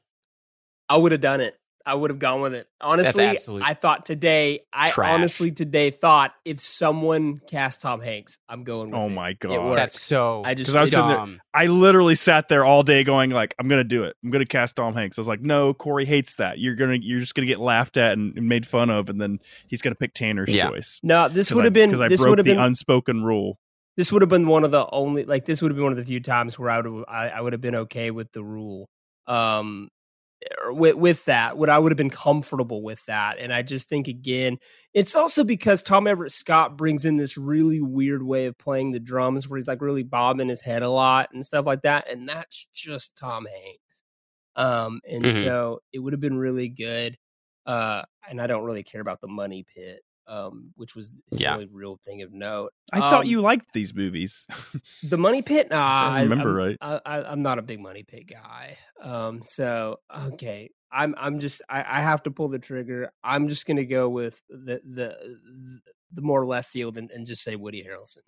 I would have done it. I would have gone with it. Honestly, absolute I thought today. I trash. honestly today thought if someone cast Tom Hanks, I'm going. with Oh it. my It god. That's so. I just I was it- there, dumb. I literally sat there all day going like, I'm gonna do it. I'm gonna cast Tom Hanks. I was like, no, Corey hates that. You're gonna, you're just gonna get laughed at and, and made fun of, and then he's gonna pick Tanner's Yeah. choice. no. this would I- have been. 'cause I This broke would have the been. unspoken rule. this would have been one of the only like this would have been one of the few times where I would have I, I would have been okay with the rule. Um with with that. Would I would have been comfortable with that? And I just think again, it's also because Tom Everett Scott brings in this really weird way of playing the drums, where he's like really bobbing his head a lot and stuff like that, and that's just Tom Hanks. Um, and Mhm. so it would have been really good. Uh, and I don't really care about the money pit, um, which was his Yeah. only real thing of note. I thought Um, you liked these movies. the money pit. Nah, I remember I'm, right. I, I, I'm not a big money pit guy. Um, so okay, I'm I'm just I, I have to pull the trigger. I'm just gonna go with the the the more left field and, and just say Woody Harrelson.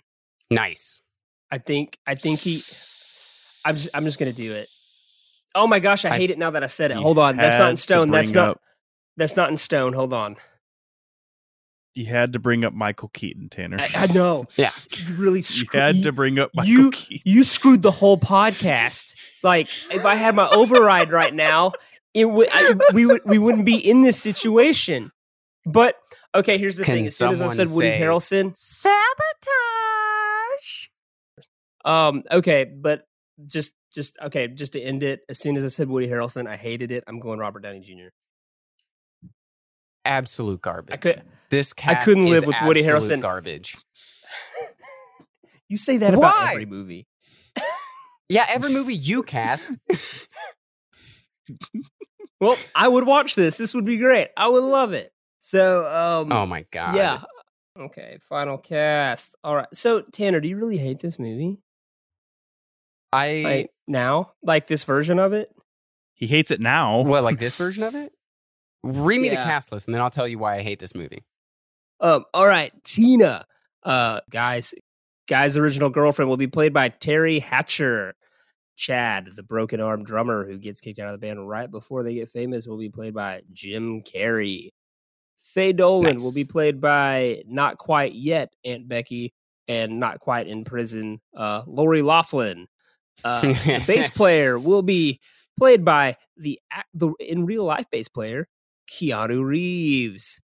Nice. I think I think he. I'm just I'm just gonna do it. Oh my gosh, I I- hate it now that I said it. Hold on, that's not in stone. That's not up- that's not in stone. Hold on. You had to bring up Michael Keaton, Tanner. I, I know. Yeah. You really screwed. you screw- had to bring up Michael you Keaton. you screwed the whole podcast. Like if I had my override right now, it would I, we would we wouldn't be in this situation. But okay, here's the Can thing. As soon as I said Woody Harrelson, Sabotage. um, okay, but just just okay, just to end it. As soon as I said Woody Harrelson, I hated it. I'm going Robert Downey Jr. Absolute garbage. I could. This I cast couldn't is live with Woody absolute Harrelson. Garbage. You say that about every movie. Yeah, every movie you cast. Well, I would watch this. This would be great. I would love it. So, um, Oh my god. yeah. Okay, final cast. All right. So, Tanner, do you really hate this movie? I Like now, like this version of it? He hates it now. what like this version of it? Read me the cast list, and then I'll tell you why I hate this movie. Um, all right, Tina. Uh, guys, guy's original girlfriend will be played by Teri Hatcher. Chad, the broken arm drummer who gets kicked out of the band right before they get famous, will be played by Jim Carrey. Faye Dolan will be played by not quite yet Aunt Becky and not quite in prison, uh, Lori Loughlin. Uh, the bass player will be played by the the in real life bass player Keanu Reeves.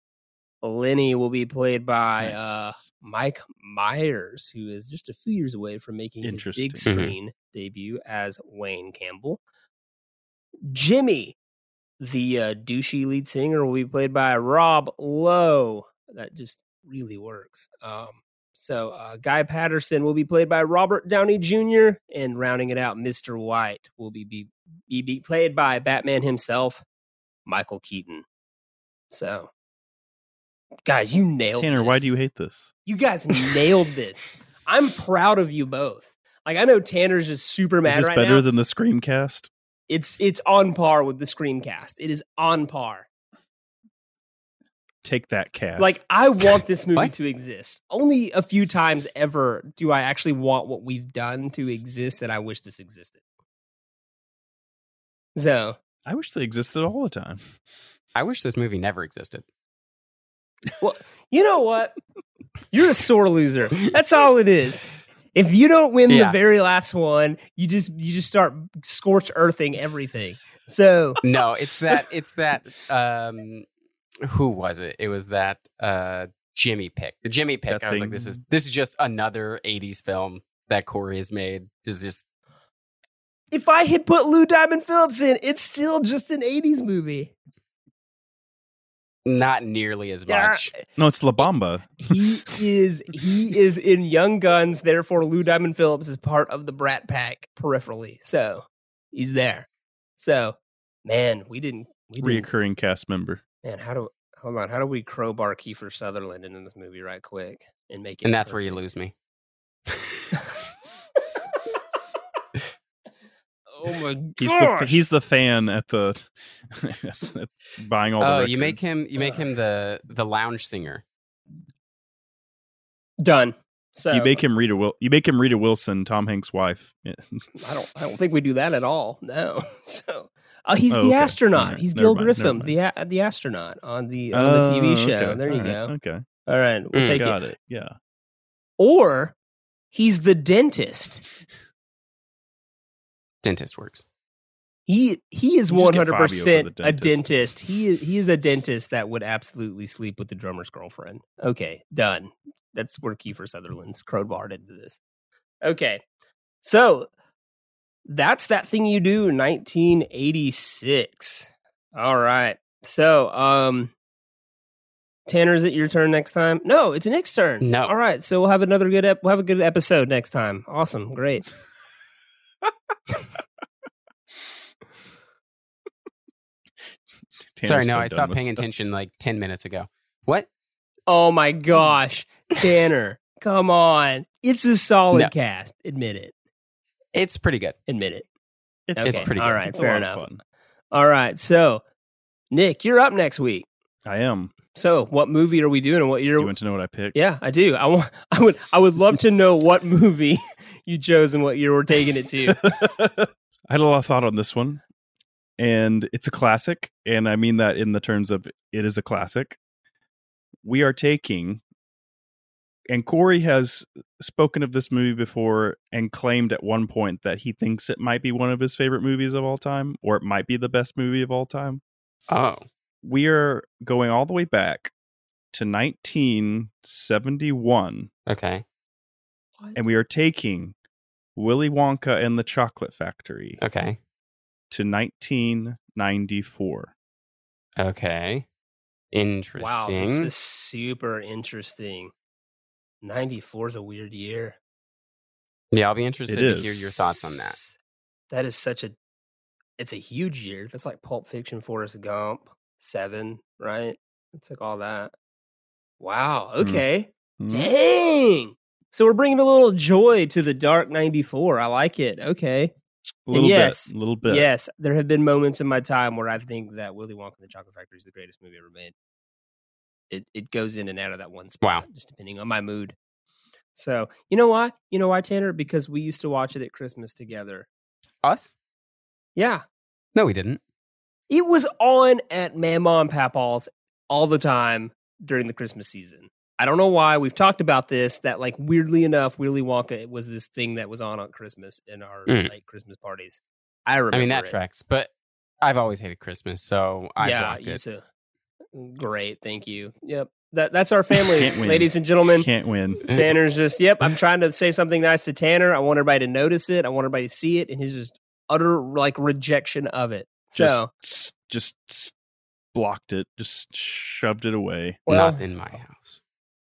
Lenny will be played by uh, Mike Myers, who is just a few years away from making his big Mhm. screen debut as Wayne Campbell. Jimmy, the uh, douchey lead singer, will be played by Rob Lowe. That just really works. Um, so uh, Guy Patterson will be played by Robert Downey Jr. and rounding it out, Mr. White will be be, be, be played by Batman himself, Michael Keaton. So, guys, you nailed Tanner, why do you hate this? You guys nailed this. I'm proud of you both. Like I know Tanner's just super mad Is this right better now. than the Screamcast? it's it's on par with the Screamcast. It is on par. Take that cast. Like I want this movie to exist. Only a few times ever do I actually want what we've done to exist that I wish this existed. So I wish they existed all the time. I wish this movie never existed. Well, you know what? You're a sore loser. That's all it is. If you don't win Yeah. the very last one, you just you just start scorch earthing everything. So No, it's that. It's that. Um, who was it? It was that uh, Jimmy pick. The Jimmy pick. That I was like, this is this is just another '80s film that Corey has made. Just just if I had put Lou Diamond Phillips in, it's still just an 80s movie. Not nearly as much. No, it's La Bamba. He is he is in Young Guns, therefore Lou Diamond Phillips is part of the Brat Pack peripherally. So he's there. So man, we didn't we didn't Reoccurring cast member. Man, how do hold on? How do we crowbar Kiefer Sutherland into this movie right quick and make it? And that's where you lose me. Oh my He's the he's the fan at the buying all the Oh, you make him. You make him the the lounge singer. done. So you make him Rita Wil- you make him Rita Wilson, Tom Hanks' wife. I don't. I don't think we do that at all. No. So uh, he's Oh, the okay. astronaut. Alright, He's never Gil mind, Grissom, the a- the astronaut on the on the TV Oh, show. okay. There you Alright, go. Okay. All right, we'll Mm. take Got it. it. Yeah. Or he's the dentist. Dentist works. He he is You just one get hundred Fabio for percent a dentist. dentist. He is he is a dentist that would absolutely sleep with the drummer's girlfriend. Okay, done. That's where Kiefer Sutherland's crowbarred into this. Okay, so that's that thing you do. Nineteen eighty six. All right. So, um, Tanner, is it your turn next time? No, it's Nick's turn. No. All right. So we'll have another good. Ep- we'll have a good episode next time. Awesome. Great. Sorry, no, so I stopped with paying us. attention like 10 minutes ago. What? Oh my gosh, Tanner, come on! It's a solid No. cast. Admit it. It's pretty good. Admit it. It's, Okay, it's pretty good. All right. It's fair enough. All right. So, Nick, you're up next week. I am. So, what movie are we doing? And what year? Do you want to know what I picked? Yeah, I do. I want. I would. I would love to know what movie you chose and what year we're taking it to. I had a lot of thought on this one, and it's a classic, and I mean that in the terms of it is a classic. We are taking, and Corey has spoken of this movie before and claimed at one point that he thinks it might be one of his favorite movies of all time, or it might be the best movie of all time. Oh. We are going all the way back to 1971, Okay. and we are taking Willy Wonka and the Chocolate Factory Okay. to 1994. Okay. Interesting. Wow, this is super interesting. 94 is a weird year. yeah, I'll be interested to hear your thoughts on that. That is such a it's a huge year. That's like Pulp Fiction, Forrest Gump, Seven, right? It's like all that. Wow. Mm. Okay. Mhm. Dang. So we're bringing a little joy to the dark 94. I like it. Okay. A And little yes, bit, a little bit. Yes, there have been moments in my time where I think that Willy Wonka and the Chocolate Factory is the greatest movie ever made. It it goes in and out of that one spot, Wow. just depending on my mood. So you know why? You know why, Tanner? Because we used to watch it at Christmas together. Us? Yeah, No, we didn't. it was on at Mama and Papaw's all the time during the Christmas season. I don't know why. We've talked about this. That like weirdly enough, Willy Wonka was this thing that was on on Christmas in our Mm. like Christmas parties. I remember. I mean, that it. tracks, but I've always hated Christmas, so I yeah, blocked you it. too. Great, thank you. Yep, that that's our family, ladies and gentlemen. Can't win. Tanner's just yep. I'm trying to say something nice to Tanner. I want everybody to notice it. I want everybody to see it, and he's just utter like rejection of it. Just, so s- just blocked it. Just shoved it away. well, Not in my house.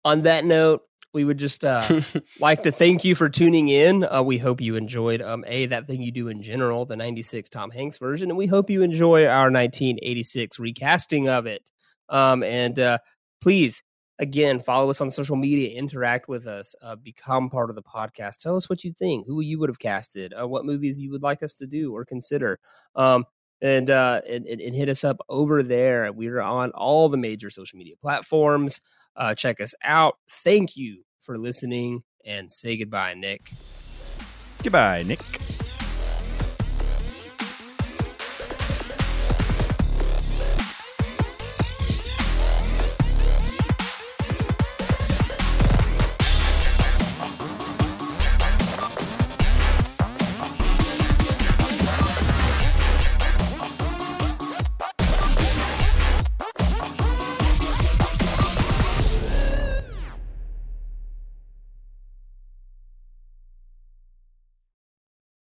On that note, we would just uh, like to thank you for tuning in. Uh, we hope you enjoyed um, a that thing you do in general, the '96 Tom Hanks version, and we hope you enjoy our 1986 recasting of it. Um, and uh, please, again, follow us on social media, interact with us, uh, become part of the podcast. Tell us what you think, who you would have casted, uh, what movies you would like us to do or consider. Um, and, uh, and and and hit us up over there. We're on all the major social media platforms. Uh, check us out. Thank you for listening and say goodbye, Nick. Goodbye, Nick.